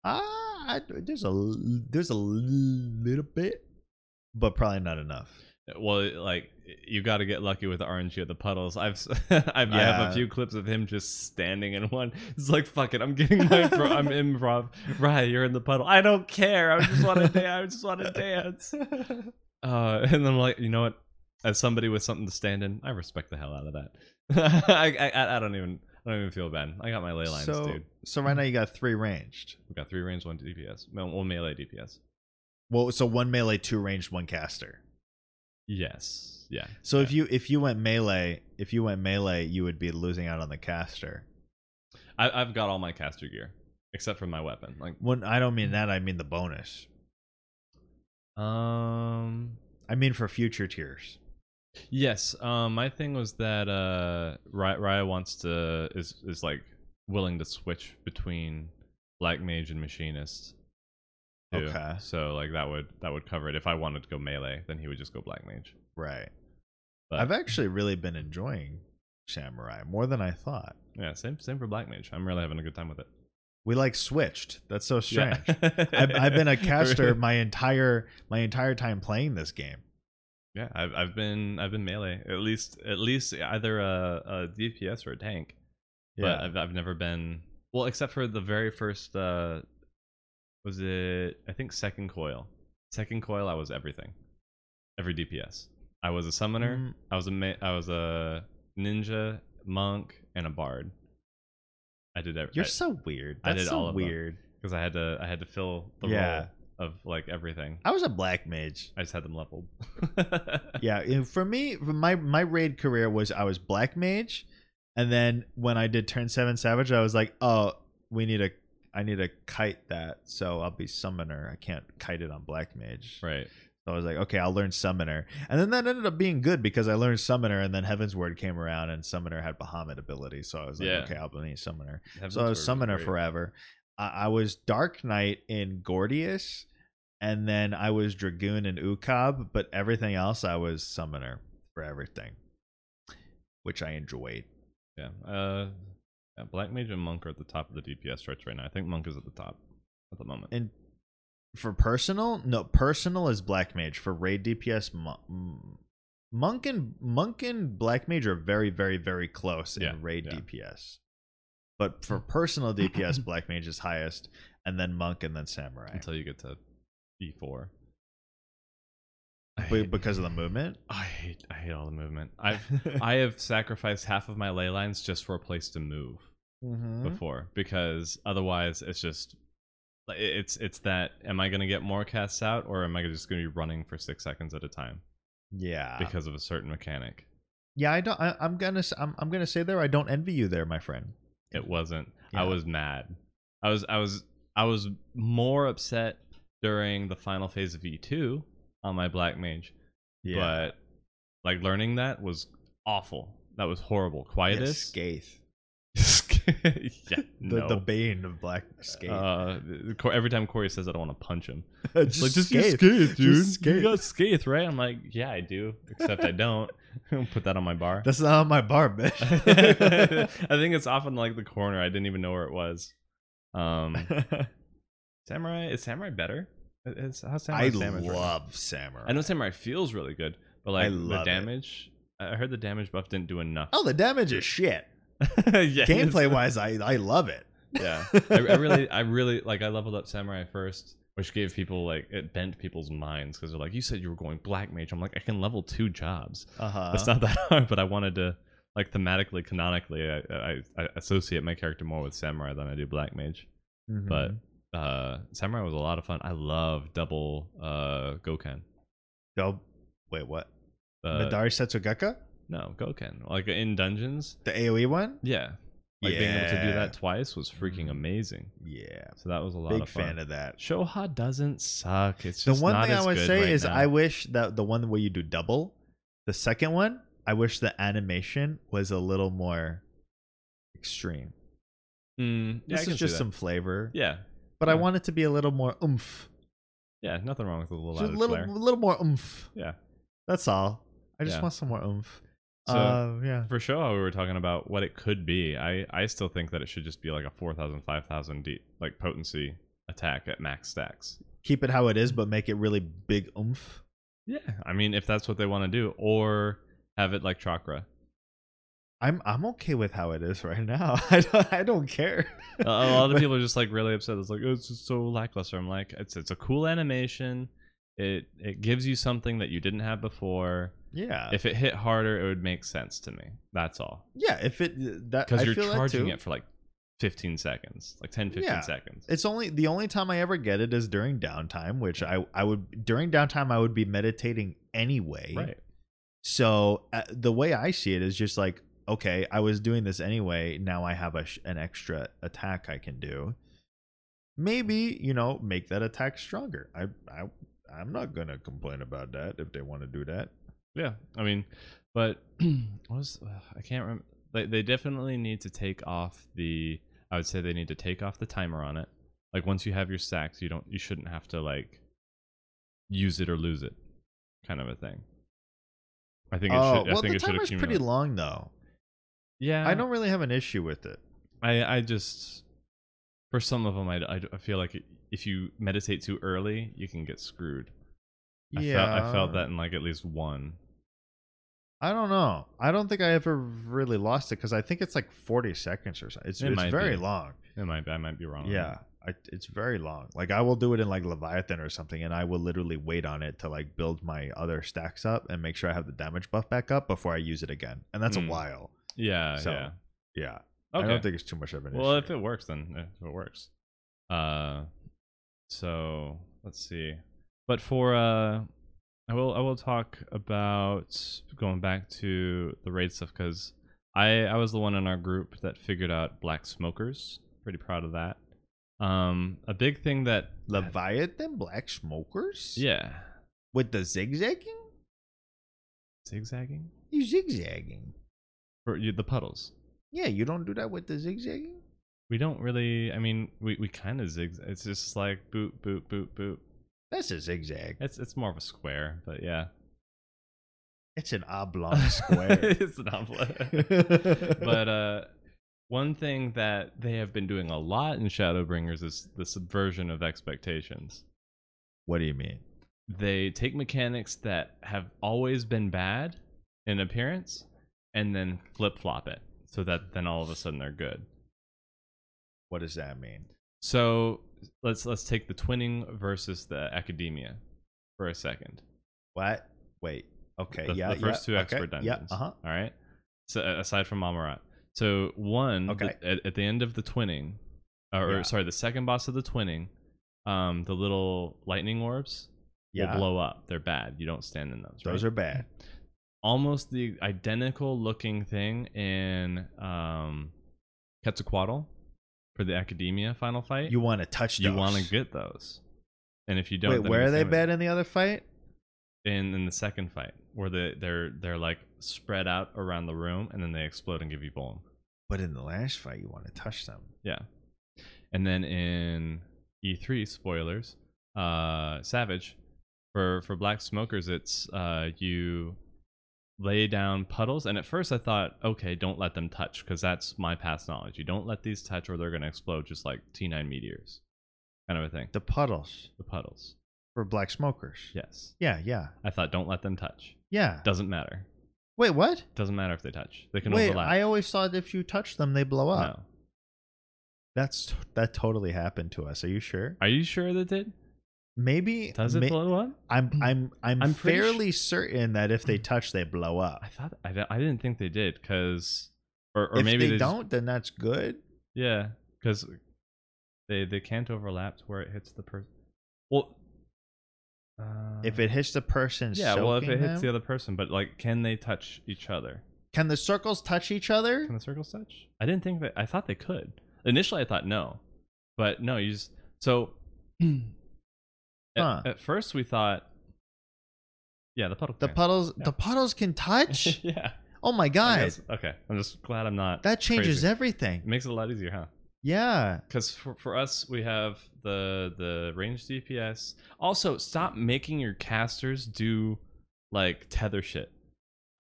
Speaker 1: Ah, I, there's a there's a little bit, but probably not enough.
Speaker 2: Well, like you got to get lucky with the RNG of the puddles. I've, I've I have
Speaker 1: Yeah.
Speaker 2: a few clips of him just standing in one. It's like fuck it, I'm getting my pro- I'm improv. Right, you're in the puddle. I don't care. I just want to dance. I just want to dance. Uh, and then I'm like, you know what? As somebody with something to stand in, I respect the hell out of that. I, I I don't even I don't even feel bad. I got my ley lines,
Speaker 1: so,
Speaker 2: dude.
Speaker 1: so right now you got three ranged.
Speaker 2: We got three range, one DPS, one melee DPS.
Speaker 1: Well, so one melee, two ranged, one caster.
Speaker 2: Yes, yeah.
Speaker 1: So
Speaker 2: yeah.
Speaker 1: if you if you went melee, if you went melee, you would be losing out on the caster.
Speaker 2: I, I've got all my caster gear except for my weapon. Like,
Speaker 1: When I don't mean that, I mean the bonus.
Speaker 2: um,
Speaker 1: I mean for future tiers.
Speaker 2: Yes, um, my thing was that uh, Raya wants to is is like willing to switch between Black Mage and Machinist. Too.
Speaker 1: Okay.
Speaker 2: So like that would that would cover it. If I wanted to go melee, then he would just go Black Mage.
Speaker 1: Right.
Speaker 2: But
Speaker 1: I've actually really been enjoying samurai more than I thought.
Speaker 2: yeah, same same for Black Mage. I'm really having a good time with it.
Speaker 1: We like switched. That's so strange.
Speaker 2: Yeah.
Speaker 1: I've, I've been a caster my entire my entire time playing this game.
Speaker 2: Yeah, I've I've been I've been melee at least at least either a, a DPS or a tank. But
Speaker 1: Yeah.
Speaker 2: I've I've never been well except for the very first uh was it I think second coil. Second coil I was everything. Every DPS. I was a summoner,
Speaker 1: Mm.
Speaker 2: I was a ma- I was a ninja, monk and a bard. I did every
Speaker 1: You're so weird.
Speaker 2: I did
Speaker 1: so
Speaker 2: all of
Speaker 1: weird.
Speaker 2: because I had to I had to fill the
Speaker 1: Yeah.
Speaker 2: role of like everything.
Speaker 1: I was a black mage.
Speaker 2: I just had them leveled.
Speaker 1: Yeah, for me, my my raid career was I was black mage, and then when I did turn seven savage, I was like, oh, we need a I need to kite that, so I'll be summoner. I can't kite it on black mage.
Speaker 2: right.
Speaker 1: So I was like, okay, I'll learn summoner, and then that ended up being good because I learned summoner, and then Heavensward came around, and summoner had Bahamut ability, so I was like,
Speaker 2: Yeah.
Speaker 1: okay, I'll be summoner.
Speaker 2: Heaven's
Speaker 1: so I
Speaker 2: Word
Speaker 1: was summoner
Speaker 2: great.
Speaker 1: forever. I, I was Dark Knight in Gordias, and then I was Dragoon in Ukab, but everything else I was summoner for everything, which I enjoyed.
Speaker 2: Yeah. Uh, yeah, Black Mage and Monk are at the top of the DPS charts right now. I think Monk is at the top at the moment.
Speaker 1: And for personal, no, personal is Black Mage. For raid DPS, Mon- mm, Monk and Monk and Black Mage are very, very, very close
Speaker 2: Yeah,
Speaker 1: in raid
Speaker 2: yeah.
Speaker 1: DPS. But for personal DPS, Black Mage is highest, and then Monk, and then Samurai.
Speaker 2: Until you get to E4. Hate-
Speaker 1: because of the movement.
Speaker 2: I hate I hate all the movement. I've I have sacrificed half of my ley lines just for a place to move
Speaker 1: Mhm.
Speaker 2: before because otherwise it's just it's it's that am I gonna get more casts out or am I just gonna be running for six seconds at a time
Speaker 1: Yeah.
Speaker 2: because of a certain mechanic?
Speaker 1: yeah, I don't. I, I'm gonna. I'm, I'm gonna say there. I don't envy you there, my friend.
Speaker 2: It wasn't.
Speaker 1: Yeah.
Speaker 2: I was mad. I was I was I was more upset during the final phase of E2 on my black mage.
Speaker 1: Yeah.
Speaker 2: But like learning that was awful. That was horrible. Quietus.
Speaker 1: Scathe.
Speaker 2: Yeah,
Speaker 1: The,
Speaker 2: no.
Speaker 1: the bane of black Scathe.
Speaker 2: Uh, every time Corey says I want to punch him.
Speaker 1: just
Speaker 2: like, just
Speaker 1: Scathe.
Speaker 2: Scathe, dude.
Speaker 1: Just Scathe.
Speaker 2: You got Scathe, right? I'm like, yeah, I do. Except I don't. Put that on my bar.
Speaker 1: That's not on my bar, bitch.
Speaker 2: I think it's off in like the corner. I didn't even know where it was. Um, Samurai is Samurai better? It's, how's Samurai
Speaker 1: I
Speaker 2: damage right
Speaker 1: love Samurai.
Speaker 2: I know Samurai feels really good, but like the
Speaker 1: love it.
Speaker 2: damage. I heard the damage buff didn't do enough.
Speaker 1: Oh, the damage is shit.
Speaker 2: yeah,
Speaker 1: Gameplay wise, I I love it.
Speaker 2: yeah. I, I really, I really like. I leveled up Samurai first, which gave people like it bent people's minds because they're like, "You said you were going Black Mage." I'm like, I can level two jobs.
Speaker 1: Uh huh.
Speaker 2: It's not that hard, but I wanted to like thematically, canonically, I, I, I associate my character more with Samurai than I do Black Mage.
Speaker 1: Mm-hmm.
Speaker 2: But uh Samurai was a lot of fun. I love double uh Goken.
Speaker 1: Double. wait, what?
Speaker 2: Uh,
Speaker 1: Midare Setsugekka,
Speaker 2: no, Goken. Like in dungeons.
Speaker 1: the AOE one.
Speaker 2: Yeah. Like being able to do that twice was freaking
Speaker 1: Mhm.
Speaker 2: amazing.
Speaker 1: Yeah,
Speaker 2: So that was a lot
Speaker 1: big
Speaker 2: of fun.
Speaker 1: fan of that.
Speaker 2: Shoha doesn't suck. It's
Speaker 1: The one thing I would say
Speaker 2: right
Speaker 1: is
Speaker 2: now.
Speaker 1: I wish that the one where you do double, the second one, I wish the animation was a little more extreme.
Speaker 2: Mm, yeah,
Speaker 1: this is just some flavor,
Speaker 2: Yeah,
Speaker 1: but I want it to be a little more oomph.
Speaker 2: Yeah, nothing wrong with a little
Speaker 1: a little,
Speaker 2: flair.
Speaker 1: little more oomph.
Speaker 2: Yeah.
Speaker 1: That's all. I just
Speaker 2: Yeah.
Speaker 1: want some more oomph.
Speaker 2: So-
Speaker 1: uh, yeah.
Speaker 2: For Shoha, we were talking about what it could be. I, I still think that it should just be like a 4,000, 5,000 deep, like potency attack at max stacks.
Speaker 1: Keep it how it is, but make it really big oomph.
Speaker 2: Yeah, I mean, if that's what they want to do, or have it like chakra.
Speaker 1: I'm I'm okay with how it is right now. I don't I don't care.
Speaker 2: a a lot of people are just like really upset. It's like oh, it's just so lackluster. I'm like, it's it's a cool animation. It it gives you something that you didn't have before.
Speaker 1: Yeah.
Speaker 2: If it hit harder, it would make sense to me. That's all.
Speaker 1: yeah. If it that
Speaker 2: Because you're charging it for like 15 seconds, like 10, 15
Speaker 1: Yeah.
Speaker 2: seconds.
Speaker 1: It's only the only time I ever get it is during downtime, which I I would during downtime I would be meditating anyway.
Speaker 2: right.
Speaker 1: So uh, the way I see it is just like, okay, I was doing this anyway. Now I have a sh- an extra attack I can do. Maybe you know make that attack stronger. I I I'm not gonna complain about that if they want to do that.
Speaker 2: Yeah, I mean, but what was I can't remember. They they definitely need to take off the. I would say they need to take off the timer on it. Like once you have your stacks, you don't you shouldn't have to like use it or lose it, kind of a thing. I think it
Speaker 1: oh
Speaker 2: should. I
Speaker 1: well,
Speaker 2: think
Speaker 1: the
Speaker 2: it should
Speaker 1: timer's
Speaker 2: accumulate.
Speaker 1: pretty long though.
Speaker 2: yeah,
Speaker 1: I don't really have an issue with it.
Speaker 2: I I just for some of them, I, I, I feel like if you meditate too early, you can get screwed. I
Speaker 1: yeah,
Speaker 2: felt I felt that in like at least one.
Speaker 1: I don't know. I don't think I ever really lost it because I think it's like 40 seconds or something. It's,
Speaker 2: It
Speaker 1: it's very
Speaker 2: be.
Speaker 1: long.
Speaker 2: It might be, I might be wrong.
Speaker 1: Yeah, I, it's very long. Like I will do it in like Leviathan or something, and I will literally wait on it to like build my other stacks up and make sure I have the damage buff back up before I use it again. And that's
Speaker 2: Mm.
Speaker 1: a while.
Speaker 2: Yeah,
Speaker 1: So,
Speaker 2: yeah.
Speaker 1: Yeah,
Speaker 2: Okay.
Speaker 1: I don't think it's too much of an
Speaker 2: well,
Speaker 1: issue.
Speaker 2: Well, if it works, then if it works. Uh, so let's see. But for uh, I will I will talk about going back to the raid stuff because I I was the one in our group that figured out black smokers. Pretty proud of that. Um, a big thing that
Speaker 1: Leviathan Black Smokers.
Speaker 2: yeah
Speaker 1: with the zigzagging.
Speaker 2: zigzagging
Speaker 1: You zigzagging.
Speaker 2: for you the puddles.
Speaker 1: Yeah, you don't do that with the zigzagging.
Speaker 2: We don't really. I mean, we, we kind of zigzag. It's just like boot, boot, boot, boot.
Speaker 1: That's a zigzag.
Speaker 2: It's it's more of a square, but yeah.
Speaker 1: It's an oblong square.
Speaker 2: it's an oblong. but uh, one thing that they have been doing a lot in Shadowbringers is the subversion of expectations.
Speaker 1: what do you mean?
Speaker 2: They take mechanics that have always been bad in appearance and then flip flop it so that then all of a sudden they're good.
Speaker 1: What does that mean?
Speaker 2: So let's let's take the twinning versus the academia for a second.
Speaker 1: What? Wait. Okay.
Speaker 2: the,
Speaker 1: yeah.
Speaker 2: the first
Speaker 1: yeah,
Speaker 2: two
Speaker 1: okay,
Speaker 2: expert dungeons.
Speaker 1: Yeah. Uh huh.
Speaker 2: All right. So aside from Amaurot, so one the-
Speaker 1: Okay.
Speaker 2: at, at the end of the twinning, or, or
Speaker 1: Yeah.
Speaker 2: sorry, the second boss of the twinning, um, the little lightning orbs
Speaker 1: Yeah.
Speaker 2: will blow up. They're bad. You don't stand in those.
Speaker 1: Those
Speaker 2: right?
Speaker 1: are bad.
Speaker 2: almost the identical looking thing in um, Quetzalcoatl for the Academia final fight.
Speaker 1: You want to touch those.
Speaker 2: you want to get those, and if you don't,
Speaker 1: Wait, where are they bad in the other fight?
Speaker 2: in in the second fight where they they're they're like spread out around the room and then they explode and give you vuln.
Speaker 1: But in the last fight, you want to touch them.
Speaker 2: Yeah. And then in E3 spoilers, uh Savage for for black smokers it's uh you lay down puddles and at first I thought okay, don't let them touch cuz that's my past knowledge. You don't let these touch or they're going to explode just like T9 meteors. Kind of a thing.
Speaker 1: The puddles
Speaker 2: The puddles.
Speaker 1: for black smokers.
Speaker 2: Yes.
Speaker 1: Yeah. Yeah.
Speaker 2: I thought don't let them touch.
Speaker 1: Yeah.
Speaker 2: Doesn't matter.
Speaker 1: Wait. What?
Speaker 2: Doesn't matter if they touch. They can
Speaker 1: Wait.
Speaker 2: overlap.
Speaker 1: I always thought if you touch them, they blow up.
Speaker 2: no.
Speaker 1: That's that totally happened to us. Are you sure?
Speaker 2: Are you sure that did?
Speaker 1: Maybe.
Speaker 2: Does it
Speaker 1: may-
Speaker 2: blow up?
Speaker 1: I'm I'm I'm,
Speaker 2: I'm pretty
Speaker 1: fairly certain that if they touch, they blow up.
Speaker 2: I thought I, I didn't think they did because, or, or
Speaker 1: if
Speaker 2: maybe
Speaker 1: they,
Speaker 2: just-
Speaker 1: don't, then that's good.
Speaker 2: yeah, because they they can't overlap to where it hits the person. Well, uh,
Speaker 1: If it hits the person,
Speaker 2: yeah, well, if it
Speaker 1: soaking
Speaker 2: hits the other person, but like, can they touch each other?
Speaker 1: can the circles touch each other?
Speaker 2: Can the circles touch? I didn't think that. I thought they could. Initially, I thought no, but no. You just so. at,
Speaker 1: Huh.
Speaker 2: at first, we thought, yeah, the puddle.
Speaker 1: The
Speaker 2: can.
Speaker 1: puddles,
Speaker 2: Yeah.
Speaker 1: the puddles can touch.
Speaker 2: yeah.
Speaker 1: oh my god,
Speaker 2: Okay, I'm just glad I'm not.
Speaker 1: that changes
Speaker 2: crazy.
Speaker 1: everything.
Speaker 2: It makes it a lot easier, huh?
Speaker 1: Yeah.
Speaker 2: Because for, for us, we have the the range DPS. Also, stop making your casters do like tether shit.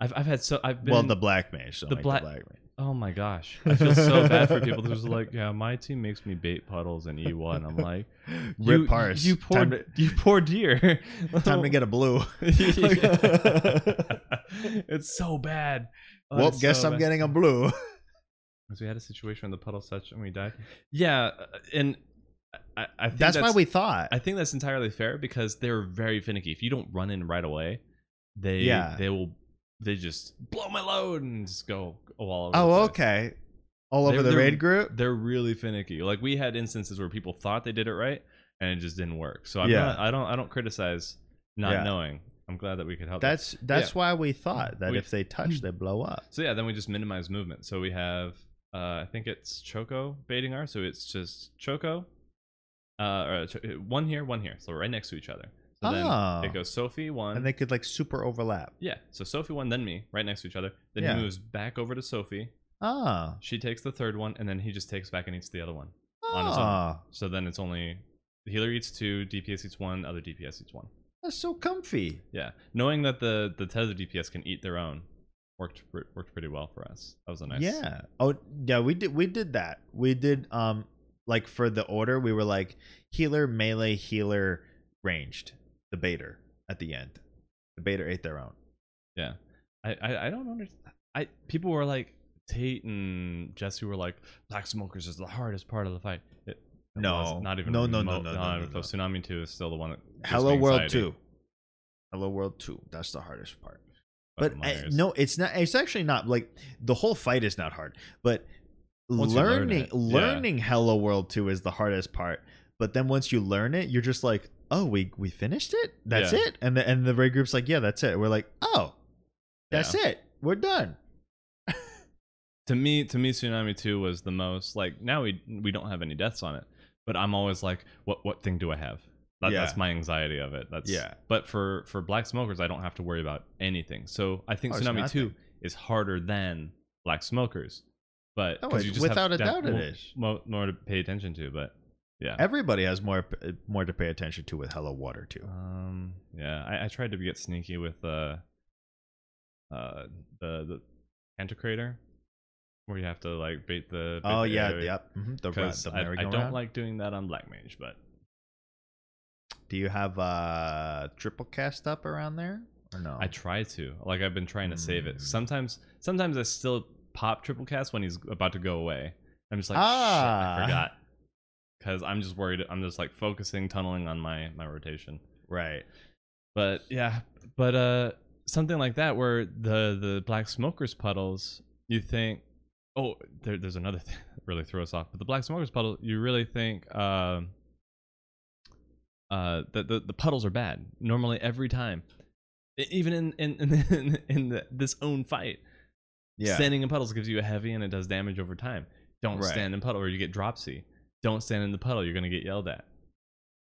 Speaker 2: I've, I've had so I've been
Speaker 1: Well, the black mage. So
Speaker 2: the
Speaker 1: the black mage.
Speaker 2: Oh my gosh I feel so bad for people There's like yeah my team makes me bait puddles in E1 I'm like
Speaker 1: Rip
Speaker 2: you,
Speaker 1: parse.
Speaker 2: you poor
Speaker 1: Time to,
Speaker 2: you poor deer
Speaker 1: time to get a blue.
Speaker 2: it's so bad Oh,
Speaker 1: well,
Speaker 2: it's
Speaker 1: guess
Speaker 2: so
Speaker 1: I'm
Speaker 2: bad.
Speaker 1: getting a blue.
Speaker 2: Because we had a situation where the puddle touched and we died. Yeah, uh, and I, I think
Speaker 1: That's, why we thought.
Speaker 2: I think that's entirely fair because they're very finicky. If you don't run in right away, they
Speaker 1: Yeah.
Speaker 2: they will they just blow my load and just go all over.
Speaker 1: oh, okay. All over
Speaker 2: They're-
Speaker 1: the raid group.
Speaker 2: They're really finicky. Like we had instances where people thought they did it right and it just didn't work. So I'm
Speaker 1: Yeah.
Speaker 2: not, I don't I don't criticize not
Speaker 1: Yeah.
Speaker 2: knowing. I'm glad that we could help. them.
Speaker 1: That's that's why we thought that
Speaker 2: We-
Speaker 1: if they touch, they blow up.
Speaker 2: So yeah, then we just minimize movement. So we have, uh, I think it's Choco baiting our. So it's just Choco, uh, or one here, one here. So right next to each other. So
Speaker 1: Oh.
Speaker 2: then it goes Sophie one.
Speaker 1: And they could like super overlap.
Speaker 2: yeah. So Sophie one, then me, right next to each other. Then
Speaker 1: Yeah.
Speaker 2: he moves back over to Sophie.
Speaker 1: Ah.
Speaker 2: She takes the third one, and then he just takes back and eats the other one. On his own.
Speaker 1: Ah.
Speaker 2: So then it's only the healer eats two, DPS eats one, other DPS eats one.
Speaker 1: That's so comfy.
Speaker 2: Yeah, knowing that the the tether DPS can eat their own worked worked pretty well for us. That was a nice.
Speaker 1: Yeah. Oh, yeah. We did. We did that. We did. Um, like for the order, we were like healer, melee, healer, ranged. The baiter at the end. The baiter ate their own.
Speaker 2: Yeah, I I, I don't understand. I people were like Tate and Jesse were like Black Smokers is the hardest part of the fight. It,
Speaker 1: No.
Speaker 2: wasn't. even
Speaker 1: No, no, no, no,
Speaker 2: not
Speaker 1: no,
Speaker 2: even close. Tsunami Two is still the one that
Speaker 1: Hello World. Two. Hello World Two. That's the hardest part. But uh,
Speaker 2: hilarious.
Speaker 1: no, it's not. It's actually not like the whole fight is not hard, but
Speaker 2: Once you learn
Speaker 1: learning
Speaker 2: it, yeah.
Speaker 1: learning Hello World Two is the hardest part. But then once you learn it, you're just like, oh, we we finished it. That's
Speaker 2: Yeah.
Speaker 1: it. And the and the raid group's like, yeah, that's it. We're like, oh, that's it. We're done.
Speaker 2: to me to me tsunami 2 was the most like now we we don't have any deaths on it but i'm always like what what thing do i have that,
Speaker 1: Yeah.
Speaker 2: that's my anxiety of it that's
Speaker 1: Yeah.
Speaker 2: but for for black smokers i don't have to worry about anything so i think
Speaker 1: Oh, it's
Speaker 2: tsunami 2 is harder than black smokers but
Speaker 1: Oh,
Speaker 2: 'cause
Speaker 1: it-
Speaker 2: you just
Speaker 1: without
Speaker 2: have
Speaker 1: a
Speaker 2: that
Speaker 1: doubt it is.
Speaker 2: more, more to pay attention to but yeah
Speaker 1: Everybody has more more to pay attention to with Hello World too.
Speaker 2: um yeah i, I tried to get sneaky with uh uh the the Pantocrator, where you have to like bait the bait
Speaker 1: Oh
Speaker 2: the
Speaker 1: yeah,
Speaker 2: area.
Speaker 1: yep. mhm, The, the
Speaker 2: I, I don't like doing that on Black Mage, but
Speaker 1: Do you have uh triple cast up around there or no?
Speaker 2: I try to. Like I've been trying to save it.
Speaker 1: Mm.
Speaker 2: Sometimes, sometimes I still pop triple cast when he's about to go away. I'm just like,
Speaker 1: Ah.
Speaker 2: shit, I forgot, because I'm just worried. I'm just like focusing, tunneling on my my rotation.
Speaker 1: right.
Speaker 2: But yeah, but uh, something like that where the the black smokers puddles, you think, oh, there, there's another thing that really throw us off. But the black smokers puddle, you really think, um, uh, that the the puddles are bad. Normally, every time, even in in in, in the, this own fight,
Speaker 1: Yeah.
Speaker 2: standing in puddles gives you a heavy and it does damage over time. Don't
Speaker 1: Right.
Speaker 2: stand in puddle or you get dropsy. Don't stand in the puddle, you're gonna get yelled at.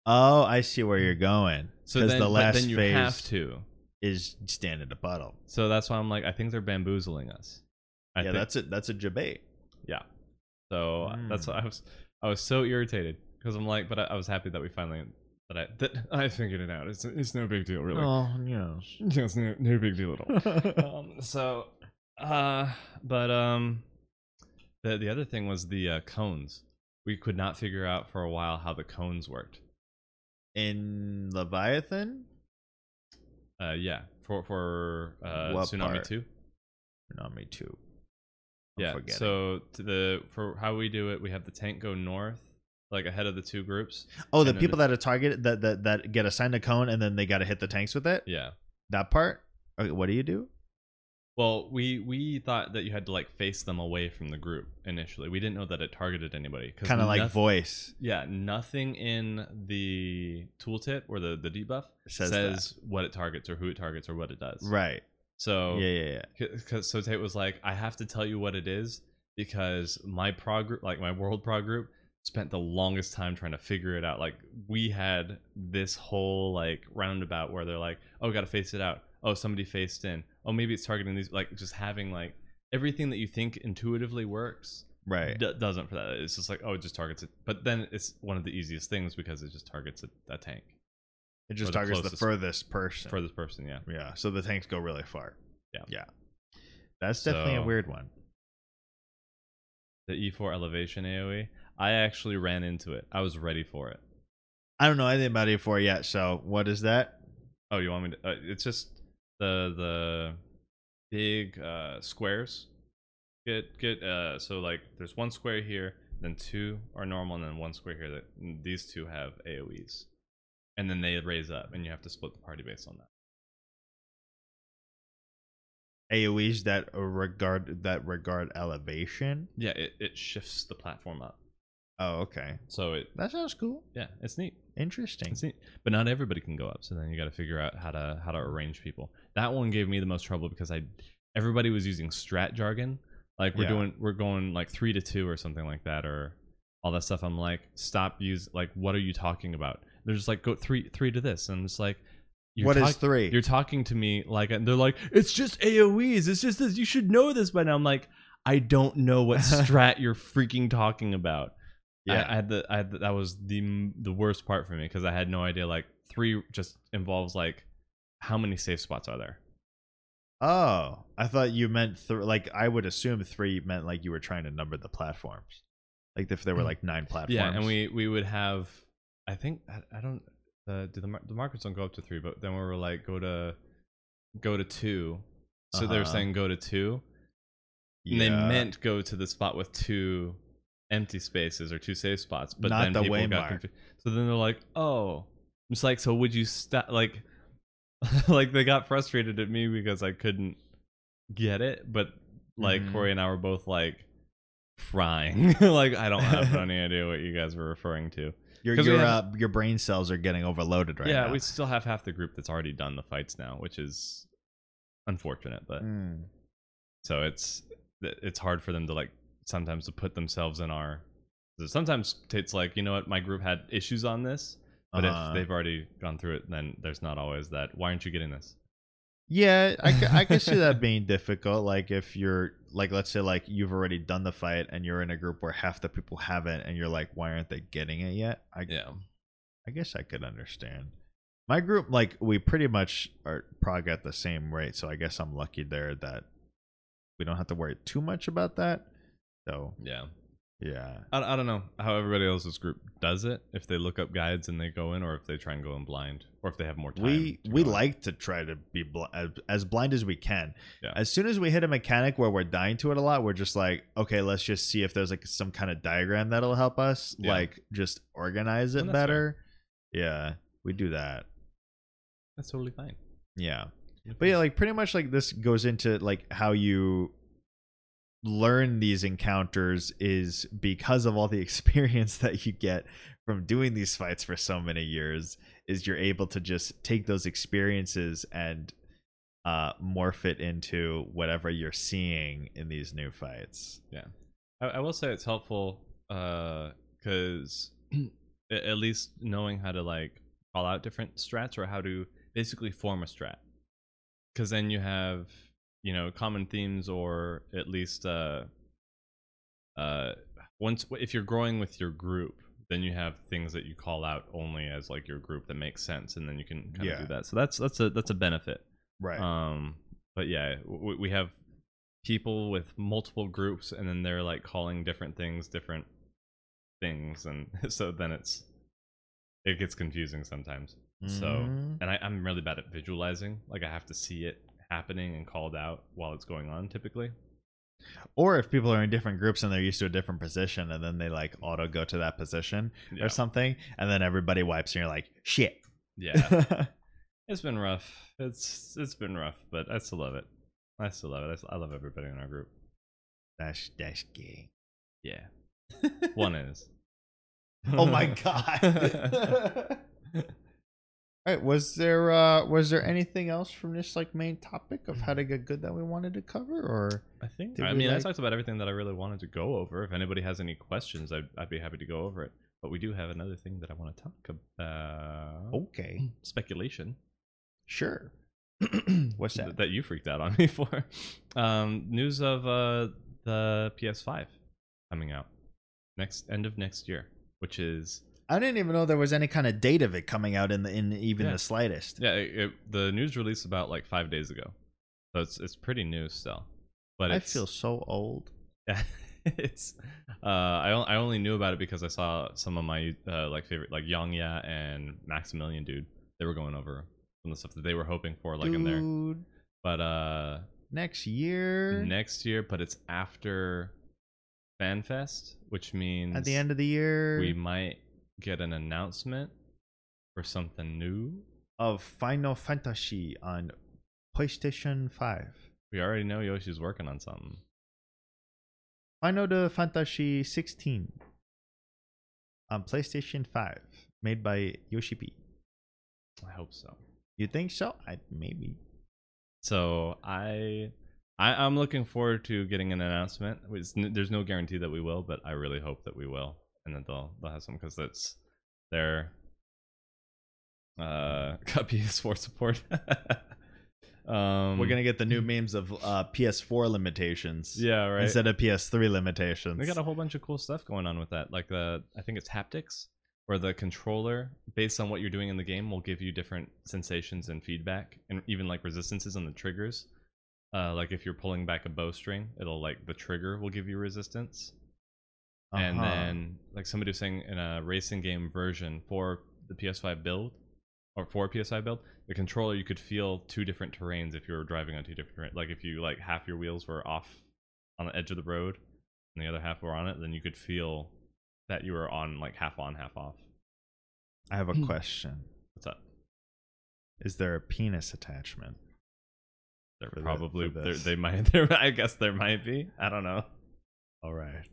Speaker 1: Oh, I see where you're going.
Speaker 2: So then,
Speaker 1: the last
Speaker 2: then you
Speaker 1: phase
Speaker 2: have to.
Speaker 1: is stand in the puddle.
Speaker 2: So that's why I'm like, I think they're bamboozling us. I
Speaker 1: yeah,
Speaker 2: think,
Speaker 1: that's it. That's a debate.
Speaker 2: yeah. So uh, that's
Speaker 1: Mm.
Speaker 2: why I was I was so irritated because I'm like, but I, I was happy that we finally that I that I figured it out. It's it's no big deal really.
Speaker 1: Oh yes.
Speaker 2: It's no, no big deal at all. um, so, uh, but um, the the other thing was the uh, cones. We could not figure out for a while how the cones worked.
Speaker 1: in Leviathan,
Speaker 2: Uh, yeah, for for uh,
Speaker 1: What
Speaker 2: Tsunami
Speaker 1: part?
Speaker 2: Two.
Speaker 1: Tsunami two. I'm
Speaker 2: Yeah.
Speaker 1: forgetting.
Speaker 2: So to the for how we do it, we have the tank go north, like ahead of the two groups.
Speaker 1: oh, the people that are targeted that, that that get assigned a cone and then they got to hit the tanks with it.
Speaker 2: Yeah.
Speaker 1: That part. Okay, what do you do?
Speaker 2: Well, we we thought that you had to like face them away from the group initially. We didn't know that it targeted anybody.
Speaker 1: Kind of like voice
Speaker 2: Yeah, nothing in the tooltip or the the debuff
Speaker 1: says,
Speaker 2: says, what it targets or who it targets or what it does.
Speaker 1: Right.
Speaker 2: So
Speaker 1: Yeah, yeah, yeah.
Speaker 2: Cause, so Tate was like, I have to tell you what it is because my prog group, like my world prog group, spent the longest time trying to figure it out. Like we had this whole like roundabout where they're like, oh, got to face it out. Oh, somebody faced in. Oh, maybe it's targeting these. Like just having like everything that you think intuitively works
Speaker 1: Right.
Speaker 2: d- doesn't for that. It's just like oh, it just targets it. But then it's one of the easiest things because it just targets a, a tank
Speaker 1: It just
Speaker 2: the
Speaker 1: targets the furthest person.
Speaker 2: for this person. Yeah.
Speaker 1: yeah. So the tanks go really far.
Speaker 2: Yeah.
Speaker 1: Yeah. That's definitely a weird one.
Speaker 2: The E4 elevation AOE. I actually ran into it. I was ready for it.
Speaker 1: I don't know anything about E4 yet. So what is that?
Speaker 2: Oh, you want me to? Uh, it's just the the big uh, squares. Get get uh so like there's one square here, then two are normal, and then one square here. That these two have AOE's, and then they raise up, and you have to split the party based on that.
Speaker 1: AOE's that regard that regard elevation.
Speaker 2: Yeah, it, it shifts the platform up.
Speaker 1: Oh, okay.
Speaker 2: So it
Speaker 1: That sounds cool.
Speaker 2: yeah, it's neat.
Speaker 1: Interesting.
Speaker 2: Neat. But not everybody can go up, so then you got to figure out how to how to arrange people. That one gave me the most trouble because I everybody was using strat jargon. Like we're
Speaker 1: Yeah.
Speaker 2: doing we're going like 3 to 2 or something like that or all that stuff. I'm like, "Stop use like what are you talking about?" They're just like, "Go 3 3 to this." And it's like you're
Speaker 1: What is
Speaker 2: talk-
Speaker 1: three?
Speaker 2: You're talking to me like and they're like, "It's just AoEs. It's just this. You should know this by now." I'm like, "I don't know what strat you're freaking talking about."
Speaker 1: Yeah.
Speaker 2: I, I had the I had the, that was the the worst part for me because I had no idea. Like three just involves like how many safe spots are there?
Speaker 1: oh, I thought you meant th- like I would assume three meant like you were trying to number the platforms. Like if there were like nine platforms.
Speaker 2: Mm. Yeah, and we we would have. I think I, I don't. Uh, do the the markers don't go up to three, but then we were like go to go to two. So they're
Speaker 1: Uh-huh.
Speaker 2: saying go to two, and they meant go to the spot with two empty spaces or two safe spots, but
Speaker 1: Not
Speaker 2: then
Speaker 1: the
Speaker 2: people
Speaker 1: way
Speaker 2: got
Speaker 1: mark.
Speaker 2: confused. So then they're like, "Oh," it's like, "So would you stop?" Like, like they got frustrated at me because I couldn't get it, but like
Speaker 1: Mhm.
Speaker 2: Corey and I were both like frying. like I don't have any idea what you guys were referring to.
Speaker 1: your your
Speaker 2: have-
Speaker 1: uh, your brain cells are getting overloaded right
Speaker 2: yeah,
Speaker 1: now.
Speaker 2: we still have half the group that's already done the fights now, which is unfortunate, but
Speaker 1: Mm.
Speaker 2: so it's it's hard for them to like sometimes to put themselves in our sometimes it's like you know what my group had issues on this but
Speaker 1: Uh-huh.
Speaker 2: if they've already gone through it then there's not always that why aren't you getting this
Speaker 1: Yeah, I, I can see that being difficult. Like if you're like, let's say like you've already done the fight and you're in a group where half the people haven't, and you're like, why aren't they getting it yet? I
Speaker 2: yeah
Speaker 1: I guess I could understand. My group, like we pretty much are prog at the same rate, so I guess I'm lucky there that we don't have to worry too much about that. So
Speaker 2: yeah
Speaker 1: yeah,
Speaker 2: I, I don't know how everybody else's group does it if they look up guides and they go in or if they try and go in blind or if they have more time
Speaker 1: we we
Speaker 2: in.
Speaker 1: like to try to be bl- as, as blind as we can.
Speaker 2: Yeah.
Speaker 1: As soon as we hit a mechanic where we're dying to it a lot, we're just like, okay, let's just see if there's like some kind of diagram that'll help us,
Speaker 2: Yeah.
Speaker 1: like just organize it
Speaker 2: fair.
Speaker 1: better. Yeah, we do that.
Speaker 2: that's totally fine
Speaker 1: Yeah. But yeah, like pretty much like this goes into like how you learn these encounters is because of all the experience that you get from doing these fights for so many years is you're able to just take those experiences and uh morph it into whatever you're seeing in these new fights.
Speaker 2: Yeah i, I will say it's helpful because at least knowing how to like call out different strats or how to basically form a strat. Because then you have you know common themes or at least uh uh once if you're growing with your group then you have things that you call out only as like your group that makes sense and then you can kind
Speaker 1: Yeah.
Speaker 2: of do that so that's that's a that's a benefit
Speaker 1: Right.
Speaker 2: um, but yeah, we, we have people with multiple groups, and then they're like calling different things different things, and so then it's it gets confusing sometimes. So,
Speaker 1: Mhm.
Speaker 2: and I, I'm really bad at visualizing. Like I have to see it happening and called out while it's going on. Typically,
Speaker 1: or if people are in different groups and they're used to a different position and then they like auto go to that position
Speaker 2: yeah,
Speaker 1: or something and then everybody wipes and you're like, shit.
Speaker 2: yeah. It's been rough. It's it's been rough, but I still love it. I still love it. I, love everybody in our group.
Speaker 1: That's that's gay.
Speaker 2: Yeah, one is.
Speaker 1: Oh my god. All right, was there uh was there anything else from this like main topic of how to get good that we wanted to cover or
Speaker 2: I think. I mean, I talked about everything that I really wanted to go over. If anybody has any questions, I'd, I'd be happy to go over it. But we do have another thing that I want to talk about.
Speaker 1: okay,
Speaker 2: Speculation.
Speaker 1: sure. What's that?
Speaker 2: that you freaked out on me for. Um, news of uh, the PS5. coming out next end of next year, which is
Speaker 1: I didn't even know there was any kind of date of it coming out in the in even
Speaker 2: Yeah.
Speaker 1: the slightest.
Speaker 2: yeah. It, it- the news released about like five days ago, so it's it's pretty new still. But
Speaker 1: I feel so old.
Speaker 2: Yeah, it's. Uh, I I only knew about it because I saw some of my uh, like favorite like YongYea and Maximilian dude. They were going over some of the stuff that they were hoping for like in there.
Speaker 1: Dude,
Speaker 2: But uh,
Speaker 1: next year,
Speaker 2: next year, but it's after FanFest, which means
Speaker 1: at the end of the year,
Speaker 2: we might get an announcement for something new.
Speaker 1: of Final Fantasy on PlayStation Five.
Speaker 2: We already know Yoshi's working on something.
Speaker 1: Final the Fantasy 16 on PlayStation 5, made by Yoshi P.
Speaker 2: I hope so.
Speaker 1: You think so? I maybe.
Speaker 2: So I, I I'm looking forward to getting an announcement. It's there's no guarantee that we will, but I really hope that we will, and that they'll they'll have some because that's their uh got PS4 support. um,
Speaker 1: We're gonna get the new memes of uh, PS4 limitations,
Speaker 2: yeah right.
Speaker 1: instead of PS3 limitations.
Speaker 2: They got a whole bunch of cool stuff going on with that. Like the I think it's haptics, where the controller, based on what you're doing in the game, will give you different sensations and feedback, and even like resistances on the triggers. Uh, like if you're pulling back a bowstring, it'll like the trigger will give you resistance. And
Speaker 1: Uh-huh.
Speaker 2: then like somebody was saying in a racing game version for the PS5 build or for PS5 build, the controller you could feel two different terrains if you were driving on two different like if you like half your wheels were off on the edge of the road and the other half were on it, then you could feel that you were on like half on, half off.
Speaker 1: I have a question.
Speaker 2: What's up?
Speaker 1: Is there a penis attachment?
Speaker 2: There
Speaker 1: For the-
Speaker 2: probably
Speaker 1: for
Speaker 2: there, they might there I guess there might be. I don't know.
Speaker 1: All right.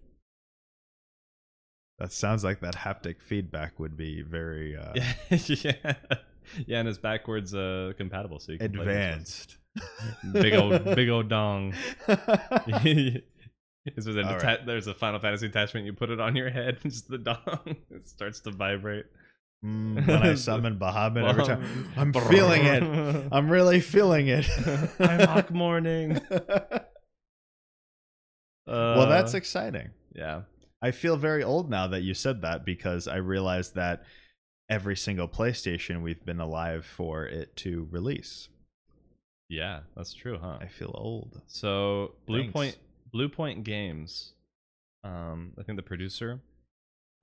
Speaker 1: That sounds like that haptic feedback would be very uh,
Speaker 2: yeah. Yeah, and it's backwards uh compatible so you can
Speaker 1: advanced.
Speaker 2: Big old big old dong. This was
Speaker 1: All
Speaker 2: atta-
Speaker 1: right.
Speaker 2: There's a Final Fantasy attachment. You put it on your head, and just the dong. It starts to vibrate.
Speaker 1: Mm, when I summon Bahamut every time, I'm feeling it. I'm really feeling it.
Speaker 2: I'm Hawk Morning.
Speaker 1: well, that's
Speaker 2: Uh,
Speaker 1: exciting.
Speaker 2: yeah.
Speaker 1: I feel very old now that you said that because I realized that every single PlayStation we've been alive for it to release.
Speaker 2: Yeah, that's true, huh?
Speaker 1: I feel old.
Speaker 2: So Blue
Speaker 1: Thanks.
Speaker 2: Point Bluepoint Games, um, I think the producer,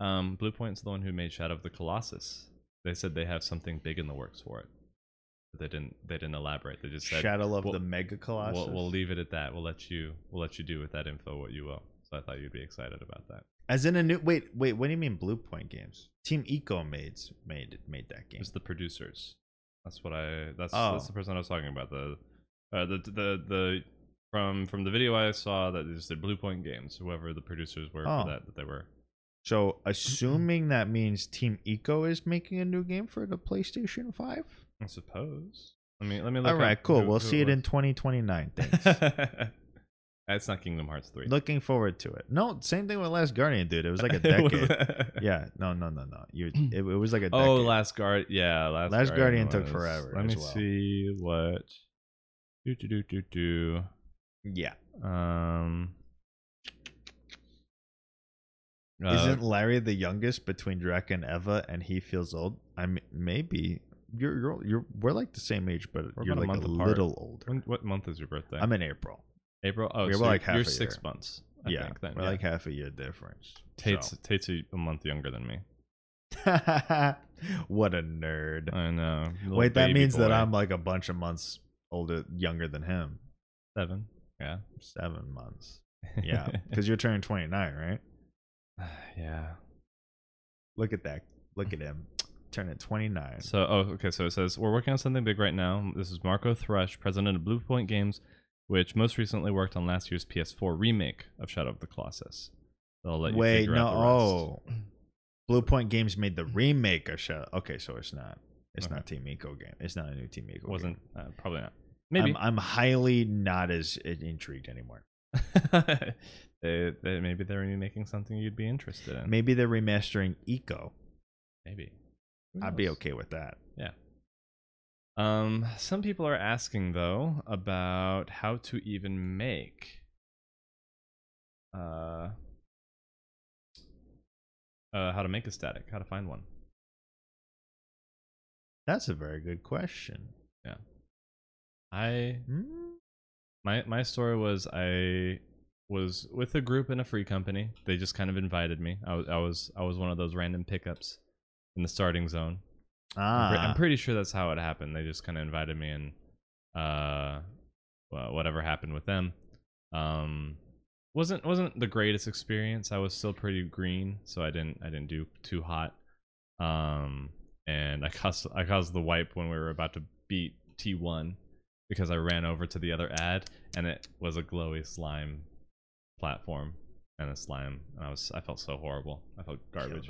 Speaker 2: um, Bluepoint's the one who made Shadow of the Colossus. They said they have something big in the works for it. But they didn't. They didn't elaborate. They just said
Speaker 1: Shadow of
Speaker 2: we'll-
Speaker 1: the Mega Colossus.
Speaker 2: We'll, we'll leave it at that. We'll let you. We'll let you do with that info what you will. So I thought you'd be excited about that.
Speaker 1: As in a new wait, wait, what do you mean Bluepoint Games? Team Ico made made made that game.
Speaker 2: It's the producers. That's what I. That's
Speaker 1: Oh.
Speaker 2: that's the person I was talking about. The, uh, the the the from from the video I saw that that is the Bluepoint Games. Whoever the producers were
Speaker 1: Oh.
Speaker 2: for that, that they were.
Speaker 1: So assuming that means Team Ico is making a new game for the PlayStation 5?
Speaker 2: I suppose. Let me let me look.
Speaker 1: All right, cool.
Speaker 2: who-
Speaker 1: we'll
Speaker 2: who
Speaker 1: see it in 2029. Thanks.
Speaker 2: That's not Kingdom Hearts three.
Speaker 1: Looking forward to it. No, same thing with Last Guardian, dude. It was like a decade. yeah, no, no, no, no. You, it, it was like a decade.
Speaker 2: Oh, Last Guard. Yeah, Last,
Speaker 1: Last Guardian took
Speaker 2: was-
Speaker 1: forever
Speaker 2: Let me
Speaker 1: well.
Speaker 2: see what. Do do do do do.
Speaker 1: yeah.
Speaker 2: Um. uh,
Speaker 1: Isn't Larry the youngest between Drek and Eva, and he feels old? I mean, maybe you're you're you're we're like the same age, but you're
Speaker 2: a
Speaker 1: like a,
Speaker 2: apart.
Speaker 1: little older.
Speaker 2: when, what month is your birthday?
Speaker 1: I'm in April.
Speaker 2: April. Oh,
Speaker 1: we're
Speaker 2: so
Speaker 1: like
Speaker 2: you're,
Speaker 1: half
Speaker 2: you're six
Speaker 1: year.
Speaker 2: months. I
Speaker 1: yeah,
Speaker 2: think, then,
Speaker 1: we're
Speaker 2: yeah.
Speaker 1: like half a year difference.
Speaker 2: Tate's
Speaker 1: so.
Speaker 2: Tate's a, month younger than me.
Speaker 1: what a nerd.
Speaker 2: I know.
Speaker 1: Wait, that means that. I'm like a bunch of months older, younger than him.
Speaker 2: seven. Yeah.
Speaker 1: Seven months. Yeah, because you're turning 29, right?
Speaker 2: yeah.
Speaker 1: Look at that. Look at him. Turning 29.
Speaker 2: So, oh, okay. So it says we're working on something big right now. This is Marco Thrush, president of Bluepoint Games, which most recently worked on last year's PS4 remake of Shadow of the Colossus. I'll let you
Speaker 1: Wait,
Speaker 2: figure
Speaker 1: no.
Speaker 2: out the rest.
Speaker 1: Oh, Bluepoint Games made the remake of Shadow. Okay, so it's not. It's
Speaker 2: Okay.
Speaker 1: not Team Ico game. It's not a new Team Ico.
Speaker 2: wasn't
Speaker 1: Game.
Speaker 2: uh, probably not. Maybe
Speaker 1: I'm, I'm highly not as intrigued anymore.
Speaker 2: they, they, maybe they're making something you'd be interested in.
Speaker 1: Maybe they're remastering Ico.
Speaker 2: Maybe. Who
Speaker 1: I'd be
Speaker 2: knows?
Speaker 1: okay with that.
Speaker 2: Um, some people are asking though about how to even make uh uh, how to make a static, how to find one.
Speaker 1: That's a very good question.
Speaker 2: Yeah, I
Speaker 1: Hmm?
Speaker 2: my my story was I was with a group in a free company. They just kind of invited me. I was I was I was one of those random pickups in the starting zone. I'm, pre-
Speaker 1: Ah,
Speaker 2: I'm pretty sure that's how it happened. They just kind of invited me, and uh, well, whatever happened with them, um, wasn't wasn't the greatest experience. I was still pretty green, so I didn't I didn't do too hot. Um, and I caused I caused the wipe when we were about to beat T1 because I ran over to the other ad, and it was a glowy slime platform and a slime. And I was I felt so horrible. I felt garbage.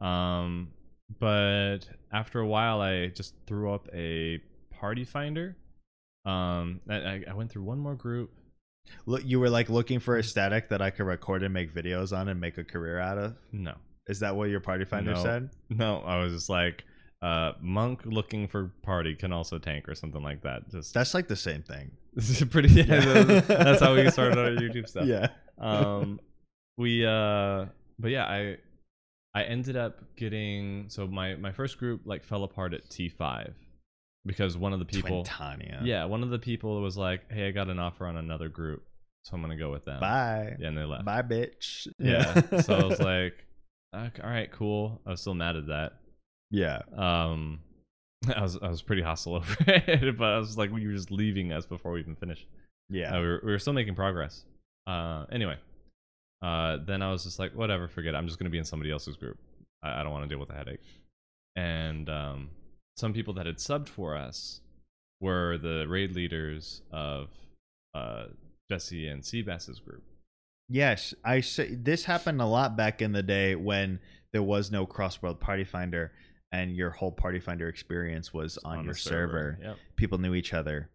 Speaker 2: Um, but after a while, I just threw up a party finder. Um, I, I- went through one more group.
Speaker 1: Look, you were like looking for a static that I could record and make videos on and make a career out of.
Speaker 2: No,
Speaker 1: Is that what your party finder
Speaker 2: No.
Speaker 1: said?
Speaker 2: no, I was just like, uh, monk looking for party can also tank or something like that. Just
Speaker 1: That's like the same thing.
Speaker 2: this is pretty. Yeah, that's- that's how we started our YouTube stuff.
Speaker 1: Yeah.
Speaker 2: um we uh but yeah i i ended up getting so my my first group like fell apart at t5 because one of the people
Speaker 1: Twintania.
Speaker 2: yeah one of the people was like hey i got an offer on another group so i'm gonna go with them
Speaker 1: Bye.
Speaker 2: yeah and they left
Speaker 1: Bye, bitch.
Speaker 2: yeah so i was like okay, all right cool i was still mad at that
Speaker 1: yeah.
Speaker 2: um i was i was pretty hostile over it but i was like you were just leaving us before we even finished
Speaker 1: Yeah.
Speaker 2: uh, we, were, we were still making progress. Uh, anyway, uh, then I was just like, whatever, forget it. I'm just going to be in somebody else's group. I, I don't want to deal with the headache. And um, some people that had subbed for us were the raid leaders of uh, Jesse and Seabass's group.
Speaker 1: Yes, I say this happened a lot back in the day when there was no cross world party finder and your whole party finder experience was on,
Speaker 2: the
Speaker 1: your server.
Speaker 2: Yep.
Speaker 1: People knew each other.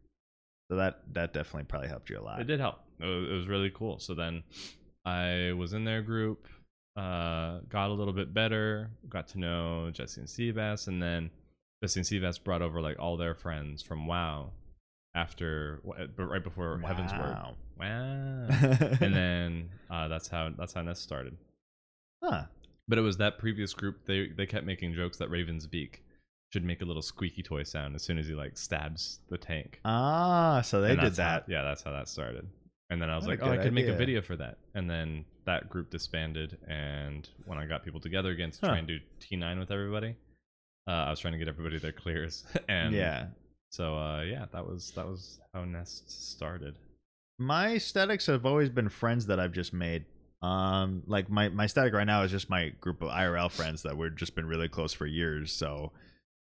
Speaker 1: So that that definitely probably helped you a lot.
Speaker 2: It did help. It was really cool. So then I was in their group, uh, got a little bit better, got to know Jesse and Seabass, and then Jesse and Seabass brought over like all their friends from WoW after, but right before Heavensward.
Speaker 1: Wow.
Speaker 2: Wow. and then uh, that's how that's how Nest started.
Speaker 1: huh.
Speaker 2: But it was that previous group. They they kept making jokes that Ravensbeak should make a little squeaky toy sound as soon as he like stabs the tank.
Speaker 1: Ah, so they
Speaker 2: And
Speaker 1: did
Speaker 2: that's how-
Speaker 1: that.
Speaker 2: yeah, that's how that started. And then I was
Speaker 1: What a
Speaker 2: like, oh, I could make a video for that. And then that group disbanded. And when I got people together again to
Speaker 1: Huh.
Speaker 2: try and do T9 with everybody, uh, I was trying to get everybody their clears. and
Speaker 1: yeah.
Speaker 2: so uh, yeah, that was that was how Nest started.
Speaker 1: My statics have always been friends that I've just made. Um, like my my static right now is just my group of IRL friends that we've just been really close for years. So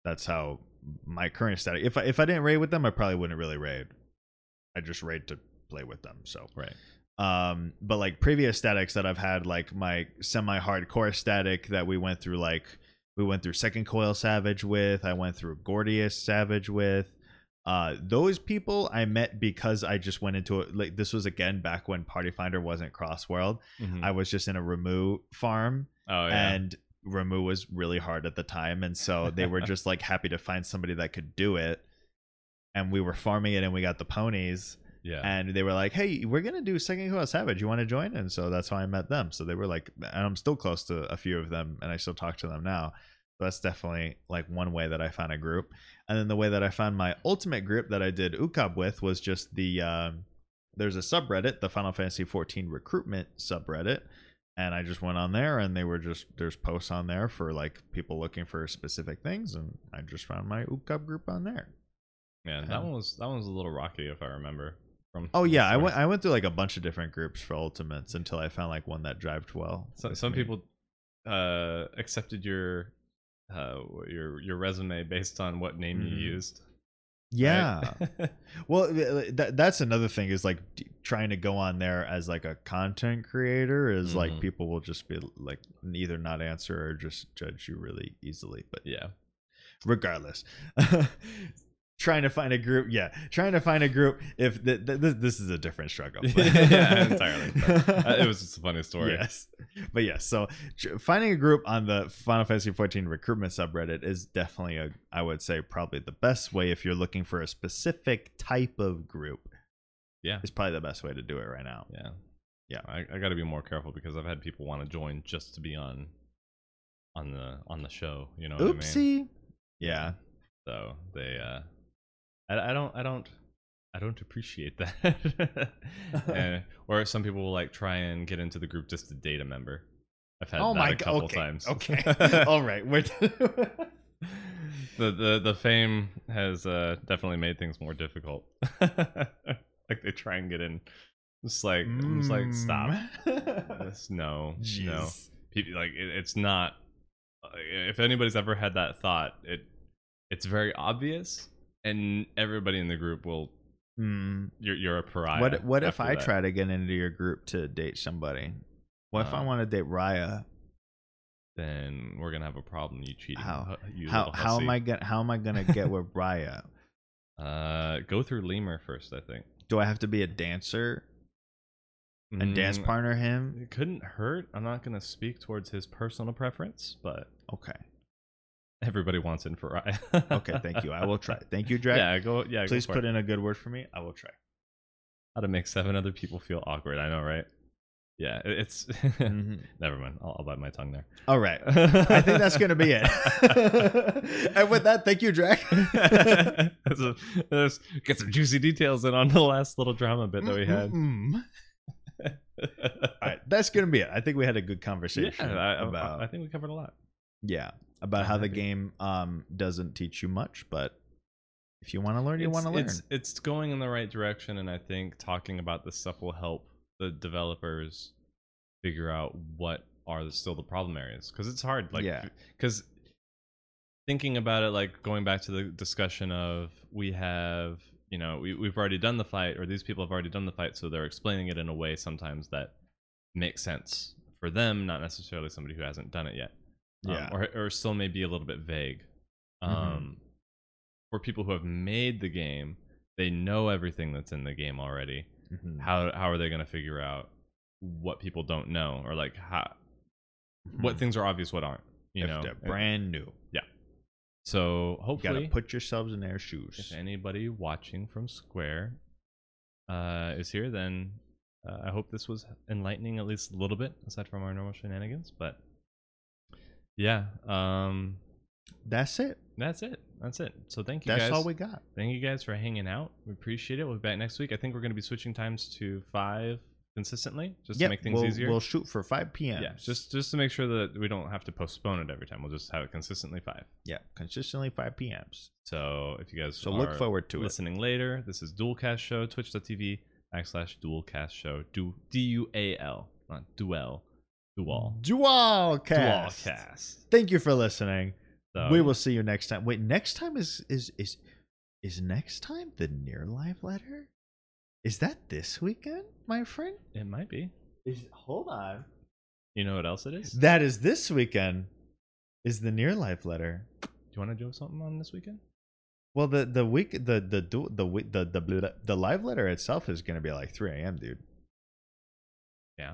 Speaker 1: that's how my current static. If I if I didn't raid with them, I probably wouldn't really raid. I just raid to play with them. So
Speaker 2: Right.
Speaker 1: um but like previous statics that i've had like my semi hardcore static that we went through like we went through second coil savage with i went through Gordias savage with uh those people i met because i just went into it like this was again back when party finder wasn't cross world
Speaker 2: Mhm.
Speaker 1: i was just in a Ramuh farm
Speaker 2: oh yeah.
Speaker 1: and Ramuh was really hard at the time, and so they were just like happy to find somebody that could do it. And we were farming it, and we got the ponies,
Speaker 2: yeah.
Speaker 1: and they were like, "Hey, we're gonna do Second Coil Savage. You want to join?" And so that's how I met them. So they were like, and I'm still close to a few of them, and I still talk to them now. So that's definitely like one way that I found a group. And then the way that I found my ultimate group that I did UCoB with was just the um, there's a subreddit, the Final Fantasy 14 recruitment subreddit, and I just went on there, and they were just there's posts on there for like people looking for specific things, and I just found my UCoB group on there.
Speaker 2: yeah,
Speaker 1: yeah.
Speaker 2: that one was that one was a little rocky if I remember. From
Speaker 1: Oh yeah, I went I went through like a bunch of different groups for ultimates until I found like one that jived well.
Speaker 2: So, some
Speaker 1: me.
Speaker 2: people uh, accepted your uh, your your resume based on what name you
Speaker 1: Mhm.
Speaker 2: used.
Speaker 1: Yeah.
Speaker 2: right?
Speaker 1: well, that, that's another thing is like d- trying to go on there as like a content creator is like
Speaker 2: Mhm.
Speaker 1: people will just be like either not answer or just judge you really easily. But
Speaker 2: yeah.
Speaker 1: regardless trying to find a group yeah trying to find a group if th- th- this, is a different struggle
Speaker 2: Yeah, entirely. Uh, it was just a funny story.
Speaker 1: yes but yes so tr- finding a group on the final fantasy 14 recruitment subreddit is definitely a i would say probably the best way if you're looking for a specific type of group
Speaker 2: Yeah.
Speaker 1: it's probably the best way to do it right now
Speaker 2: Yeah.
Speaker 1: Yeah.
Speaker 2: I, I got to be more careful because I've had people want to join just to be on on the on the show. You know what I mean?
Speaker 1: Oopsie. Yeah.
Speaker 2: So they, uh, I, I don't, I don't, I don't appreciate that. Eh, or some people will like try and get into the group just to date a member. I've had
Speaker 1: Oh
Speaker 2: that a
Speaker 1: god.
Speaker 2: couple
Speaker 1: Okay.
Speaker 2: times.
Speaker 1: Okay. All right. We're
Speaker 2: the the the fame has uh, definitely made things more difficult. like they try and get in. It's like I'm just like stop.
Speaker 1: Mm.
Speaker 2: This- no, no. People like it, it's not. uh, If anybody's ever had that thought, it it's very obvious, and everybody in the group will.
Speaker 1: Hmm.
Speaker 2: You're you're a pariah.
Speaker 1: What What if I
Speaker 2: that.
Speaker 1: try to get into your group to date somebody? What if I
Speaker 2: Uh,
Speaker 1: want to date Raya?
Speaker 2: Then we're gonna have a problem. You cheating.
Speaker 1: How-
Speaker 2: you
Speaker 1: How How am. I gonna How am I gonna get with Raya?
Speaker 2: Uh, go through Lemur first. I think.
Speaker 1: Do I have to be a dancer and dance
Speaker 2: Mm,
Speaker 1: partner him?
Speaker 2: It couldn't hurt. I'm not gonna speak towards his personal preference, but
Speaker 1: Okay.
Speaker 2: Everybody wants in for.
Speaker 1: Okay. Thank you. I will try. Thank you, Drac.
Speaker 2: Yeah, go. Yeah,
Speaker 1: Please
Speaker 2: go
Speaker 1: put
Speaker 2: it.
Speaker 1: in a good word for me. I will try.
Speaker 2: how to make seven other people feel awkward. I know, right? Yeah, it- it's.
Speaker 1: Mhm.
Speaker 2: Never mind. I'll, I'll bite my tongue there.
Speaker 1: All right. I think that's gonna be it. and with that, thank you, Drac.
Speaker 2: So, let's get some juicy details in on the last little drama bit that we had.
Speaker 1: Mm-mm. All right, that's gonna be it. I think we had a good conversation
Speaker 2: yeah, I-
Speaker 1: about
Speaker 2: I think we covered a lot.
Speaker 1: yeah about how the game um doesn't teach you much, but if you want to learn, you want to learn.
Speaker 2: It's, it's going in the right direction, and I think talking about this stuff will help the developers figure out what are the, still the problem areas because it's hard. Like,
Speaker 1: Yeah.
Speaker 2: because thinking about it, like going back to the discussion of we have, you know, we, we've already done the fight, or these people have already done the fight, so they're explaining it in a way sometimes that makes sense for them, not necessarily somebody who hasn't done it yet. Um, or or still may be a little bit vague. Um,
Speaker 1: Mhm.
Speaker 2: For people who have made the game, they know everything that's in the game already.
Speaker 1: Mhm.
Speaker 2: How how are they going to figure out what people don't know, or like how what
Speaker 1: Mhm.
Speaker 2: things are obvious, what aren't? You
Speaker 1: if
Speaker 2: know,
Speaker 1: they're brand new, Yeah.
Speaker 2: so
Speaker 1: you
Speaker 2: hopefully,
Speaker 1: gotta put yourselves in their shoes.
Speaker 2: if anybody watching from Square uh, is here, then uh, I hope this was enlightening at least a little bit, aside from our normal shenanigans. But yeah, um,
Speaker 1: That's it.
Speaker 2: that's it. That's it. So thank you
Speaker 1: That's
Speaker 2: guys.
Speaker 1: all we got.
Speaker 2: Thank you guys for hanging out. We appreciate it. We'll be back next week. I think we're going to be switching times to five consistently, just
Speaker 1: Yep,
Speaker 2: to make things
Speaker 1: we'll,
Speaker 2: easier.
Speaker 1: We'll shoot for 5 p.m.
Speaker 2: yeah, just just to make sure that we don't have to postpone it every time. We'll just have it consistently five.
Speaker 1: yeah, consistently 5 p.m.s.
Speaker 2: So if you guys
Speaker 1: So look forward to it.
Speaker 2: listening later, this is Dualcast Show, twitch.tv backslash Dualcast Show. Du D U A L, not Duel. Dual.
Speaker 1: Dual cast.
Speaker 2: Dualcast.
Speaker 1: Thank you for listening.
Speaker 2: So,
Speaker 1: we will see you next time. Wait, next time is is is is next time the near live letter? Is that this weekend, my friend?
Speaker 2: It might be.
Speaker 1: Is hold on.
Speaker 2: You know what else it is?
Speaker 1: That is this weekend. Is the near life letter?
Speaker 2: Do you want to do something on this weekend?
Speaker 1: Well, the the week the the du- the week the the the, the live letter itself is gonna be like 3 a.m. Dude,
Speaker 2: Yeah.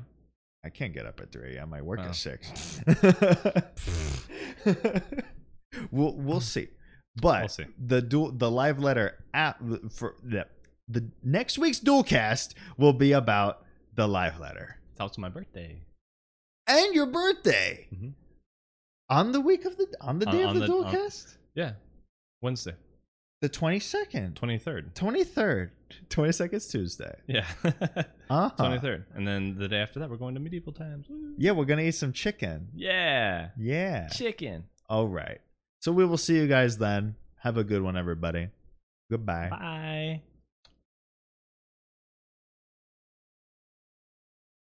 Speaker 1: I can't get up at 3 a.m. I work
Speaker 2: Oh.
Speaker 1: at six. we'll we'll see, but
Speaker 2: We'll see.
Speaker 1: the dual the live letter app for the the next week's dual cast will be about the live letter
Speaker 2: It's also my birthday.
Speaker 1: and your birthday
Speaker 2: Mhm.
Speaker 1: on the week of the on the day
Speaker 2: on
Speaker 1: of the,
Speaker 2: the-
Speaker 1: dual
Speaker 2: on-
Speaker 1: cast
Speaker 2: Yeah. Wednesday,
Speaker 1: the 22nd
Speaker 2: 23rd.
Speaker 1: 23rd 22nd is Tuesday
Speaker 2: Yeah.
Speaker 1: uh-huh
Speaker 2: 23rd. And then the day after that, we're going to medieval times. Woo.
Speaker 1: yeah we're gonna eat some chicken
Speaker 2: Yeah.
Speaker 1: yeah
Speaker 2: Chicken.
Speaker 1: all right so we will see you guys then have a good one everybody goodbye
Speaker 2: Bye.